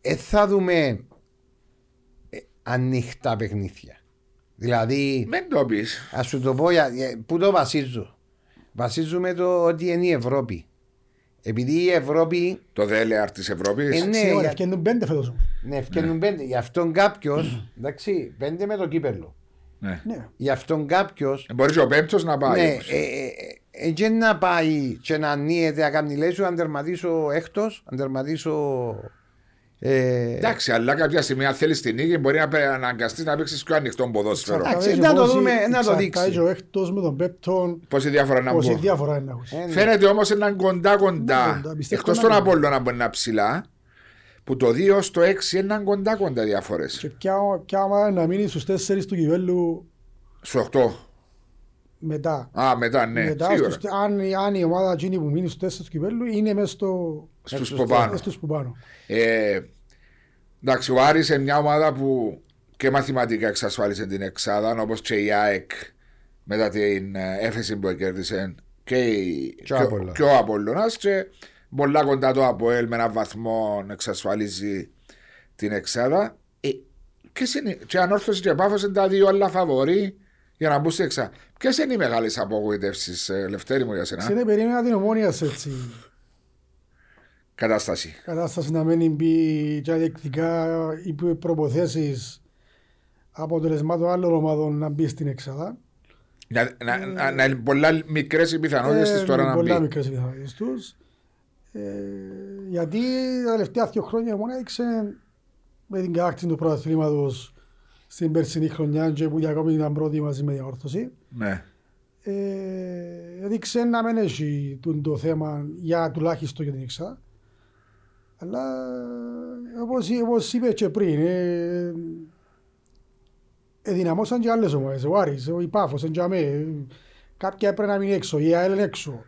ε, θα δούμε ε, ανοιχτά παιχνίδια. Δηλαδή, Μην το πεις. ας σου το πω, για- για- πού το βασίζω. Βασίζουμε το ότι είναι η Ευρώπη. Επειδή η Ευρώπη Το δέλεαρ της Ευρώπης. Ε, ναι, Σίγουρα για- ευκαιρνούν πέντε φέτος. ναι, ευκαιρνούν πέντε. Γι' αυτόν κάποιο, εντάξει, πέντε με το κύπελο. Ναι. Ναι. Γι' αυτόν κάποιο Μπορείς και ο πέμπτος να πάει. Ναι, όμως. ε, ε, ε, και να πάει και να ανοίγεται να κάνει λέει σου αν τερματίσω έκτος, αν τερματίσω... Ε, Εντάξει, αλλά κάποια στιγμή αν θέλεις την νίκη μπορεί να πε- αναγκαστείς να παίξεις πιο ανοιχτό ποδόσφαιρο. Εντάξει, Εξαρτάται να το πόση- δούμε, να το εξαρτάται δείξει. και ο έκτος με τον πέπτον, Πόση διάφορα να πόση μπω. διάφορα είναι να ακούσει. ε, ναι. Φαίνεται όμως έναν κοντά Ναι, κοντά. κοντά, πιστεύω Εκτός να των είναι. Απόλλωνα που είναι να ψηλά, που το 2 στο 6 είναι κοντά κοντά διάφορες. Και ποια, ποια ομάδα να μείνει στους τέσσερις του κυβέλου Στο 8. Μετά. Α, μετά, ναι, μετά σίγουρα. στους, αν, αν η ομάδα εκείνη που μείνει στους τέσσερις του κυβέλου είναι μέσα στο, Στους στους που πάνω. μες στους που πάνω. Ε, εντάξει, ο Άρης είναι μια ομάδα που και μαθηματικά εξασφάλισε την εξάδα, όπως και η ΑΕΚ μετά την ε, έφεση που κέρδισε και, η, Και ο Απόλλωνας. και ο Απόλλωνας και πολλά κοντά το Αποέλ με έναν βαθμό εξασφαλίζει την εξάδα. Ε, ποιες είναι, και ανόρθωση και πάφος είναι τα δύο άλλα φαβορή για να μπουν στην εξάδα. Ποιες είναι οι μεγάλες απογοητεύσεις, Λευτέρη μου, για σένα, Σε είναι περίμενα την ομόνιας σε έτσι κατάσταση. κατάσταση να μένει μπει και αδιεκτικά υπό προποθέσεις αποτελεσμάτων άλλων ομάδων να μπει στην εξάδα. Να, να, να, να είναι πολλά μικρές οι πιθανότητες Ε, τώρα να πολλά μπει. μικρές οι πιθανότητες τους. Ε, γιατί τα τελευταία δύο χρόνια η Ομόνια έδειξε με την κατάκτηση του πρωταθλήματος στην περσινή χρονιά και που για ακόμη ήταν πρώτη μαζί με την όρθωση. Ναι. Ε, έδειξε να μην έχει τούτο το θέμα για τουλάχιστον για την εξάδα. Αλλά όπως, όπως είπες και πριν, ε, εδυναμώσαν και άλλες ομάδες. Ο Άρης, ο Ιπάφος, ο Τζαμέ, κάποια έπρεπε να μείνει έξω, η ΑΕΛ είναι έξω.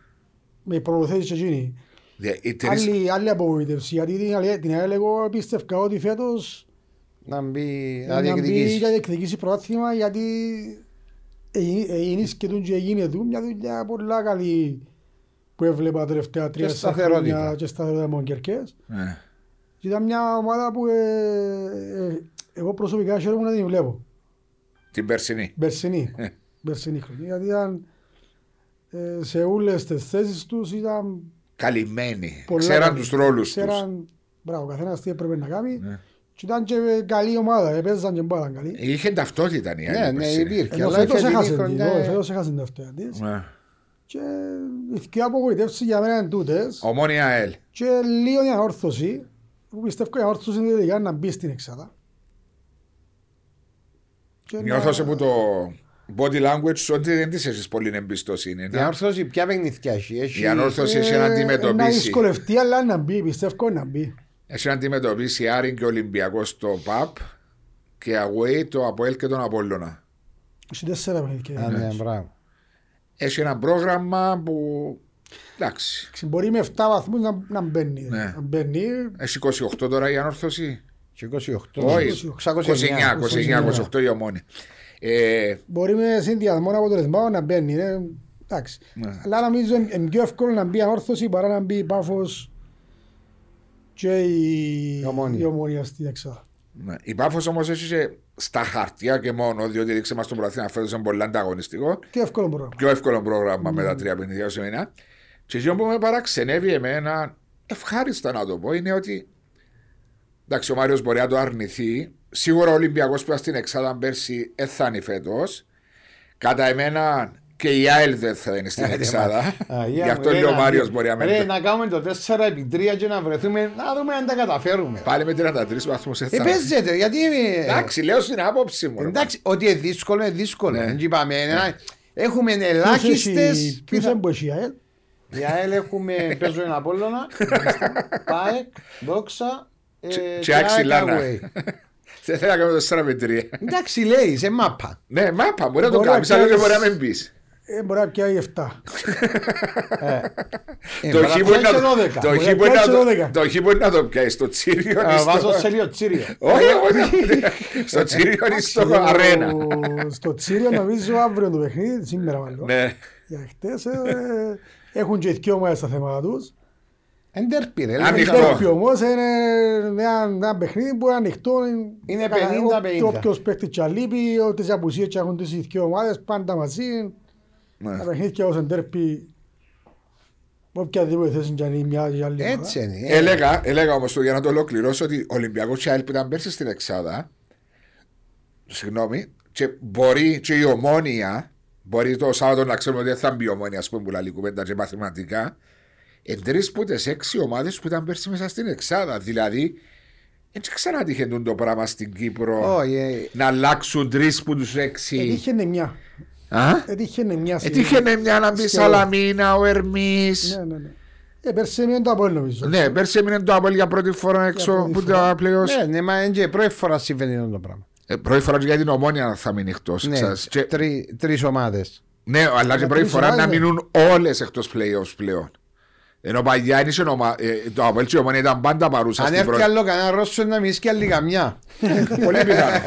Με προποθέσεις και εκείνοι. Δε- Οι τρεις, Άλλη, άλλη απογοήτευση, γιατί την, αλη- την ΑΕΛ εγώ πίστευκα ότι φέτος Να μπει, να να μπει διεκδικήσει. για διεκδικήσει πρωτάθλημα γιατί εγι- έγινε και του και έγινε του μια δουλειά πολλά καλή που έβλεπα τα τελευταία τρία Και τέσσερα σταθερότητα. χρόνια και σταθερότητα Μονκερκές. Ναι. Και Ήταν μια ομάδα που ε, ε, εγώ προσωπικά χαίρομαι να την βλέπω. Την περσινή. Μπερσινή. Ε. Μπερσινή χρονιά. Γιατί ήταν ε, σε όλες τις θέσεις τους ήταν Καλυμμένοι. πολλά Ξέραν καλή. τους ρόλους τους. Ξέραν, μπράβο, καθένας τι έπρεπε να κάνει. Ναι. Και ήταν και καλή ομάδα, έπαιζαν και μπάλαν καλή. Είχε ταυτότητα η άλλη. Ναι, ναι, περσινή. υπήρχε. Ενώ Αλλά η φέτος φετινή έχασε την, χρονιά, εδώ, ε, φέτος έχασε την ταυτότητα της. Ναι. Και οι δύο απογοητεύσεις για μένα είναι τούτες. Ομόνια ΑΕΛ. Και λίγο η ανόρθωση, που πιστεύω η ανόρθωση είναι τελικά να μπει στην εξάδα. Και να- Νιώθω από το body language σου ότι δεν της έχεις πολύ εμπιστοσύνη. Η να- ανόρθωση ποια παιχνίδια έχει. έχει- Η ανόρθωση έχει να Ε, Να αντιμετωπίσει. δυσκολευτεί, αλλά να μπει, πιστεύω να μπει. Έχει να αντιμετωπίσει Άρην και Ολυμπιακό στο ΠΑΠ και away το Αποέλ και τον Απόλλωνα. Έχει τέσσερα παιχνίδια. Α, ναι, μπράβο. Έχει ένα πρόγραμμα που. Εντάξει. Εντάξει, Μπορεί με 7 βαθμούς να, να μπαίνει. Ναι. Να μπαίνει. Έχει 28 τώρα η ανόρθωση. Και 28. Όχι. 609. 29-28 η ομόνη. Ε, Μπορεί με συνδυασμό αποτελεσμάτων να μπαίνει. Είναι, εντάξει. Ναι. Αλλά νομίζω είναι είναι πιο εύκολο να μπει ανόρθωση παρά να μπει η Πάφος και η, Η Ομόνια. η ομόνια στην εξάδα. ναι. Η Πάφος όμως έχει και στα χαρτιά και μόνο, διότι ρίξε μας τον πρωτάθλημα φέτος είναι πολύ ανταγωνιστικό. Και εύκολο πρόγραμμα. πιο εύκολο πρόγραμμα με τα τρία παιχνίδια σε μήνα. Και αυτό που με παραξενεύει εμένα, ευχάριστα να το πω, είναι ότι εντάξει, ο Μάριος μπορεί να το αρνηθεί. Σίγουρα ο Ολυμπιακός που ήταν στην Εξάδα πέρσι δεν θα είναι φέτος. Κατά εμένα και η ΑΕΛ δεν θα είναι στην Εξάδα. Γι' αυτό λέει ο Μάριος μπορεί να Ρε, μένει. να κάνουμε το 4 επί 3 και να βρεθούμε, να δούμε αν τα καταφέρουμε. Πάλι με 33 βαθμούς Ε, θα. παίζεται, γιατί... ε, Εντάξει, λέω στην άποψη μου. ρε. Εντάξει, ότι είναι δύσκολο, είναι δύσκολο. Ναι. Δεν είπαμε, ένα- Έχουμε Ποιος ελάχιστες... έχει- Ποιος είναι που έχει η ΑΕΛ; Η ΑΕΛ έχουμε, παίζω ένα Απόλλωνα, ΠΑΕΚ, Δόξα ε, Και άξι λάνα. Away. Δεν θέλω να κάνω 4 με 3. Εντάξει λέει, σε μάπα. Ναι, μάπα, μπορεί να το Μπορεί να κάνεις, αλλά δεν πιάσεις- μπορεί να μην πεις. Ε, μπορεί να πιάει 7. Ε, Το μπορεί χ να μπορεί να πιάσει το- 12. το Μπορεί χ να μπορεί να πιάσει το- 12. το χ μπορεί να το πιάσει στο Τσίριο Α, ή στο- Βάζω σε λίγο τσίριο. Όχι, όχι, στο Τσίριο ή στο Αρένα. Στο Τσίριο νομίζω αύριο το παιχνίδι, σήμερα μάλλον. Ναι. Για χτες ε, έχουν και δύο ομάδες στα θέματα τους. Εντέρπι ρε. Ανοιχτό. λέμε, Το όμως είναι ένα, ένα παιχνίδι που είναι ανοιχτό. Είναι Καλά, 50-50. ό- Όποιος παίχτης και αλείπει, ό,τι τις απουσίες και έχουν τις δύο ομάδες πάντα μαζί. Ναι. Τα παιχνίδια ως εντέρπι, οποιαδήποτε θέση και αν είναι μια ή άλλη ομάδα. Έτσι είναι. ε. Έλεγα, έλεγα όμως για να το ολοκληρώσω ότι ο Ολυμπιακός Τσάιλ που ήταν πέρσι στην Εξάδα. Συγγνώμη, και μπορεί και η ομόνια, μπορεί το Σάββατο να ξέρουμε ότι δεν θα μπει η ομόνια, ας πούμε, που λέει κουβέντα και μαθηματικά. Εν τρεις που τι έξι ομάδες που ήταν πέρσι μέσα στην Εξάδα. Δηλαδή, δεν ξανά τύχε το πράγμα στην Κύπρο Όχι, ε, να αλλάξουν τρεις που τους έξι. Έτυχε μια. Α; Έτυχε μια. Έτυχε μια να μπει σχεδόν. Σαλαμίνα, ο Ερμής. Ναι, ναι, ναι. Ε, πέρσι έμεινε το Απόλλων νομίζω. Ναι, πέρσι έμεινε το Apple για πρώτη φορά έξω πρώτη που φορά. τα πλέον. Ναι, ναι, μα είναι και πρώτη φορά συμβαίνει αυτό το πράγμα. Ε, πρώτη φορά για την ομόνια θα μείνει εκτός. Ναι, Και... τρει- τρεις ομάδες. Ναι, αλλά και Για πρώτη τρεις φορά να ομάδες, ναι. μείνουν όλες εκτός playoffs πλέον. Ενώ παλιά είναι σε ομα... ε, το Απέλ και η ομόνια ήταν πάντα παρούσα Αν στην έρθει πρώτη. άλλο κανένα Ρώσο να μιλήσει και άλλη καμιά. Πολύ πιθανό.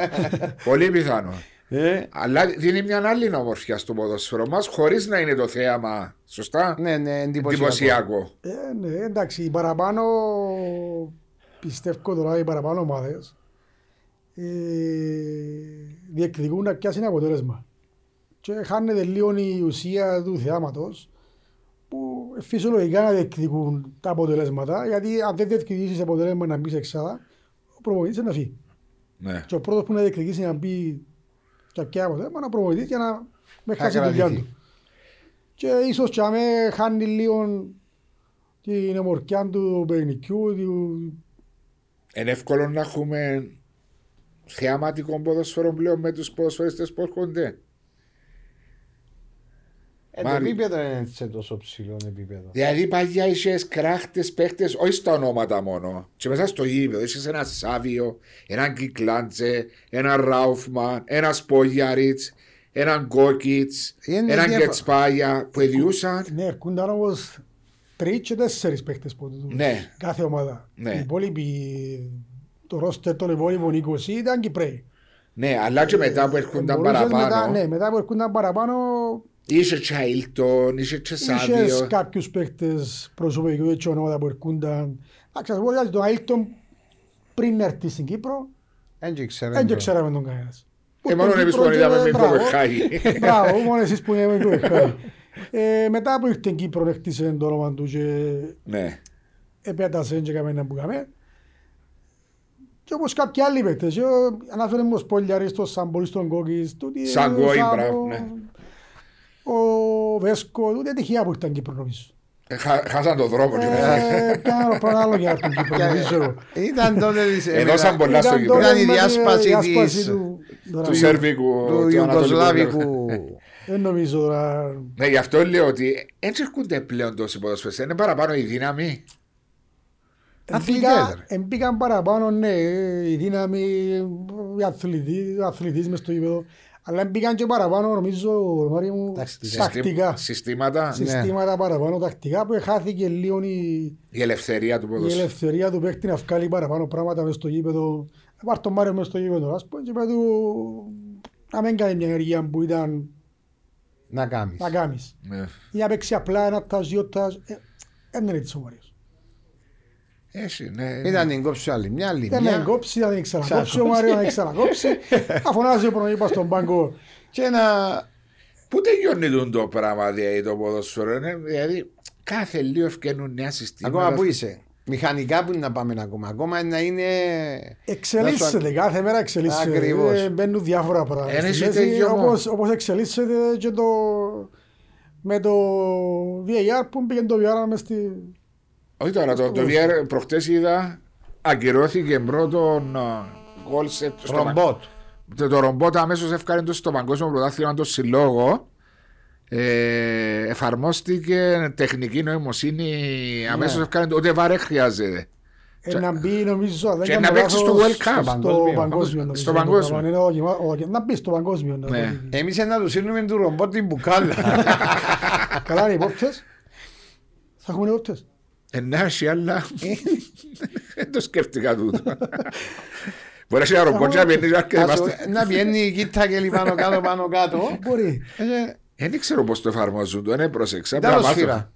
Πολύ πιθανό. Ε, Αλλά δίνει μια άλλη ομορφιά στο ποδόσφαιρο μας χωρίς να είναι το θέαμα. Σωστά; Ναι, ναι, εντυπωσιακό. Εντυπωσιακό. Ε, ναι, εντάξει, οι παραπάνω πιστεύω τώρα οι παραπάνω ομάδες ε, διεκδικούν να πιάσουν αποτέλεσμα. Και χάνεται λίγο η ουσία του θεάματος που φυσιολογικά να διεκδικούν τα αποτελέσματα γιατί αν δεν διεκδικήσεις αποτέλεσμα να μπεις εξάδα ο προπονητής είναι να φύγει. Ναι. Και ο πρώτος που να διεκδικήσει να μπει και πια αποτέλεσμα είναι ο προπονητής για να με Θα χάσει τη δουλειά κρατηθεί. του. Και ίσως και αμέ χάνει λίγο την ομορφιά του παιχνικιού, του... Είναι εύκολο να έχουμε θεαματικό ποδοσφαίρο πλέον με τους ποδοσφαιριστές που έρχονται. Ε, το Μάρι. επίπεδο είναι σε τόσο ψηλό επίπεδο. Δηλαδή παλιά είχες κράχτες παίχτες, όχι στα ονόματα μόνο. Και μέσα στο γήπεδο είχες ένα Σάβιο, έναν Κυκλάντζε, έναν Ράουφμαν, έναν Σπόγιαριτς, έναν Γκόκιτς, Είναι έναν διάφο- Κετσπάγια που διούσαν. Ναι, έρχονταν όμως τρεις και τέσσερις παίχτες που του Ναι. κάθε ομάδα. Ναι. Οι υπόλοιποι το ρόστερ των υπόλοιπων 20 ήταν Κυπρέοι. Ναι, αλλά και μετά που έρχονταν Μπορούσες παραπάνω. Μετά, ναι, μετά που έρχονταν παραπάνω Είσαι και Αίλτον, είσαι και είχες Σάβιο. κάποιους παίκτες προσωπικού και ονόματα που έρχονταν. Εντάξει, ας πω γιατί τον Αίλτον πριν έρθει στην Κύπρο Δεν και ξέρω. δεν και ξέραμε τον κανένας. Ε, μόνο εμείς που Κύπρο είδαμε και- με μπράβο. Κοπεχάγη. Μπράβο, μόνο εσείς που είδαμε με Κοπεχάγη. Ε, Μετά που ήρθε στην Κύπρο έκτισε το όνομα του και Ναι. επέτασε και έκαμε ένα που έκαμε. Και όπως κάποιοι άλλοι παίκτες, και αναφέρομαι ως Πολιαρίστος, σαν πολύ στον Κόκκις, τούτοι, Σαν Γκόη, Σάβο, μπράβο, ναι. Ο Βέσκο, τούτοι τυχαία που ήταν Κύπρο νομίζω. Ε, χα- Χάσαν τον δρόμο. και- Ε, Κάνα αεροπλάνο άλλο για τον Κύπρο νομίζω. Ήταν τότε της- Έδωσαν πολλά στο Ήταν Κύπρο. Ήταν η τότε με τη διάσπαση διάσπαση της- του- τώρα, Του Σέρβικου. του του Ανατολικού. Ιουγκοσλάβικου. Δεν νομίζω τώρα. Ναι, γι' αυτό λέω ότι έτσι έρχονται πλέον τόσοι ποδοσφαιριστές. Είναι παραπάνω η δύναμη. Αθλητές, Εμπήκα- ρε. Εμπήκαν παραπάνω, ναι, η δύναμη, οι αθλητοί, ο αθλητής μες στο γήπεδο. Αλλά μπήκαν και παραπάνω, νομίζω, Μάρη μου, Τακτικά. τακτικά. Συστήματα. Συστήματα παραπάνω τακτικά που χάθηκε λίγο η, Η ελευθερία του η ποδοσφαίρου. ελευθερία του παίκτη να βγάλει παραπάνω πράγματα μες στο γήπεδο. Πάρ' τον Μάριο μες στο γήπεδο, ας πούμε, και πέ του να μην κάνει μια ενέργεια που ήταν Να κάνεις. να κάνεις. Ναι. Ή να παίξει απλά ένα τας, δύο τας, ε, δεν είναι έτσι ο Μάριος. Έτσι, ναι. Ήταν την κόψη άλλη μια, άλλη Δεν να μια. κόψει, να την ξανακόψει, ο Ξανακόψει. Μάριο να την ξανακόψει. Να φωνάζει ο προνοήπας στον πάγκο. Και να... Πού τελειώνει τούτο το πράγμα δηλαδή το ποδόσφαιρο. είναι, Δηλαδή κάθε λίγο ευκαινούν νέα συστήματα. Ακόμα που είσαι. Μηχανικά που είναι να πάμε ακόμα. Ακόμα να είναι... Εξελίσσεται, κάθε μέρα εξελίσσεται. Ακριβώς. Ε, Μπαίνουν διάφορα πράγματα. Ένα στη έχει μέση, τελειωμό. Όπως, όπως εξελίσσεται και το... Με το VAR που πήγε το VAR μες στη... Όχι τώρα, το, το VR προχτές είδα ακυρώθηκε πρώτον α, γκολ σε στο Ρομπότ. Το, το ρομπότ αμέσως έφκανε το στο παγκόσμιο πρωτάθλημα το συλλόγο. Ε, εφαρμόστηκε τεχνική νοημοσύνη αμέσως Ναι. έφκανε το. Ούτε βάρε χρειάζεται. Ε, να μπει νομίζω, αν δεν και κάνω να παίξει στο λάθος, World Cup. Στο Παγκόσμιο. παγκόσμιο. νομίζω, Στο το παγκόσμιο. πράγμα. Είναι δοκιμα- ο δοκι- Να μπει στο παγκόσμιο. να Ναι. το- Εμείς να του σύρνουμε του ρομπότ την μπουκάλα. Καλά είναι οι υπόπτες. Θα έχουμε υπόπτες. Εντάξει, αλλά δεν το σκέφτηκα τούτο. Μπορεί να είσαι ένα ρομπότ και να πιένεις και Ας είμαστε- το- Να πιένει η κοίτα και πάνω κάτω πάνω κάτω. Μπορεί. Ε, Δεν ξέρω πώς το εφαρμόζουν το, δεν πρόσεξα. Τέλος Πρέπει να μάθω. σφύρα.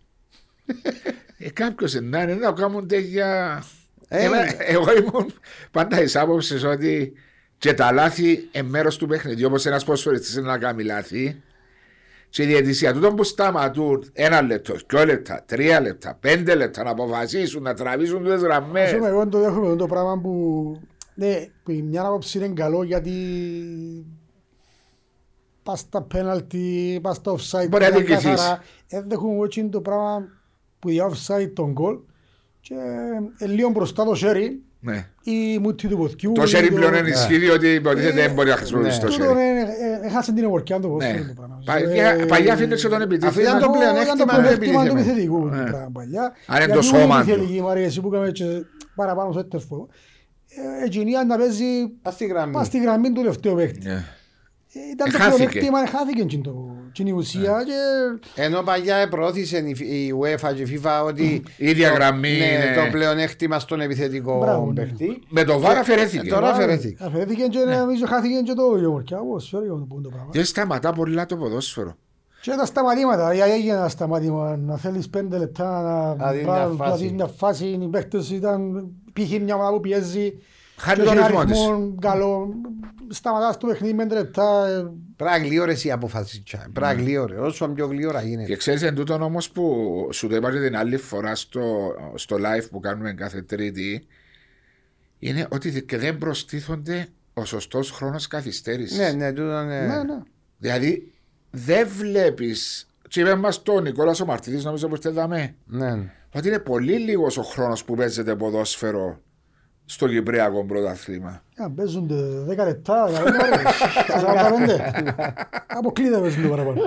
Ε, κάποιος να είναι να κάνουν τέτοια... Ε, Εμένα- εγώ ήμουν πάντα της άποψης ότι και τα λάθη εν μέρος του παιχνιδιού όπως ένας ποσφοριστής είναι να κάνει λάθη και η διαιτησία τούτων που σταματούν ένα λεπτό, δυο λεπτά, τρία λεπτά, πέντε λεπτά να αποφασίσουν, να τραβήσουν τις Ας γραμμές. πούμε, εγώ το δέχομαι το πράγμα που ναι, που η μια άποψη είναι καλό γιατί πας στα πέναλτι, πας στα offside Μπορεί να ήταν διοικηθείς. καθαρά. Ε, δέχομαι εγώ είναι το πράγμα που για offside τον γκολ και ε, λίγο μπροστά το σέρι Ναι. ή μούτι του ποθιού. Το ή σέρι πλέον ενισχύει διότι υποτίθεται δεν μπορεί να χρησιμοποιήσει ναι. το Τούτο σέρι. ε, ε, έχασε την εμπορκιά το ποδόσφαιρο Ναι. το πράγμα. Παλιά- Ε, Παλιά αφήνεται και τον Αφού ήταν επιτίθεμα. το εγώ πλεονέκτημα ήταν το του πλεονέκτημα του επιθετικού. επιθετικού Ναι. το πράγμα παλιά. Αν είναι Γιατί το ήμουν σώμα του. επιθετική, Μαρία, εσύ που έκαμε και παραπάνω στο έτερφο. Εκείνη να παίζει Πας στη γραμμή. πας στη γραμμή του τελευταίου παίκτη. Ναι. Ε, Ήταν το Εχάθηκε. πλεονέκτημα, χάθηκε εκείνη το- εκείνη η ουσία και Ενώ παλιά προώθησε η η UEFA και η FIFA ότι Η ίδια το- γραμμή ναι, είναι- το πλεονέκτημα στον επιθετικό Μπράβο, ναι. παίχτη. Με το βάρα αφαιρέθηκε. Ε, τώρα αφαιρέθηκε. αφαιρέθηκε και Ναι. νομίζω χάθηκε και το γεωμορκιά ποδοσφαίριο που είναι το πράγμα. Δεν σταματά πολλά το ποδόσφαιρο. Και τα σταματήματα, για έγινε ένα σταματήμα, να θέλεις πέντε λεπτά να Να δεις μια πάρεις- να φάση. δεις μια φάση, οι παίκτες ήταν π.χ. μια ομάδα που πιέζει Χάνει και τον έχει ρυθμό της. αριθμό καλό, σταματάς το παιχνίδι πέντε λεπτά, ε, Πρέπει να γλύωρες οι αποφάσεις. τσα. Ναι. Πρέπει να γλύωρες. Όσο πιο γλύωρα Και γίνεται. ξέρεις εν τούτον όμως που σου το είπα και την άλλη φορά στο, στο live που κάνουμε κάθε τρίτη είναι ότι και δεν προστίθονται ο σωστός χρόνος καθυστέρησης. Ναι, ναι, τούτο είναι... ναι, ναι. Δηλαδή δεν βλέπεις και είπε μας το Νικόλας ο Μαρτίδης νομίζω που ήρθε δαμέ Ναι, ναι. ότι είναι πολύ λίγος ο χρόνος που παίζεται ποδόσφαιρο στο Κυπριακό πρωτάθλημα. Α, Παίζονται 10 λεπτά, 45. Αποκλείται παίζουν το παραπάνω.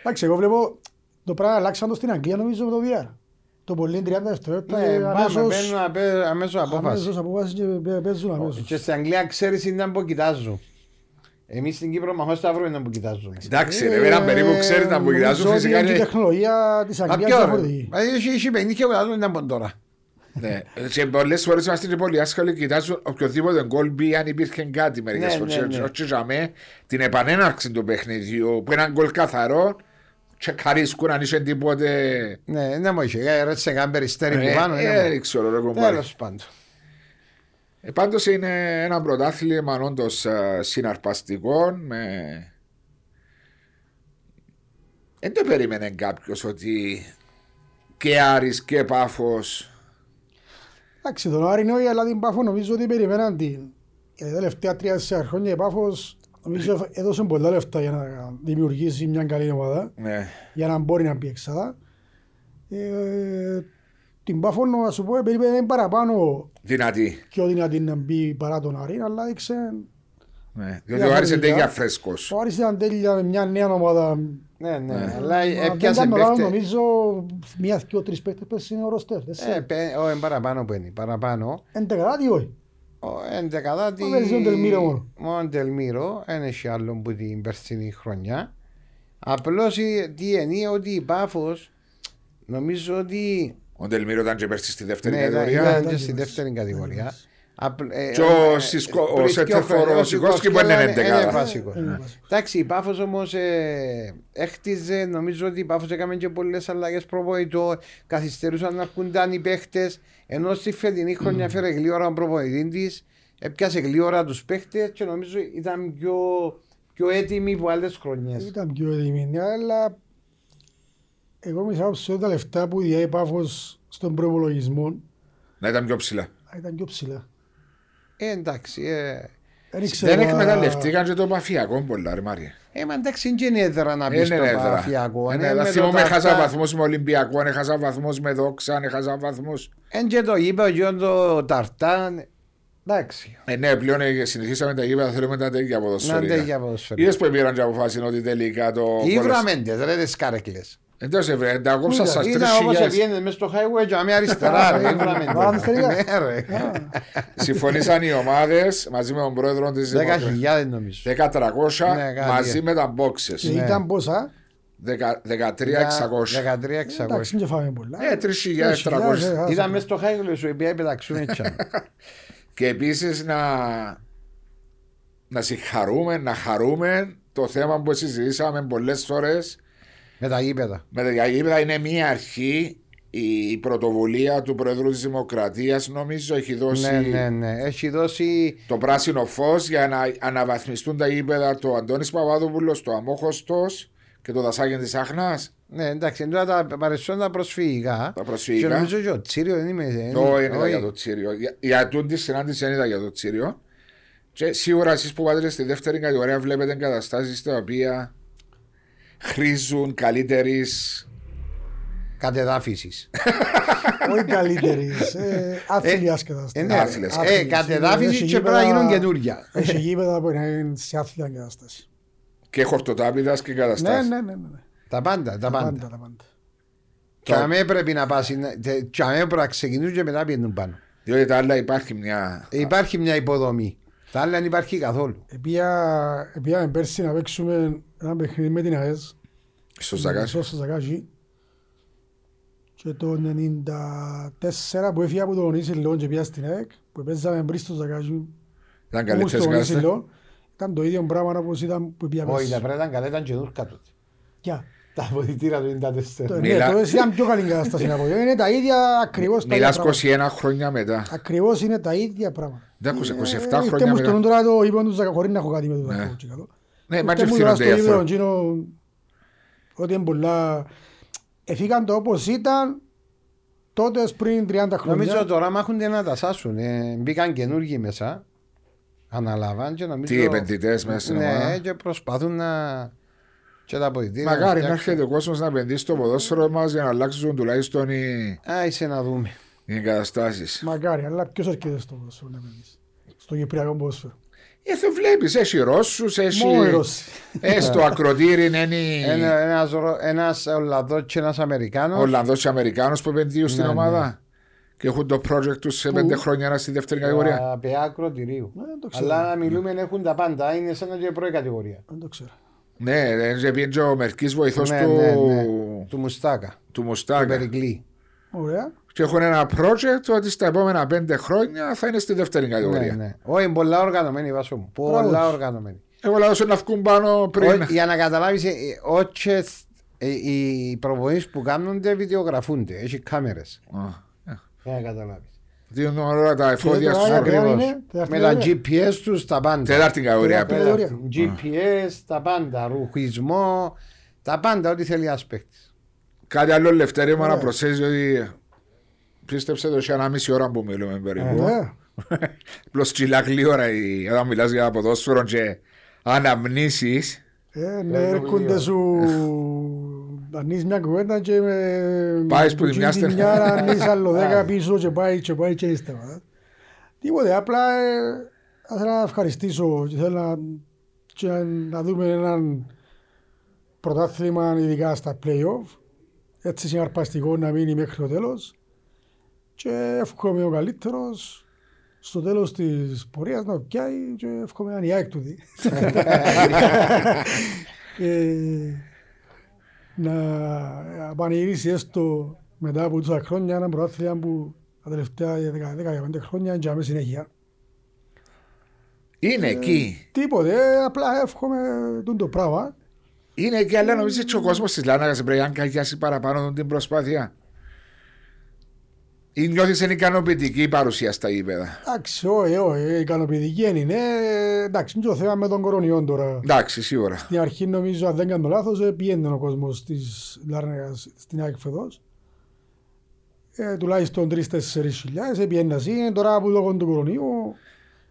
Εντάξει, εγώ βλέπω το πράγμα αλλάξαν το στην Αγγλία νομίζω με το VR. Το πολύ είναι 30 δευτερόλεπτα Ναι, και πάμε, αμέσως παίρνουν απέ- αμέσως απόφαση. αμέσως απόφαση και παι- παίζουν αμέσως. Και στην Αγγλία ξέρεις είναι που κοιτάζουν. Εμείς στην Κύπρο μαχώς Σταύρο είναι που κοιτάζουμε. Εντάξει ρε, έναν περίπου ξέρει να μου κοιτάζουν Ε, Νομίζω ότι φυσικά είναι και η είναι... τεχνολογία της Μα Αγγλίας ποιο ρε; διαφορετική. Μα έχει- έχει 50 και που κοιτάζουν ήταν από τώρα. Ναι. Και πολλές φορές είμαστε και πολύ άσχαλοι. Κοιτάζουν οποιοδήποτε γκολ μπει αν υπήρχε κάτι μερικές Ναι, φορές. ναι, ναι. Όχι ζαμέ την επανέναρξη του παιχνιδιού που έναν γκολ καθαρό. Τσεκαρίσκουν αν είσαι τίποτε. Ναι, δεν μου είχε. Έρεσε καν περιστέρι που Ε, πάνω. ε, ναι, μου. Δεν ξέρω, ρε κομπάρε. Τέλος πάντων. Ε, Πάντως είναι ένα πρωτάθλημα όντω συναρπαστικό. Με... Δεν το περίμενε κάποιος ότι και Άρης και Πάφος Εντάξει, τον Άρη Νόη, αλλά την Πάφο νομίζω ότι περιμέναν την. Για τα τελευταία τρία-τέσσερα χρόνια η Πάφος νομίζω έδωσε πολλά λεφτά για να δημιουργήσει μια καλή ομάδα, ναι, για να μπορεί να μπει εξάδα. Ε, την Πάφο, να σου πω, περίμενε παραπάνω δυνατή. πιο δυνατή να μπει παρά τον Άρη, αλλά έδειξε Ναι. Διότι ο Άρης είναι Διαφορετικά. τέλεια φρέσκος. ο Άρης ήταν τέλεια με μια νέα ομάδα. Ναι, ναι. Ναι. Αλλά Μα δεν έπιασε κάνω λάθος, παίχτε. Νομίζω μία, δύο, τρεις παίκτες πες είναι ο Ροστέρ. Ε, πέ- ο, είναι παραπάνω που είναι. Παραπάνω. Εντεκατάτη όχι. Ο ενδεκαδάτη. Ο Βερζιόν Τελμύρο μόνο. Μόνο Τελμύρο. Δεν έχει άλλο που την περσινή χρονιά. Απλώς τι είναι ότι η Πάφος νομίζω ότι. Ο Ντελμύρο ήταν και πέρσι στη δεύτερη Ναι, κατηγορία. ήταν ήταν και και στη πέρσι. δεύτερη κατηγορία. Απλ- ε, Και ο ε, Σισκο- ο πριν δύο Σέτερφορ, χρόνια, ο Σικόσκι που είναι είναι εντεκάδα. είναι βασικός. Είναι βασικός. Εντάξει, η Πάφος όμως ε, έχτιζε, νομίζω ότι η Πάφος έκαμε και πολλές αλλαγές προπονητών, καθυστερούσαν να έρχονταν οι παίχτες, ενώ στη φετινή χρονιά φέρε γλύωρα ο προπονητής της, έπιασε γλύωρα τους παίχτες και νομίζω ήταν πιο, πιο έτοιμοι από άλλες χρονιές. Ήταν πιο έτοιμη, αλλά εγώ μισάω σε τα λεφτά που διάει Πάφος στον προπολογισμό Να ήταν πιο ψηλά. α, ήταν πιο ψηλά. Ε, εντάξει, ε, Δεν ήξερα- Δεν εκμεταλλευτήκαν και το μαφιακό πολλά, ρε Μάρια. ε, μα εντάξει, είναι και είναι έδρα να Είναι πεις στο έδρα. παφιακό. Είναι ε, έδρα. με το Θυμούμαι, ταρτά- έχασα βαθμούς με Ολυμπιακό, έχασα βαθμούς με Δόξα, έχασα βαθμούς. Εν και το είπε ο Γιώργο το Ταρτάν. Εντάξει. Ε, ναι, πλέον ε, συνηθίσαμε τα γήπεδα, θέλουμε τα τέτοια Να ποδοσφαιρικά. τέτοια ποδοσφαιρικά. Είδες που πήραν και αποφάσισαν ότι τελικά το... Ήβρα μέντες ρε τις κάρεκλες. Εντός ευρε, τα κόψα σας τρεις Ήταν όπως χιλιάδες. έβγαινε μες στο highway και αμέ αριστερά ρε. Ήβρα Βάλαμε στεριά. μέντες. Ναι ρε. Συμφωνήσαν οι ομάδες μαζί με τον πρόεδρο της Δέκα Δημοκρατίας. χιλιάδες νομίζω. 10-300 Ναι, κάτι. μαζί με τα Και boxes. Ναι. ήταν πόσα, 13-600. 13-600. εντάξει δεν φάμε πολλά. Ε, 3.300. ε, Ήταν μες στο highway σου επειδή πεταξούν έτσι. Και επίσης να, να συγχαρούμε, να χαρούμε το θέμα που συζητήσαμε πολλές φορές Με τα γήπεδα. με τα γήπεδα είναι μία αρχή. Η πρωτοβουλία του Προεδρού της Δημοκρατίας νομίζω έχει δώσει Ναι, ναι, ναι. Έχει δώσει... το πράσινο φως για να αναβαθμιστούν τα γήπεδα του Αντώνης Παπαδόπουλος, το Αμόχωστος και το Δασάγεν της Άχνας. Ναι, εντάξει, τώρα τα παρεσσόν τα προσφυγικά. Τα Και προσφυγικά. νομίζω και ο Τσίριο δεν είμαι... Το είναι όχι. για το Τσίριο. Για, για τούτη συνάντηση δεν ήταν για το Τσίριο. Και σίγουρα εσείς που πάτε στη δεύτερη κατηγορία βλέπετε εγκαταστάσεις τα οποία χρήζουν καλύτερης. Κατεδάφισης. Όχι καλύτερης, ε, άθλιας Ε, κατάσταση. ναι, Άθλιες. Ε, Άθλιες. κατεδάφιση Έχει και πρέπει να γίνουν γήπεδα- καινούργια. Έχει γήπεδα που είναι σε άθλια κατάσταση. και χορτοτάπητα και Ναι, εγκαταστάσεις. ναι, ναι, ναι. ναι. Τα πάντα, τα Τα πάντα. πάντα, τα πάντα. Και αμέ πρέπει να πάσει, και αμέ πρέπει να ξεκινούν και μετά πιένουν πάνω. Διότι τα άλλα υπάρχει μια. Υπάρχει μια υποδομή. Τα άλλα δεν υπάρχει καθόλου. Επία- Πήγαμε πέρσι να παίξουμε ένα παιχνίδι με την ΑΕΣ. Στο Ζακάζι. Στο Και το 1994 που έφυγε από τον Ισηλόν και πήγα στην ΑΕΚ, που παίζαμε πριν στο Ταν Ήταν καλύτερες γάστες. Ήταν το ίδιο πράγμα όπως ήταν που πήγα μέσα. Όχι, τα πράγματα ήταν καλά, ήταν και δούρκα τότε. Ποια; Τα αποδητήρα του 94. Ναι, Μιλά... Τότε ήταν πιο καλή κατάσταση να πω. Είναι τα ίδια ακριβώς τα ίδια πράγματα. 21 χρόνια μετά. Ακριβώς είναι τα ίδια πράγματα. 27 ε, ε, χρόνια ε, μετά. Ήρθε μου στον τώρα το είπαν τους χωρίς έχω κάτι με το 17. Ναι. Ναι, μα Ήρθε και μου τώρα ευθύνονται στο οι ίδιο άνθρωποι. εκείνο, Ότι είναι πολλά... Εφήκαν το όπως ήταν τότε πριν 30 χρόνια. Νομίζω τώρα άμα έχουν να τα σάσουν. Ε, μπήκαν καινούργοι μέσα. Αναλάβαν και νομίζω. Τι επενδυτές μέσα στην Ναι, ομάδα. και προσπαθούν να. Και τα αποδητήρια. Μακάρι να φτιάξουν. έρχεται ο κόσμος να επενδύσει στο ποδόσφαιρο μας για να αλλάξουν τουλάχιστον οι, Άισε να δούμε. οι εγκαταστάσεις. Μακάρι, αλλά ποιος έρχεται στο ποδόσφαιρο να επενδύσει; Στο Κυπριακό ποδόσφαιρο. Ε, το βλέπεις, έχει Ρώσους, έχει. Μόνο οι Ρώσοι. Ε, στο ακροτήρι είναι Ένα, ένας, Ρο- ένας Ολλανδός και ένας Αμερικάνος. Ολλανδός και Αμερικάνος που επενδύουν στην Ναι, ναι. ομάδα. Και έχουν το project τους σε πέντε χρόνια να στη δεύτερη κατηγορία. Α, Πεά ακροτηρίου. Ναι, δεν το ξέρω. Αλλά να μιλούμε έχουν τα πάντα. Είναι σαν να είναι πρώτη κατηγορία. Δεν το ξέρω. Ναι, δεν πήγε ο μερική βοηθός Ναι, του, ναι, ναι. Του Μουστάκα. του Του Μουστάκα. Περικλή. Ωραία. Και έχουν ένα project ότι στα επόμενα πέντε χρόνια θα είναι στη δεύτερη Ναι, κατηγορία. ναι. Όχι, πολλά οργανωμένοι βάσο μου. Πολλά Μπράβο. οργανωμένοι. Εγώ λέω να βγουν πάνω πριν. Όχι, Για να καταλάβεις, ε, όχι οι προπονήσεις που κάνονται βιντεογραφούνται. Έχει κάμερες. Α, ε. Για να καταλάβεις. Δίνουν όλα τα εφόδια Και στους τώρα- όρους. Ακριβώς. Ακριβώς. είναι, Με τελευταία τα GPS τους τα πάντα. Τέταρτη κατηγορία. Τέταρτη πέρα. κατηγορία. GPS, τα πάντα. Ρουχισμό, τα πάντα, ό,τι θέλει ένας παίκτης. Κάτι άλλο Λευτέρη μου να Ναι. προσθέσεις ότι πίστεψε το σε ένα μισή ώρα που μιλούμε περίπου. Ναι. Απλώς τσιλά γλύωρα η- όταν μιλάς για ποδόσφαιρο και αναμνήσεις. Ε, ναι, έρχονται σου ανοίσεις μια κουβέντα και με... Πάεις που τη με μια την στενά. μια ανοίσεις άλλο δέκα πίσω και πάει και πάει και ύστερα. Τίποτε, απλά ε, θα ήθελα να ευχαριστήσω και θέλω να, και να δούμε έναν πρωτάθλημα ειδικά στα play-off έτσι συναρπαστικό να μείνει μέχρι το τέλος και εύχομαι ο καλύτερος στο τέλος της πορείας να πιάει και εύχομαι να είναι η ΑΕΚ τούτη. Ε, να πανηγυρίσει έστω μετά από τόσα χρόνια ένα πρωτάθλημα που τα τελευταία 10-15 χρόνια είναι με συνέχεια. Είναι εκεί. Τίποτε, ε, απλά εύχομαι τούτο το πράγμα. Είναι εκεί, αλλά νομίζεις ότι ο κόσμος της Λάναγας πρέπει να αγκαλιάσει παραπάνω την προσπάθεια. Ή νιώθεις είναι ικανοποιητική η παρουσία στα γήπεδα; Εντάξει, όχι, όχι, ικανοποιητική δεν είναι. Ε, Εντάξει, είναι το θέμα με τον κορονοϊό τώρα. Εντάξει, σίγουρα. Στην αρχή νομίζω, αν δεν κάνω λάθος, ε, πήγαινε ο κόσμος της Λάρναγας στην ΑΕΚ φεδός. Ε, τουλάχιστον 3-4 χιλιάδες, ε, πήγαινε να είναι τώρα που λόγω του κορονοϊού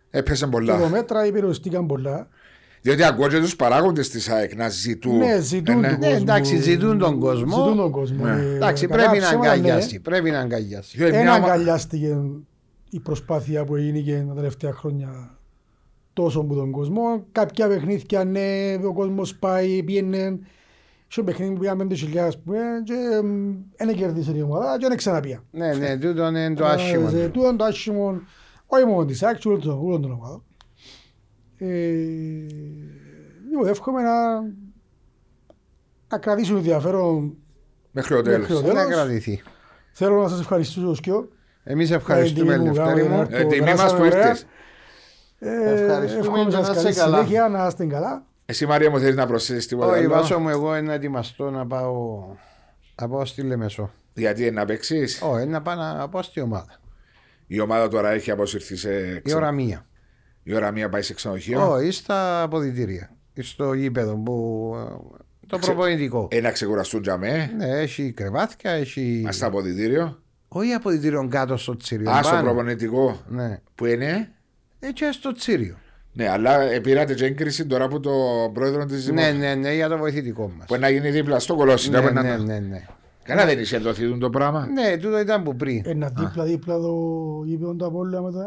Έπεσε τα πολλά. μέτρα υπηρεωστήκαν πολλά. Διότι ακούω και τους παράγοντες της ΑΕΚ να ζητούν. Ναι, ζητούν Ε, ναι. τον Ναι, κόσμο. εντάξει, ζητούν τον κόσμο. Ζητούν τον κόσμο. Ναι. Ε, Εντάξει, κατά πρέπει να ψέματα, αγκαλιάσει. Πρέπει να αγκαλιάσει. Διότι Ναι. μια Ένα ομα- αγκαλιάστηκε η προσπάθεια που έγινε τα τελευταία χρόνια τόσο από τον κόσμο. Κάποια παιχνίδια, ναι, ο κόσμος πάει, πήγαινε. Σε παιχνίδι που πήγαμε 5.000 που ε, και δεν κερδίσε η ομάδα και δεν ξαναπία. Ναι, ναι, τούτο είναι το Ε, άσχημο. σε Τούτο είναι το άσχημο, όχι μόνο της ΑΕΚ, όλων των όλων των ομάδων. Ε, Λοιπόν, εύχομαι να, να κρατήσουν ενδιαφέρον. Μέχρι το Μέχρι τέλος. το- Να τέλος. κρατηθεί. Θέλω να σας ευχαριστήσω σκιο. Εμείς ευχαριστούμε, Ε, τιμή μου, Λευτέρη γάμο, μου. είναι Ε, τιμή μας περάσαμε που ωραία. ήρθες. Ε, Ευχαριστούμε εύχομαι και σας να καλή είστε καλά. συνέχεια, να είστε καλά. Εσύ Μαρία μου θέλεις να προσθέσεις τίποτα Όχι, άλλο; βάσο μου εγώ να ετοιμαστώ να πάω να πάω στη Λεμεσό. Γιατί είναι να παίξεις; Όχι, να πάω να πάω στη ομάδα. Η ομάδα τώρα έχει αποσυρθεί σε Η ξε- ώρα μία. Η ώρα μία πάει σε ξενοδοχείο. Όχι, στα αποδητήρια. Στο γήπεδο που. ε, Το Ξε- προπονητικό. Ε, να ξεκουραστούν τζαμέ. Ναι, έχει κρεβάτια, έχει. Α, στο αποδητήριο. Όχι αποδητήριο κάτω στο τσίριο. Α, στο πάνω. προπονητικό. Ναι. Που είναι. Έτσι στο τσίριο. Ναι, αλλά ε, πήρατε και έγκριση τώρα από το πρόεδρο της Ναι, ναι, ναι, για το βοηθητικό μας. Που να γίνει δίπλα στο κολόσι. Ναι, να- ναι, ναι, ναι. Καλά δεν είσαι δοθεί το πράγμα. Ναι, τούτο ήταν που πριν. Ένα δίπλα-δίπλα το γήπεδο του Απόλλωνα με το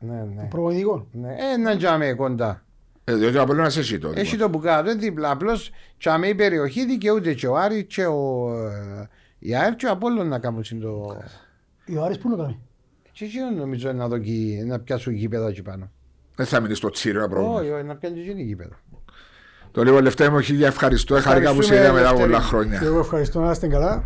ΑΕ. Ναι, ναι. Προπονητικό. ναι. Ένα τζάμε κοντά. Ε, διότι ο Απόλλωνας έχει το. Έχει το που κάτω, είναι δίπλα. Απλώς τζάμε η περιοχή δικαιούται και ο Άρης και ο. ε, Η ΑΕΡ και ο Απόλλων να κάνουν το. Ο Άρης πού να κάνει; Και εκεί νομίζω να, δοκι... να πιάσουν γήπεδα εκεί πάνω. Δεν θα μείνεις στο τσίριο ένα πρόβλημα. Όχι, όχι, να πιάνουν και εκεί γήπεδα. Το λίγο λεφτά μου χίλια ευχαριστώ. Χαρικά που σε Ευχαριστούμε, είδα μετά από Λευτέρη. πολλά χρόνια. Και εγώ ευχαριστώ να είστε καλά.